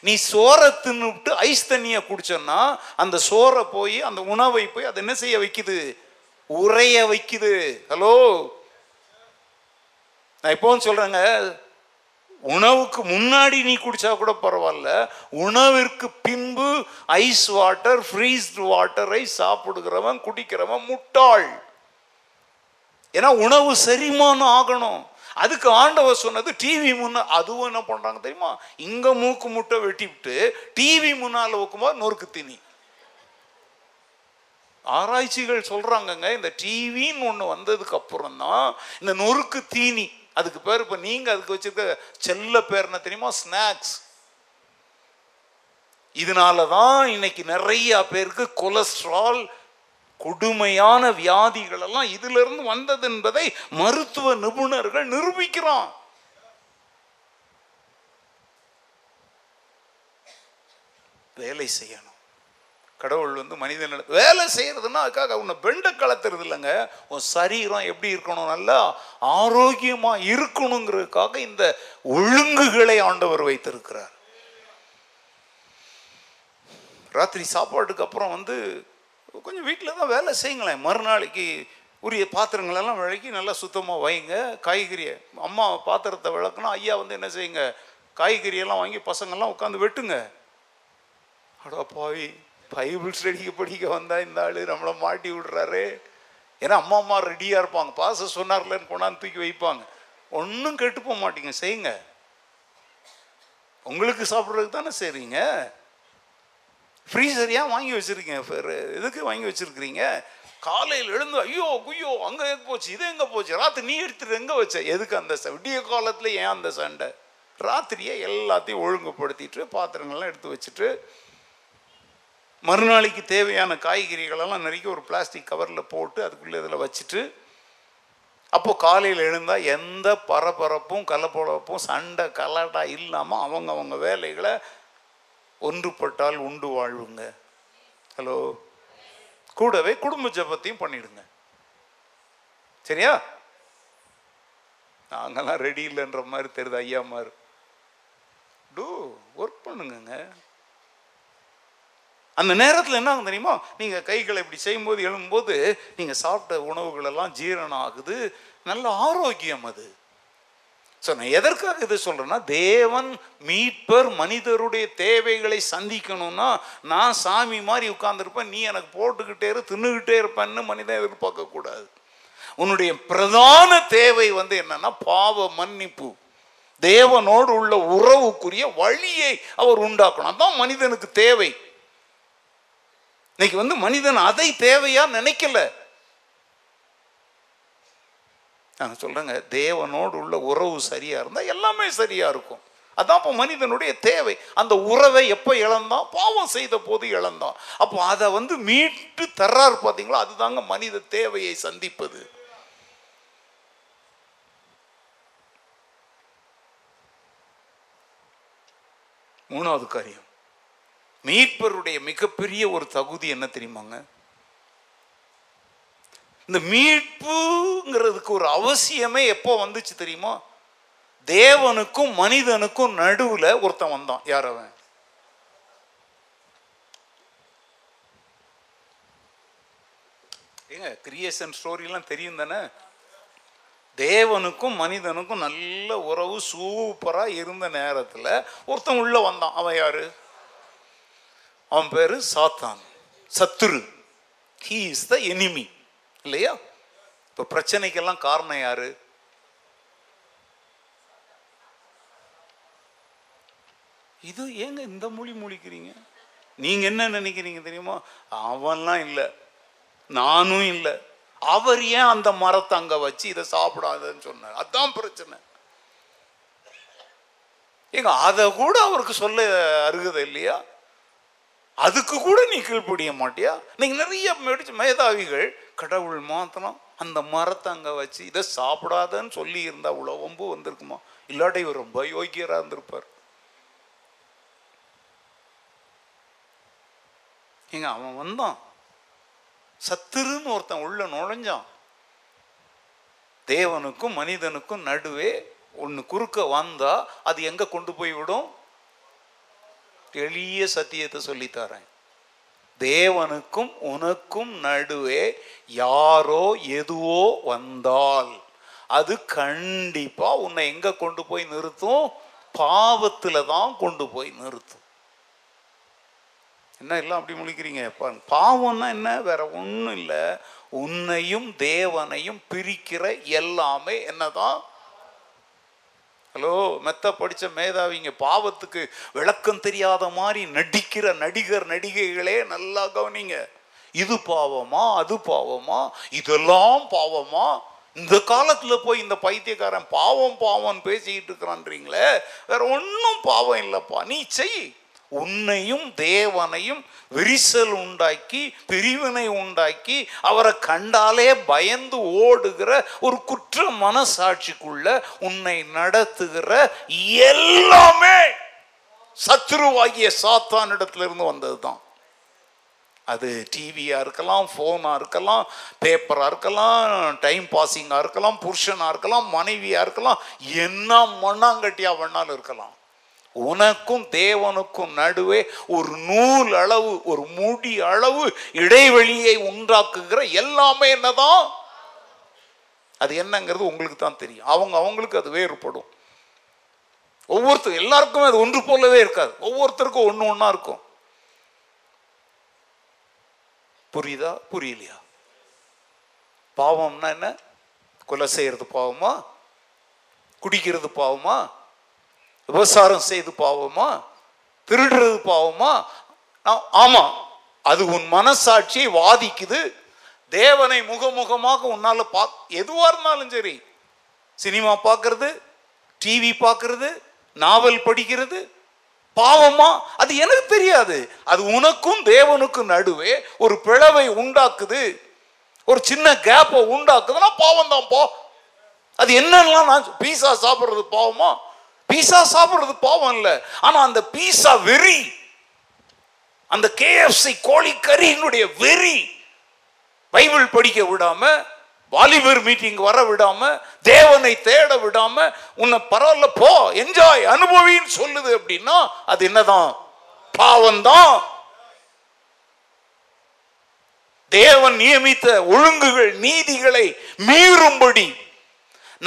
நீ சோறை தின்னுட்டு ஐஸ் தண்ணியை குடிச்சோன்னா அந்த சோறை போய் அந்த உணவை போய் அது என்ன செய்ய வைக்குது? உரைய வைக்குது. ஹலோ நான் இப்போவும் சொல்கிறேங்க உணவுக்கு முன்னாடி நீ குடிச்சா கூட பரவாயில்ல. உணவிற்கு பின்பு ஐஸ் வாட்டர் ஃப்ரீஸ்டு வாட்டரை சாப்பிடுகிறவன் குடிக்கிறவன் முட்டாள். ஏன்னா உணவு செரிமானம் ஆகணும். அதுக்கு ஆண்டவர் சொன்னது டிவி முன்னே அதுவும் என்ன பண்ணுறாங்க தெரியுமா? இங்கே மூக்கு முட்டை வெட்டிவிட்டு டிவி முன்னால வைக்கும்போது நொறுக்கு தீனி ஆராய்ச்சிகள் சொல்கிறாங்கங்க இந்த டிவின்னு ஒன்று வந்ததுக்கு அப்புறம் தான் இந்த நொறுக்கு தீனி அதுக்கு பேர் இப்போ நீங்கள் அதுக்கு வச்சுருக்க செல்ல பேர் என்ன தெரியுமா? ஸ்நாக்ஸ் இதனால தான் இன்னைக்கு நிறைய பேருக்கு கொலஸ்ட்ரால் கொடுமையான வியாதிகள் எல்லாம் இதுல இருந்து வந்தது என்பதை மருத்துவ நிபுணர்கள் நிரூபிக்கிறான். வேலை செய்யணும். கடவுள் வந்து மனிதன் வேலை செய்யறதுன்னா அதுக்காக உன்னை பெண்ட கலத்துறது இல்லைங்க. உன் சரீரம் எப்படி இருக்கணும்? நல்லா ஆரோக்கியமா இருக்கணுங்கிறதுக்காக இந்த ஒழுங்குகளை ஆண்டவர் வைத்திருக்கிறார். ராத்திரி சாப்பாட்டுக்கு அப்புறம் வந்து கொஞ்சம் வீட்டில் தான் வேலை செய்யுங்களேன். மறுநாளைக்கு உரிய பாத்திரங்களெல்லாம் விளக்கி நல்லா சுத்தமாக வைங்க. காய்கறியை அம்மா பாத்திரத்தை விளக்குனா ஐயா வந்து என்ன செய்யுங்க? காய்கறியெல்லாம் வாங்கி பசங்கள்லாம் உட்காந்து வெட்டுங்க. அடா பாவி பைபிள் ஸ்டடிக்கு படிக்க வந்தால் இந்த ஆள் நம்மளை மாட்டி விடுறாரு. ஏன்னா அம்மா அம்மா ரெடியாக இருப்பாங்க. பாச சொன்னார்லன்னு கொண்டாந்து தூக்கி வைப்பாங்க. ஒன்றும் கெட்டு போக மாட்டீங்க. செய்யுங்க. உங்களுக்கு சாப்பிட்றதுக்கு தானே செய்றீங்க? ஃப்ரீசர் ஏன் வாங்கி வச்சுருக்கீங்க? எதுக்கு வாங்கி வச்சுருக்கிறீங்க? காலையில் எழுந்து ஐயோ குய்யோ அங்கே எங்கே போச்சு இது எங்கே போச்சு? ராத்திரி நீ எடுத்துட்டு எங்கே வச்ச? எதுக்கு அந்த விடிய காலத்தில் ஏன் அந்த சண்டை? ராத்திரியே எல்லாத்தையும் ஒழுங்குபடுத்திட்டு பாத்திரங்கள்லாம் எடுத்து வச்சுட்டு மறுநாளைக்கு தேவையான காய்கறிகளெல்லாம் நிறைய ஒரு பிளாஸ்டிக் கவரில் போட்டு அதுக்குள்ளே இதில் வச்சுட்டு அப்போது காலையில் எழுந்தால் எந்த பரபரப்பும் கலப்பரப்பும் சண்டை கலடா இல்லாமல் அவங்க அவங்க வேலைகளை ஒன்றுபட்டால் உண்டு வாழ்வுங்க. ஹலோ கூடவே குடும்ப ஜபத்தையும் பண்ணிடுங்க. சரியா? நாங்கெல்லாம் ரெடி இல்லைன்ற மாதிரி தெரியுது ஐயா மாதிரி டூ ஒர்க் பண்ணுங்க அந்த நேரத்தில் என்ன ஆகும் தெரியுமா? நீங்கள் கைகளை இப்படி செய்யும்போது எழும்போது நீங்கள் சாப்பிட்ட உணவுகளெல்லாம் ஜீரணம் ஆகுது. நல்ல ஆரோக்கியம் அது. ஸோ நான் எதற்காக இது சொல்கிறேன்னா தேவன் மீட்பர் மனிதருடைய தேவைகளை சந்திக்கணும்னா நான் சாமி மாதிரி உட்காந்துருப்பேன் நீ எனக்கு போட்டுக்கிட்டே இரு தின்னுக்கிட்டே இருப்பேன்னு மனிதன் எதிர்பார்க்கக்கூடாது உன்னுடைய பிரதான தேவை வந்து என்னன்னா பாவ மன்னிப்பு. தேவனோடு உள்ள உறவுக்குரிய வழியை அவர் உண்டாக்கணும். அதான் மனிதனுக்கு தேவை. இன்னைக்கு வந்து மனிதன் அதை தேவையா நினைக்கல. நான் சொல்கிறேங்க தேவனோடு உள்ள உறவு சரியாக இருந்தால் எல்லாமே சரியாக இருக்கும். அதான் இப்போ மனிதனுடைய தேவை. அந்த உறவை எப்போ இழந்தான்? பாவம் செய்த போது இழந்தான். அப்போ அதை வந்து மீட்டு தர்றாரு பார்த்தீங்களா அதுதாங்க மனித தேவையை சந்திப்பது. மூணாவது காரியம். மீட்பருடைய மிகப்பெரிய ஒரு தகுதி என்ன தெரியுமாங்க? இந்த மீட்புங்கிறதுக்கு ஒரு அவசியமே எப்போ வந்துச்சு தெரியுமா? தேவனுக்கும் மனிதனுக்கும் நடுவில் ஒருத்தன் வந்தான். யார் அவன்? ஏங்க கிரியேஷன் ஸ்டோரிலாம் தெரியும் தானே? தேவனுக்கும் மனிதனுக்கும் நல்ல உறவு சூப்பராக இருந்த நேரத்தில் ஒருத்தன் உள்ள வந்தான். அவன் யாரு? அவன் பேரு சாத்தான். சத்துரு. ஹீ இஸ் த எனிமி இல்லையா? இப்போ பிரச்சனைக்கெல்லாம் காரணம் யாரு? இது ஏங்க இந்த மொழி முழிக்கிறீங்க நீங்க என்ன நினைக்கிறீங்க தெரியுமா? அவன்லாம் இல்லை. நானும் இல்லை. அவர் ஏன் அந்த மரத்தை அங்கே வச்சு இதை சாப்பிடாதன்னு சொன்னார்? அதான் பிரச்சனை. ஏங்க அதை கூட அவருக்கு சொல்ல அருகதை இல்லையா? அதுக்கு கூட நீ கீழ்ப்படிய மாட்டியா? நீங்க நிறைய மெடிச்சு மேதாவிகள் கடவுள் மாத்திரம் அந்த மரத்தை அங்கே வச்சு இதை சாப்பிடாதன்னு சொல்லி இருந்தா அவ்வளோ ஒம்பு வந்திருக்குமா? இல்லாட்டி இவர் ரொம்ப யோக்கியராக இருந்திருப்பார். ஏங்க அவன் வந்தான். சத்துருன்னு ஒருத்தன் உள்ள நுழைஞ்சான். தேவனுக்கும் மனிதனுக்கும் நடுவே ஒன்று குறுக்க வந்தா அது எங்க கொண்டு போய் விடும்? எளிய சத்தியத்தை சொல்லித்தரேன் தேவனுக்கும் உனக்கும் நடுவே யாரோ எதுவோ வந்தால் அது கண்டிப்பா உன்னை எங்க கொண்டு போய் நிறுத்தும்? பாவத்துல தான் கொண்டு போய் நிறுத்தும். என்ன எல்லாம் அப்படி முழிக்கிறீங்க? பாவம்னா என்ன? வேற ஒன்றும் இல்லை. உன்னையும் தேவனையும் பிரிக்கிற எல்லாமே என்னதான்? ஹலோ மெத்த படித்த மேதாவிங்க பாவத்துக்கு விளக்கம் தெரியாத மாதிரி நடிக்கிற நடிகர் நடிகைகளே நல்லா கவனிங்க. இது பாவமா அது பாவமா இதெல்லாம் பாவமா? இந்த காலத்தில் போய் இந்த பைத்தியக்காரன் பாவம் பாவம் பேசிக்கிட்டு இருக்கிறான்றீங்களே வேற ஒன்றும் பாவம் இல்லைப்பா. நீ செய். உன்னையும் தேவனையும் விரிசல் உண்டாக்கி பிரிவினை உண்டாக்கி அவரை கண்டாலே பயந்து ஓடுகிற ஒரு குற்ற மனசாட்சிக்குள்ள உன்னை நடத்துகிற எல்லாமே சத்ருவாகிய சாத்தானிடத்துல இருந்து வந்தது தான் அது டிவியாக இருக்கலாம் ஃபோனாக இருக்கலாம் பேப்பராக இருக்கலாம் டைம் பாஸிங்காக இருக்கலாம் புருஷனாக இருக்கலாம் மனைவியாக இருக்கலாம் என்ன மண்ணாங்கட்டியாக வேணாலும் இருக்கலாம். உனக்கும் தேவனுக்கும் நடுவே ஒரு நூல் அளவு ஒரு முடி அளவு இடைவெளியை உண்டாக்குகிற எல்லாமே என்னதான்? அது என்னங்கிறது உங்களுக்கு தான் தெரியும். அவங்க அவங்களுக்கு அது வேறுபடும். ஒவ்வொருத்தர் எல்லாருக்குமே அது ஒன்று போலவே இருக்காது. ஒவ்வொருத்தருக்கும் ஒன்று ஒன்றா இருக்கும். புரியுதா? புரியலையா? பாவம்னா என்ன? கொலை செய்யறது பாவமா? குடிக்கிறது பாவமா? விபசாரம் செய்து பாவமா? திருடுறது பாவமா? ஆமா அது உன் மனசாட்சியை வாதிக்குது. தேவனை முகமுகமாக உன்னால பா எதுவா இருந்தாலும் சரி. சினிமா பார்க்கறது டிவி பார்க்கறது நாவல் படிக்கிறது பாவமா? அது எனக்கு தெரியாது. அது உனக்கும் தேவனுக்கும் நடுவே ஒரு பிளவை உண்டாக்குது. ஒரு சின்ன கேப்பை உண்டாக்குதுன்னா பாவம் தான் போ அது என்னன்னா நான் பீஸா சாப்பிட்றது பாவமா? பீஸா சாப்பிடுறது பாவம் இல்லை ஆனா அந்த பீஸா வெறி அந்த கேஎஃப்சி கோழிக்கறியினுடைய வெறி பைபிள் படிக்க விடாம வாலிபர் மீட்டிங் வர விடாம தேவனை தேட விடாம உன்னை பரவாயில்ல போ என்ஜாய் அனுபவின்னு சொல்லுது அப்படின்னா அது என்னதான்? பாவம்தான். தேவன் நியமித்த ஒழுங்குகள் நீதிகளை மீறும்படி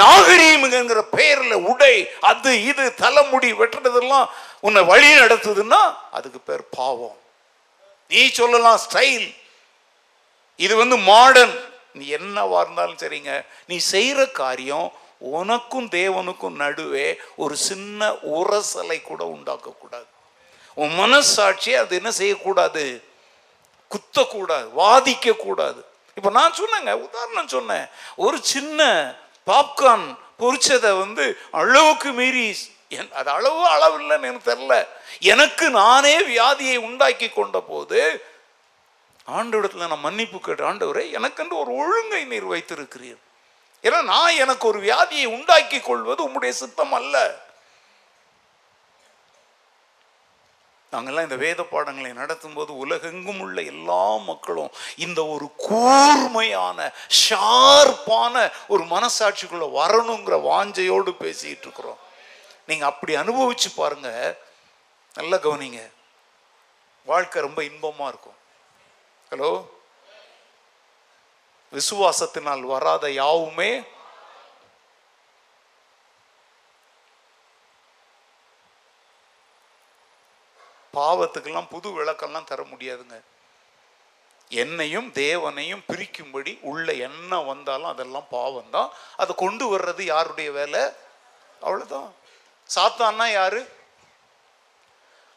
நாகரீகம்ங்கிற பெயர்ல உடை அது இது தலைமுடி வெட்டுறதெல்லாம் உன்னை வழி நடத்துதுன்னா அதுக்கு பேர் பாவம். நீ சொல்லலாம் ஸ்டைல் இது வந்து மாடர்ன் நீ என்னவா இருந்தாலும் சரிங்க. நீ செய்யற காரியம் உனக்கும் தேவனுக்கும் நடுவே ஒரு சின்ன உரசலை கூட உண்டாக்க கூடாது உன் மனசாட்சி அது என்ன செய்யக்கூடாது? குத்தக்கூடாது வாதிக்க கூடாது இப்போ நான் சொன்னேங்க உதாரணம் சொன்னேன். ஒரு சின்ன பாப்கார்ன் பொரிச்சதை வந்து அளவுக்கு மீறி என்- அது அளவு அளவு இல்லைன்னு எனக்கு தெரில எனக்கு நானே வியாதியை உண்டாக்கி கொண்ட போது ஆண்டவரிடத்துல நான் மன்னிப்பு கேட்டு ஆண்டவரே எனக்கென்று ஒரு ஒழுங்கை நீர் வைத்திருக்கிறீர். ஏன்னா நான் எனக்கு ஒரு வியாதியை உண்டாக்கி கொள்வது உம்முடைய சித்தம் அல்ல. நாங்கெல்லாம் இந்த வேத பாடங்களை நடத்தும்போது உலகெங்கும் உள்ள எல்லா மக்களும் இந்த ஒரு கூர்மையான ஷார்ப்பான ஒரு மனசாட்சிக்குள்ள வரணுங்கிற வாஞ்சையோடு பேசிட்டு இருக்கிறோம். நீங்க அப்படி அனுபவிச்சு பாருங்க. நல்லா கவனிங்க. வாழ்க்கை ரொம்ப இன்பமா இருக்கும். ஹலோ விசுவாசத்தினால் வராத யாவுமே பாவத்துக்கெல்லாம் புது விளக்கம்லாம் தர முடியாதுங்க. என்னையும் தேவனையும் பிரிக்கும்படி உள்ள என்ன வந்தாலும் அதெல்லாம் பாவம் தான். அதை கொண்டு வர்றது யாருடைய வேலை? அவ்வளோதான் சாத்தான்னா யாரு?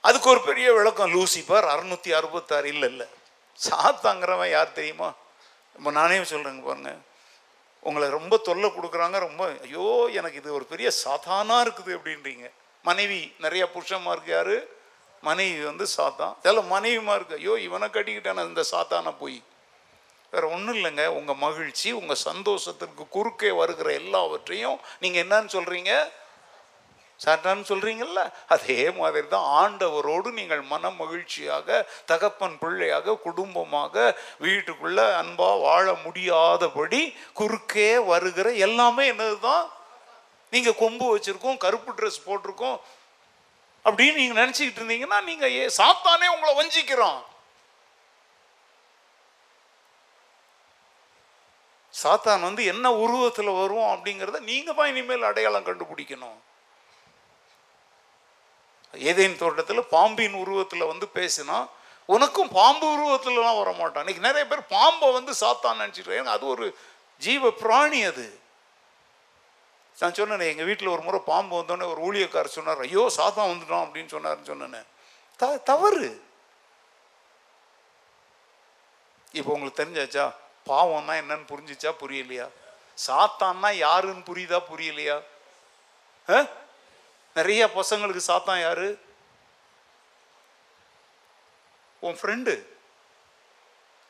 அதுக்கு ஒரு பெரிய விளக்கம் லூசிபர் அறுநூத்தி அறுபத்தாறு இல்லை இல்லை. சாத்தாங்கிறவன் யார் தெரியுமா? நம்ம நானே சொல்றேங்க பாருங்க. உங்களை ரொம்ப தொல்லை கொடுக்குறாங்க ரொம்ப ஐயோ எனக்கு இது ஒரு பெரிய சாத்தானா இருக்குது அப்படின்றீங்க. மனைவி நிறைய புருஷமா இருக்கு யாரு? மனைவி வந்து சாத்தான். சில மனைவிமா இருக்கு ஐயோ இவனை கட்டிக்கிட்டான இந்த சாத்தான போய். வேற ஒன்றும் இல்லைங்க. உங்கள் மகிழ்ச்சி உங்கள் சந்தோஷத்திற்கு குறுக்கே வருகிற எல்லாவற்றையும் நீங்கள் என்னன்னு சொல்கிறீங்க சாத்தான்னு சொல்கிறீங்கல்ல அதே மாதிரி தான் ஆண்டவரோடு நீங்கள் மன மகிழ்ச்சியாக தகப்பன் பிள்ளையாக குடும்பமாக வீட்டுக்குள்ள அன்பாக வாழ முடியாதபடி குறுக்கே வருகிற எல்லாமே என்னது தான் நீங்கள் கொம்பு வச்சுருக்கோம் கருப்பு ட்ரெஸ் போட்டிருக்கோம் அப்படின்னு நீங்க நினைச்சுக்கிட்டு இருந்தீங்கன்னா நீங்க ஏ சாத்தானே உங்களை வஞ்சிக்கிறோம். சாத்தான் வந்து என்ன உருவத்தில் வரும் அப்படிங்கிறத நீங்க தான் இனிமேல் அடையாளம் கண்டுபிடிக்கணும். ஏதேன் தோட்டத்தில் பாம்பின் உருவத்தில் வந்து பேசினா உனக்கும் பாம்பு உருவத்துலலாம் வர மாட்டான் இன்னைக்கு நிறைய பேர் பாம்பை வந்து சாத்தான் நினச்சிட்டு அது ஒரு ஜீவ பிராணி அது. நான் சொன்னேன் எங்கள் வீட்டில் ஒரு முறை பாம்பு வந்தோடனே ஒரு ஊழியக்காரர் சொன்னார் ஐயோ சாத்தா வந்துட்டோம் அப்படின்னு சொன்னார்னு சொன்னேன். த தவறு. இப்போ உங்களுக்கு தெரிஞ்சாச்சா பாவம்னா என்னன்னு புரிஞ்சிச்சா புரியலையா? சாத்தான்னா யாருன்னு புரியுதா புரியலையா? ஆ? நிறைய பசங்களுக்கு சாத்தான் யாரு? உன் ஃப்ரெண்டு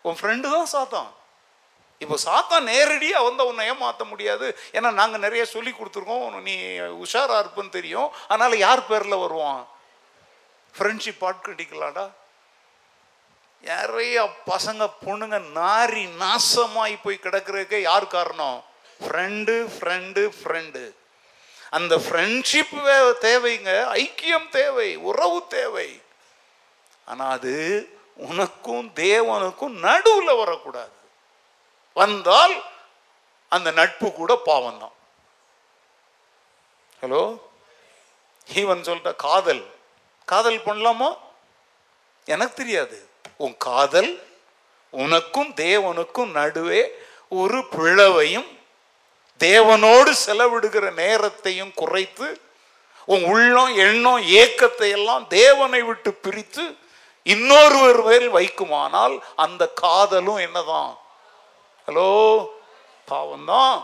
உன் ஃப்ரெண்டு தான் சாத்தான். இப்போ சாத்தா நேரடியாக வந்து உன்னை ஏமாற்ற முடியாது. ஏன்னா நாங்கள் நிறைய சொல்லி கொடுத்துருக்கோம். நீ உஷாராக இருப்புன்னு தெரியும். அதனால் யார் பேரில் வருவான்? ஃப்ரெண்ட்ஷிப் ஆட்கட்டிக்கலாடா நிறைய பசங்க பொண்ணுங்க நாரி நாசமாகி போய் கிடக்கிறதுக்கு யார் காரணம்? ஃப்ரெண்டு ஃப்ரெண்டு ஃப்ரெண்டு அந்த ஃப்ரெண்ட்ஷிப் தேவைங்க. ஐக்கியம் தேவை. உறவு தேவை. ஆனால் அது உனக்கும் தேவனுக்கும் நடுவில் வரக்கூடாது. வந்தால் அந்த நட்பு கூட பாவம் தான் ஹலோ ஈவன் சொல்லிட்ட காதல். காதல் பண்ணலாமா? எனக்கு தெரியாது. உன் காதல் உனக்கும் தேவனுக்கும் நடுவே ஒரு பிளவையும் தேவனோடு செலவிடுகிற நேரத்தையும் குறைத்து உன் உள்ளம் எண்ணம் ஏக்கத்தை எல்லாம் தேவனை விட்டு பிரித்து இன்னொருவர் மேல் வைக்குமானால் அந்த காதலும் என்னதான்? ஹலோ பாவம்தான்.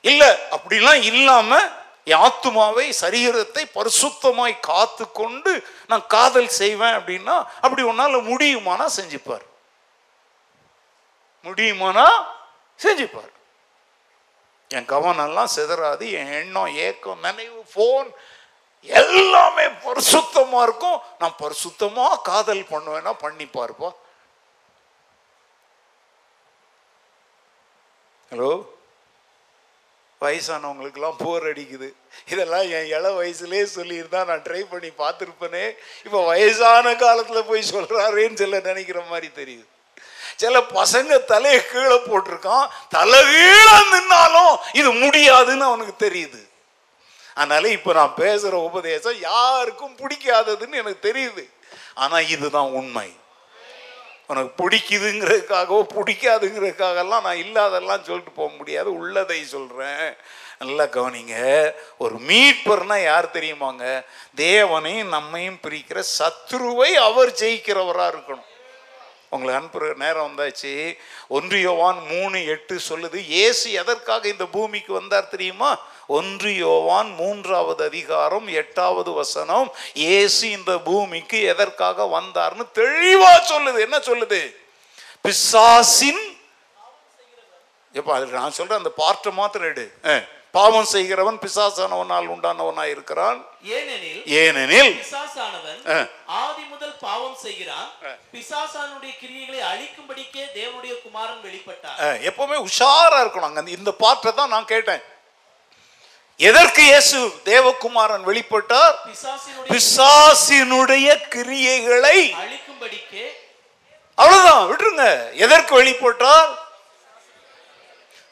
இல்ல அப்படிலாம் இல்லாம என் ஆத்துமாவை சரீரத்தை பரிசுத்தமாய் காத்து கொண்டு நான் காதல் செய்வேன் அப்படின்னா அப்படி உன்னால முடியுமானா செஞ்சுப்பார். முடியுமானா செஞ்சுப்பார். என் கவனம்லாம் சிதறாது என் எண்ணம் ஏக்கம் நினைவு ஃபோன் எல்லாமே பரிசுத்தமா இருக்கும். நான் பரிசுத்தமா காதல் பண்ணுவேன்னா பண்ணி பார்ப்பா ஹலோ? வயசானவங்களுக்கெல்லாம் போர் அடிக்குது. இதெல்லாம் என் இள வயசுலேயே சொல்லியிருந்தா நான் ட்ரை பண்ணி பார்த்துருப்பேனே. இப்போ வயசான காலத்தில் போய் சொல்கிறாரேன்னு சொல்ல நினைக்கிற மாதிரி தெரியுது. சில பசங்க தலையை கீழே போட்டிருக்கான். தலைகீழ நின்னாலும் இது முடியாதுன்னு அவனுக்கு தெரியுது. அதனால இப்போ நான் பேசுகிற உபதேசம் யாருக்கும் பிடிக்காததுன்னு எனக்கு தெரியுது. ஆனால் இதுதான் உண்மை. உனக்கு பிடிக்குதுங்கிறதுக்காகவோ பிடிக்காதுங்கிறதுக்காகலாம் நான் இல்லாதெல்லாம் சொல்லிட்டு போக முடியாது. உள்ளதை சொல்கிறேன் நல்லா கவனிங்க. ஒரு மீட்பர்னா யார் தெரியுமாங்க? தேவனையும் நம்மையும் பிரிக்கிற சத்ருவை அவர் ஜெயிக்கிறவராக இருக்கணும். உங்களை அனுப்புகிற நேரம் வந்தாச்சு. ஒன்று யோவான் மூணு எட்டு சொல்லுது ஏசு எதற்காக இந்த பூமிக்கு வந்தார் தெரியுமா? ஒன்று யோவான் மூன்றாவது அதிகாரம் எட்டாவது வசனம் இயேசு இந்த பூமிக்கு எதற்காக வந்தார்னு தெளிவா சொல்லுது. என்ன சொல்லுது? பிசாசின் எப்ப அது நான் சொல்றேன் அந்த பார்ட்டை மாத்திரம் எடு. பாவம் செய்கிறவன் பிசாசானவனால் உண்டானவனாய் இருக்கிறான். ஏனெனில் ஏனெனில் பிசாசானவன். ஆதி முதல் பாவம் செய்கிறான். பிசாசானுடைய கிரியைகளை அழிக்கும்படிக்கே தேவனுடைய குமாரன் வெளிப்பட்டார். எப்பவுமே உஷாரா இருக்கணும். அங்க இந்த பாட்டை தான் நான் கேட்டேன். எதற்கு இயேசு தேவகுமாரன் வெளிப்பட்டார்? பிசாசினுடைய கிரியைகளை அழிக்கும்படிக்கே. அவ்வளவுதான் விட்டுருங்க. எதற்கு வெளிப்பட்டார்?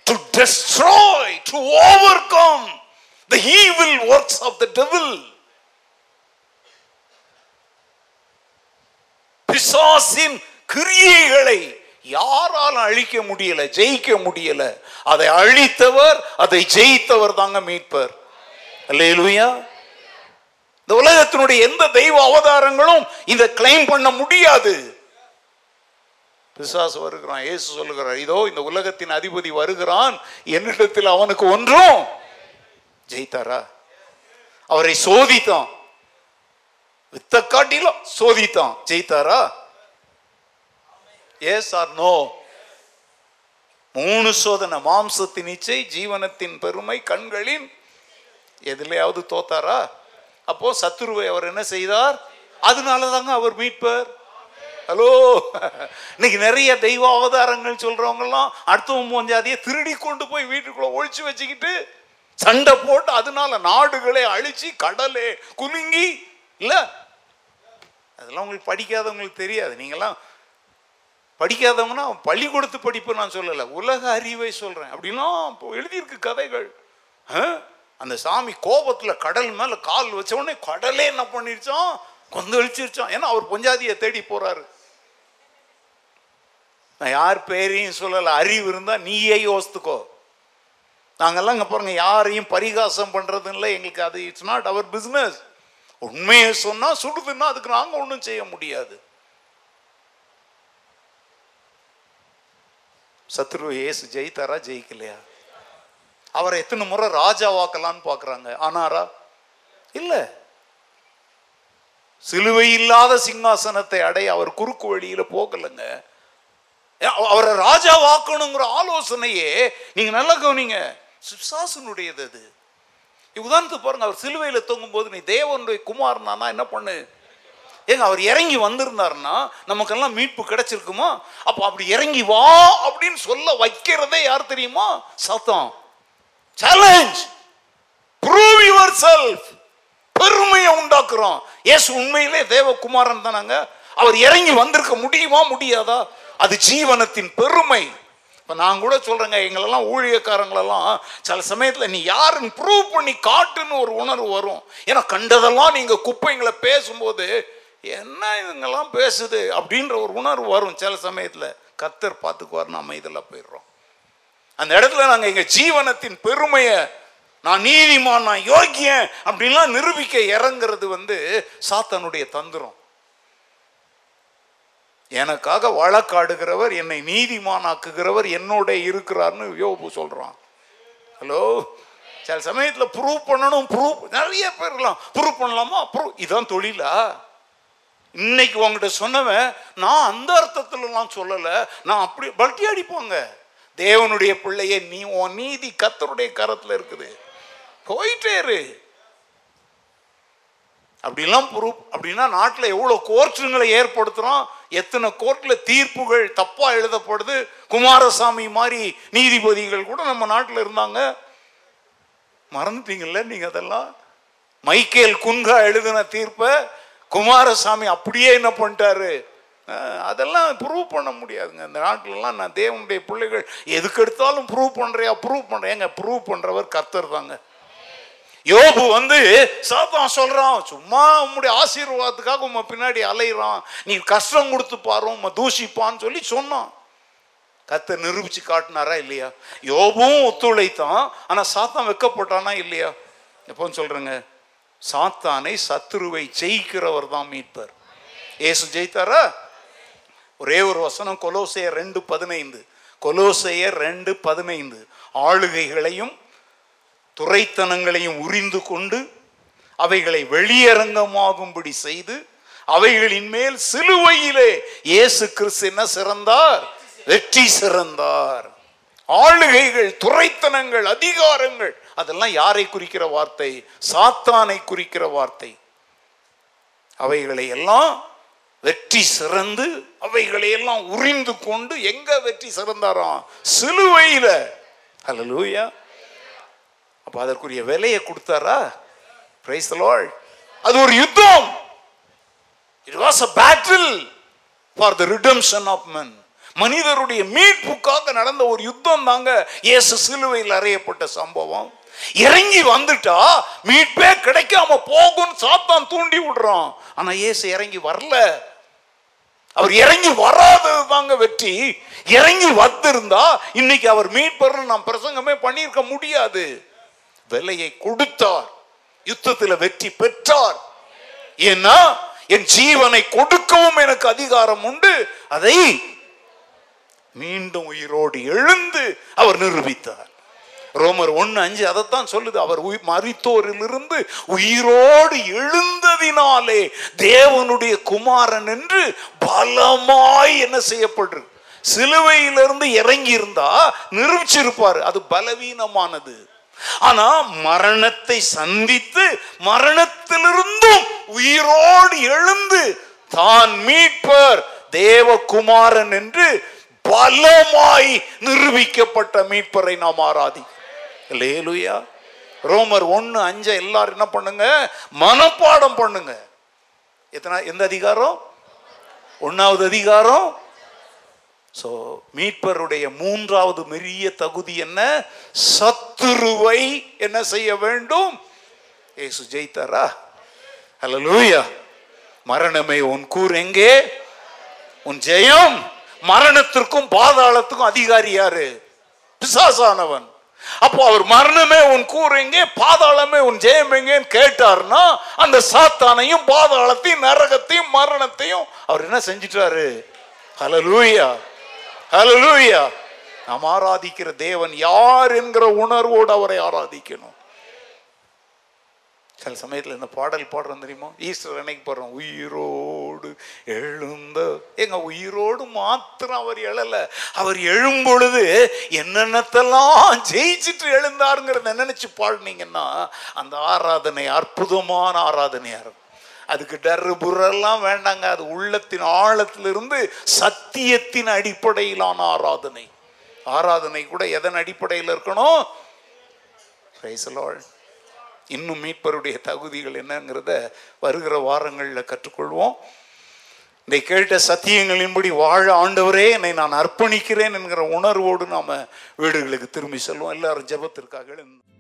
To destroy to overcome the evil works of the devil. பிசாசின் கிரியைகளை யாரால் அழிக்க முடியல ஜெயிக்க முடியல அதை அழித்தவர் அதை ஜெயித்தவர் தாங்க மீட்பர். அல்லேலூயா. இந்த உலகத்தினுடைய எந்த தெய்வ அவதாரங்களும் இதை கிளைம் பண்ண முடியாது. பிசாசு வருகிறான் இயேசு சொல்லுகிறார் இதோ இந்த உலகத்தின் அதிபதி வருகிறான் என்னிடத்தில் அவனுக்கு ஒன்றும் ஜெயித்தாரா? அவரை சோதித்தான். வித்த காட்டிலும் சோதித்தான் ஜெயித்தாரா? எஸ் ஆர் நோ மூணு சோதனை. மாம்சத்தின் இச்சை ஜீவனத்தின் பெருமை கண்களின் எதுலையாவது தோத்தாரா? அப்போ சத்துருவை அவர் என்ன செய்தார்? அதனால தாங்க அவர் மீட்பர். ஹலோ இன்னைக்கு நிறைய தெய்வ அவதாரங்கள் சொல்றவங்க எல்லாம் அடுத்தவன் ஜாதியை திருடி கொண்டு போய் வீட்டுக்குள்ள ஒழிச்சு வச்சுக்கிட்டு சண்டை போட்டு அதனால நாடுகளை அழிச்சு கடலே குலுங்கி இல்ல? அதெல்லாம் உங்களுக்கு படிக்காதவங்களுக்கு தெரியாது. நீங்கெல்லாம் படிக்காதவங்கன்னா பள்ளிக்கூடத்து படிப்பு நான் சொல்லலை. உலக அறிவை சொல்கிறேன் அப்படிலாம் இப்போ எழுதியிருக்கு கதைகள். அந்த சாமி கோபத்தில் கடல் மேலே கால் வச்ச உடனே கடலே என்ன பண்ணிருச்சோம் கொந்தளிச்சிருச்சோம் ஏன்னா அவர் பொஞ்சாதியை தேடி போகிறாரு நான் யார் பேரையும் சொல்லலை. அறிவு இருந்தால் நீயே யோசித்துக்கோ. நாங்கள்லாம் இங்கே பாருங்கள் யாரையும் பரிகாசம் பண்றது இல்லை. எங்களுக்கு அது இட்ஸ் நாட் அவர் பிஸ்னஸ் உண்மையை சொன்னால் சுடுதுன்னா அதுக்கு நாங்கள் ஒன்றும் செய்ய முடியாது. சத்ரு ஏசு ஜெயித்தாரா? ஜெயிக்கலையா? அவரை எத்தனை முறை ராஜாவாக்கலான்னு பார்க்குறாங்க. ஆனாரா? இல்லை. சிலுவை இல்லாத சிங்காசனத்தை அடைய அவர் குறுக்கு வழியில போகலைங்க. அவரை அவரை ராஜாவாக்கணுங்கிற ஆலோசனையே நீங்க நல்லா கவனிங்க. சிப்சாசனுடையது அது. உதாரணத்துக்கு பாருங்க அவர் சிலுவையில தொங்கும் போது நீ தேவனுடைய குமாரனானா என்ன பண்ணு? ஏங்க அவர் இறங்கி வந்திருந்தாருன்னா நமக்கெல்லாம் மீட்பு கிடைச்சிருக்குமா? அப்போ அப்படி இறங்கி வா அப்படின்னு சொல்ல வைக்கிறதே யார் தெரியுமா? சத்தம் சேலஞ்ச் ப்ரூவ் யுவர் செல்ஃப் பெருமையை உண்டாக்குறோம் இயேசு உண்மையிலே தேவகுமாரன் தானாங்க? அவர் இறங்கி வந்திருக்க முடியுமா முடியாதா? அது ஜீவனத்தின் பெருமை. இப்போ நான் கூட சொல்கிறேங்க எங்களெல்லாம் ஊழியக்காரங்களெல்லாம் சில சமயத்தில் நீ யாருன்னு ப்ரூவ் பண்ணி காட்டுன்னு ஒரு உணர்வு வரும். ஏன்னா கண்டதெல்லாம் நீங்கள் குப்பைங்களை பேசும்போது என்ன இதுங்கெல்லாம் பேசுது அப்படின்ற ஒரு உணர்வு வரும் சில சமயத்தில். கத்தர் பார்த்துக்குவார் நம்ம இதில் போயிடுறோம். அந்த இடத்துல நாங்கள் எங்கள் ஜீவனத்தின் பெருமையை நான் நீதிமான் நான் யோக்கியன் அப்படின்லாம் நிரூபிக்க இறங்குறது வந்து சாத்தனுடைய தந்திரம். எனக்காக வழக்காடுகிறவர் என்னை நீதிமானாக்குகிறவர் என்னோட இருக்கிறார்னு யோபு சொல்கிறான் ஹலோ? சில சமயத்தில் ப்ரூவ் பண்ணணும் ப்ரூவ் நிறைய பேர்லாம் ப்ரூவ் பண்ணலாமா? ப்ரூவ் இதான் தொழிலா? இன்னைக்கு உங்ககிட்ட சொன்னவன் நான் அந்த அர்த்தத்துலலாம் சொல்லலை. நான் அப்படி பல்ட்டி அடிப்பாங்க. தேவனுடைய பிள்ளையே நீ உன் நீதி கத்தருடைய கரத்தில் இருக்குது. போயிட்டே இரு. அப்படிலாம் ப்ரூஃப் அப்படின்னா நாட்டில் எவ்வளோ கோர்ட்டுங்களை ஏற்படுத்துகிறோம் எத்தனை கோர்ட்டில் தீர்ப்புகள் தப்பாக எழுதப்படுது? குமாரசாமி மாதிரி நீதிபதிகள் கூட நம்ம நாட்டில் இருந்தாங்க. மறந்துட்டீங்கல்ல நீங்கள் அதெல்லாம்? மைக்கேல் குன்கா எழுதின தீர்ப்பை குமாரசாமி அப்படியே என்ன பண்ணிட்டாரு? அதெல்லாம் ப்ரூவ் பண்ண முடியாதுங்க. இந்த நாட்டிலலாம் நான் தேவனுடைய பிள்ளைகள் எதுக்கு எடுத்தாலும் ப்ரூவ் பண்ணுறியா ப்ரூவ் பண்ணுறேன் ப்ரூவ் பண்ணுறவர் கர்த்தர் தாங்க. யோபு வந்து சாத்தான் சொல்கிறான் சும்மா உம்முடைய ஆசீர்வாதத்துக்காக உம்ம பின்னாடி அலையிறான். நீ கஷ்டம் கொடுத்து பாரு உம்ம தூஷிப்பான்னு சொல்லி சொன்னான். கத்தை நிரூபிச்சு காட்டினாரா இல்லையா? யோபும் ஒத்துழைத்தான். ஆனால் சாத்தான் வெக்கப்பட்டானா இல்லையா? எப்போன்னு சொல்கிறேங்க சாத்தானை சத்துருவை ஜெயிக்கிறவர் தான் மீட்பர். ஏசு ஜெயித்தாரா? ஒரே ஒரு வசனம் கொலோசையர் ரெண்டு பதினைந்து. கொலோசையர் ரெண்டு பதினைந்து. ஆளுகைகளையும் துறைத்தனங்களையும் உறிந்து கொண்டு அவைகளை வெளியரங்கமாகும்படி செய்து அவைகளின் மேல் சிலுவையிலே இயேசு கிறிஸ்து என்ன சிறந்தார்? வெற்றி சிறந்தார். ஆளுகைகள் துறைத்தனங்கள் அதிகாரங்கள் அதெல்லாம் யாரை குறிக்கிற வார்த்தை? சாத்தானை குறிக்கிற வார்த்தை. அவைகளை எல்லாம் வெற்றி சிறந்து அவைகளை எல்லாம் உறிந்து கொண்டு எங்க வெற்றி சிறந்தாராம் சிலுவையில. லூயா அப்ப அதற்குரிய விலையை கொடுத்தாரா? பிரைஸ் லார்ட் அது ஒரு யுத்தம். It was a battle for the redemption of men மனிதருடைய மீட்புக்காக நடந்த ஒரு யுத்தம் தாங்க இயேசு சிலுவையில் அறையப்பட்ட சம்பவம். இறங்கி வந்துட்டா மீட்பே கிடைக்காம போகும்னு சாத்தான் தூண்டி விடுறான். ஆனா இயேசு இறங்கி வரல. அவர் இறங்கி வராதது தாங்க வெற்றி. இறங்கி வந்திருந்தா இன்னைக்கு அவர் மீட்பர்னு நாம் பிரசங்கமே பண்ணியிருக்க முடியாது. விலையை கொடுத்தார். யுத்தத்தில் வெற்றி பெற்றார். ஏன்னா என் ஜீவனை கொடுக்கவும் எனக்கு அதிகாரம் உண்டு. அதை மீண்டும் உயிரோடு எழுந்து அவர் நிரூபித்தார். ரோமர் ஒன்னு அஞ்சு அதைத்தான் சொல்லுது. அவர் உயி- மறித்தோரிலிருந்து உயிரோடு எழுந்ததினாலே தேவனுடைய குமாரன் என்று பலமாய் என்ன செய்யப்படுறது சிலுவையிலிருந்து இறங்கி இருந்தா நிரூபிச்சிருப்பார். அது பலவீனமானது. ஆனா மரணத்தை சந்தித்து மரணத்திலிருந்தும் உயிரோடு எழுந்து தான் மீட்பர் தேவகுமாரன் என்று பலமாய் நிரூபிக்கப்பட்ட மீட்பரை நாம் ஆராதி லேலுயா ரோமர் ஒன்று அஞ்சு எல்லாரும் என்ன பண்ணுங்க? மனப்பாடம் பண்ணுங்க. எத்தனை எந்த அதிகாரம்? ஒன்றாவது அதிகாரம்? ஸோ மீட்பருடைய மூன்றாவது பெரிய தகுதி என்ன? சத்துருவை என்ன செய்ய வேண்டும்? ஏசு ஜெயித்தாரா? லூயா மரணமே உன் கூர் எங்கே? உன் ஜெயம் மரணத்திற்கும் பாதாளத்துக்கும் அதிகாரி யாரு? பிசாசானவன். அப்போ அவர் மரணமே உன் கூறுங்க எங்கே பாதாளமே உன் ஜெயம் எங்கேன்னு கேட்டார்னா அந்த சாத்தானையும் பாதாளத்தையும் நரகத்தையும் மரணத்தையும் அவர் என்ன செஞ்சிட்டாரு? ஹலலூயா ஹலலூயா நாம் ஆராதிக்கிற தேவன் யார் என்கிற உணர்வோடு அவரை ஆராதிக்கணும். சில சமயத்தில் இந்த பாடல் பாடுறோம் தெரியுமா? ஈஸ்டர் அன்னைக்கு பாடுறோம். உயிரோடு எழுந்த எங்க உயிரோடு மாத்திரம் அவர் எழல. அவர் எழும் பொழுது என்னென்னத்தெல்லாம் ஜெயிச்சிட்டு எழுந்தாருங்கிறத நினைச்சு பாடினீங்கன்னா அந்த ஆராதனை அற்புதமான ஆராதனையா இருக்கும். அதுக்கு டர்ரு புரெல்லாம் வேண்டாங்க. அது உள்ளத்தின் ஆழத்திலிருந்து சத்தியத்தின் அடிப்படையிலான ஆராதனை. ஆராதனை கூட எதன் அடிப்படையில் இருக்கணும்? இன்னும் மீட்பருடைய தகுதிகள் என்னங்கிறத வருகிற வாரங்களில் கற்றுக்கொள்வோம். இதை கேட்ட சத்தியங்களின்படி வாழ ஆண்டவரே என்னை நான் அர்ப்பணிக்கிறேன் என்கிற உணர்வோடு நாம வீடுகளுக்கு திரும்பி செல்வோம். எல்லாரும் ஜெபத்திற்காக எழுந்து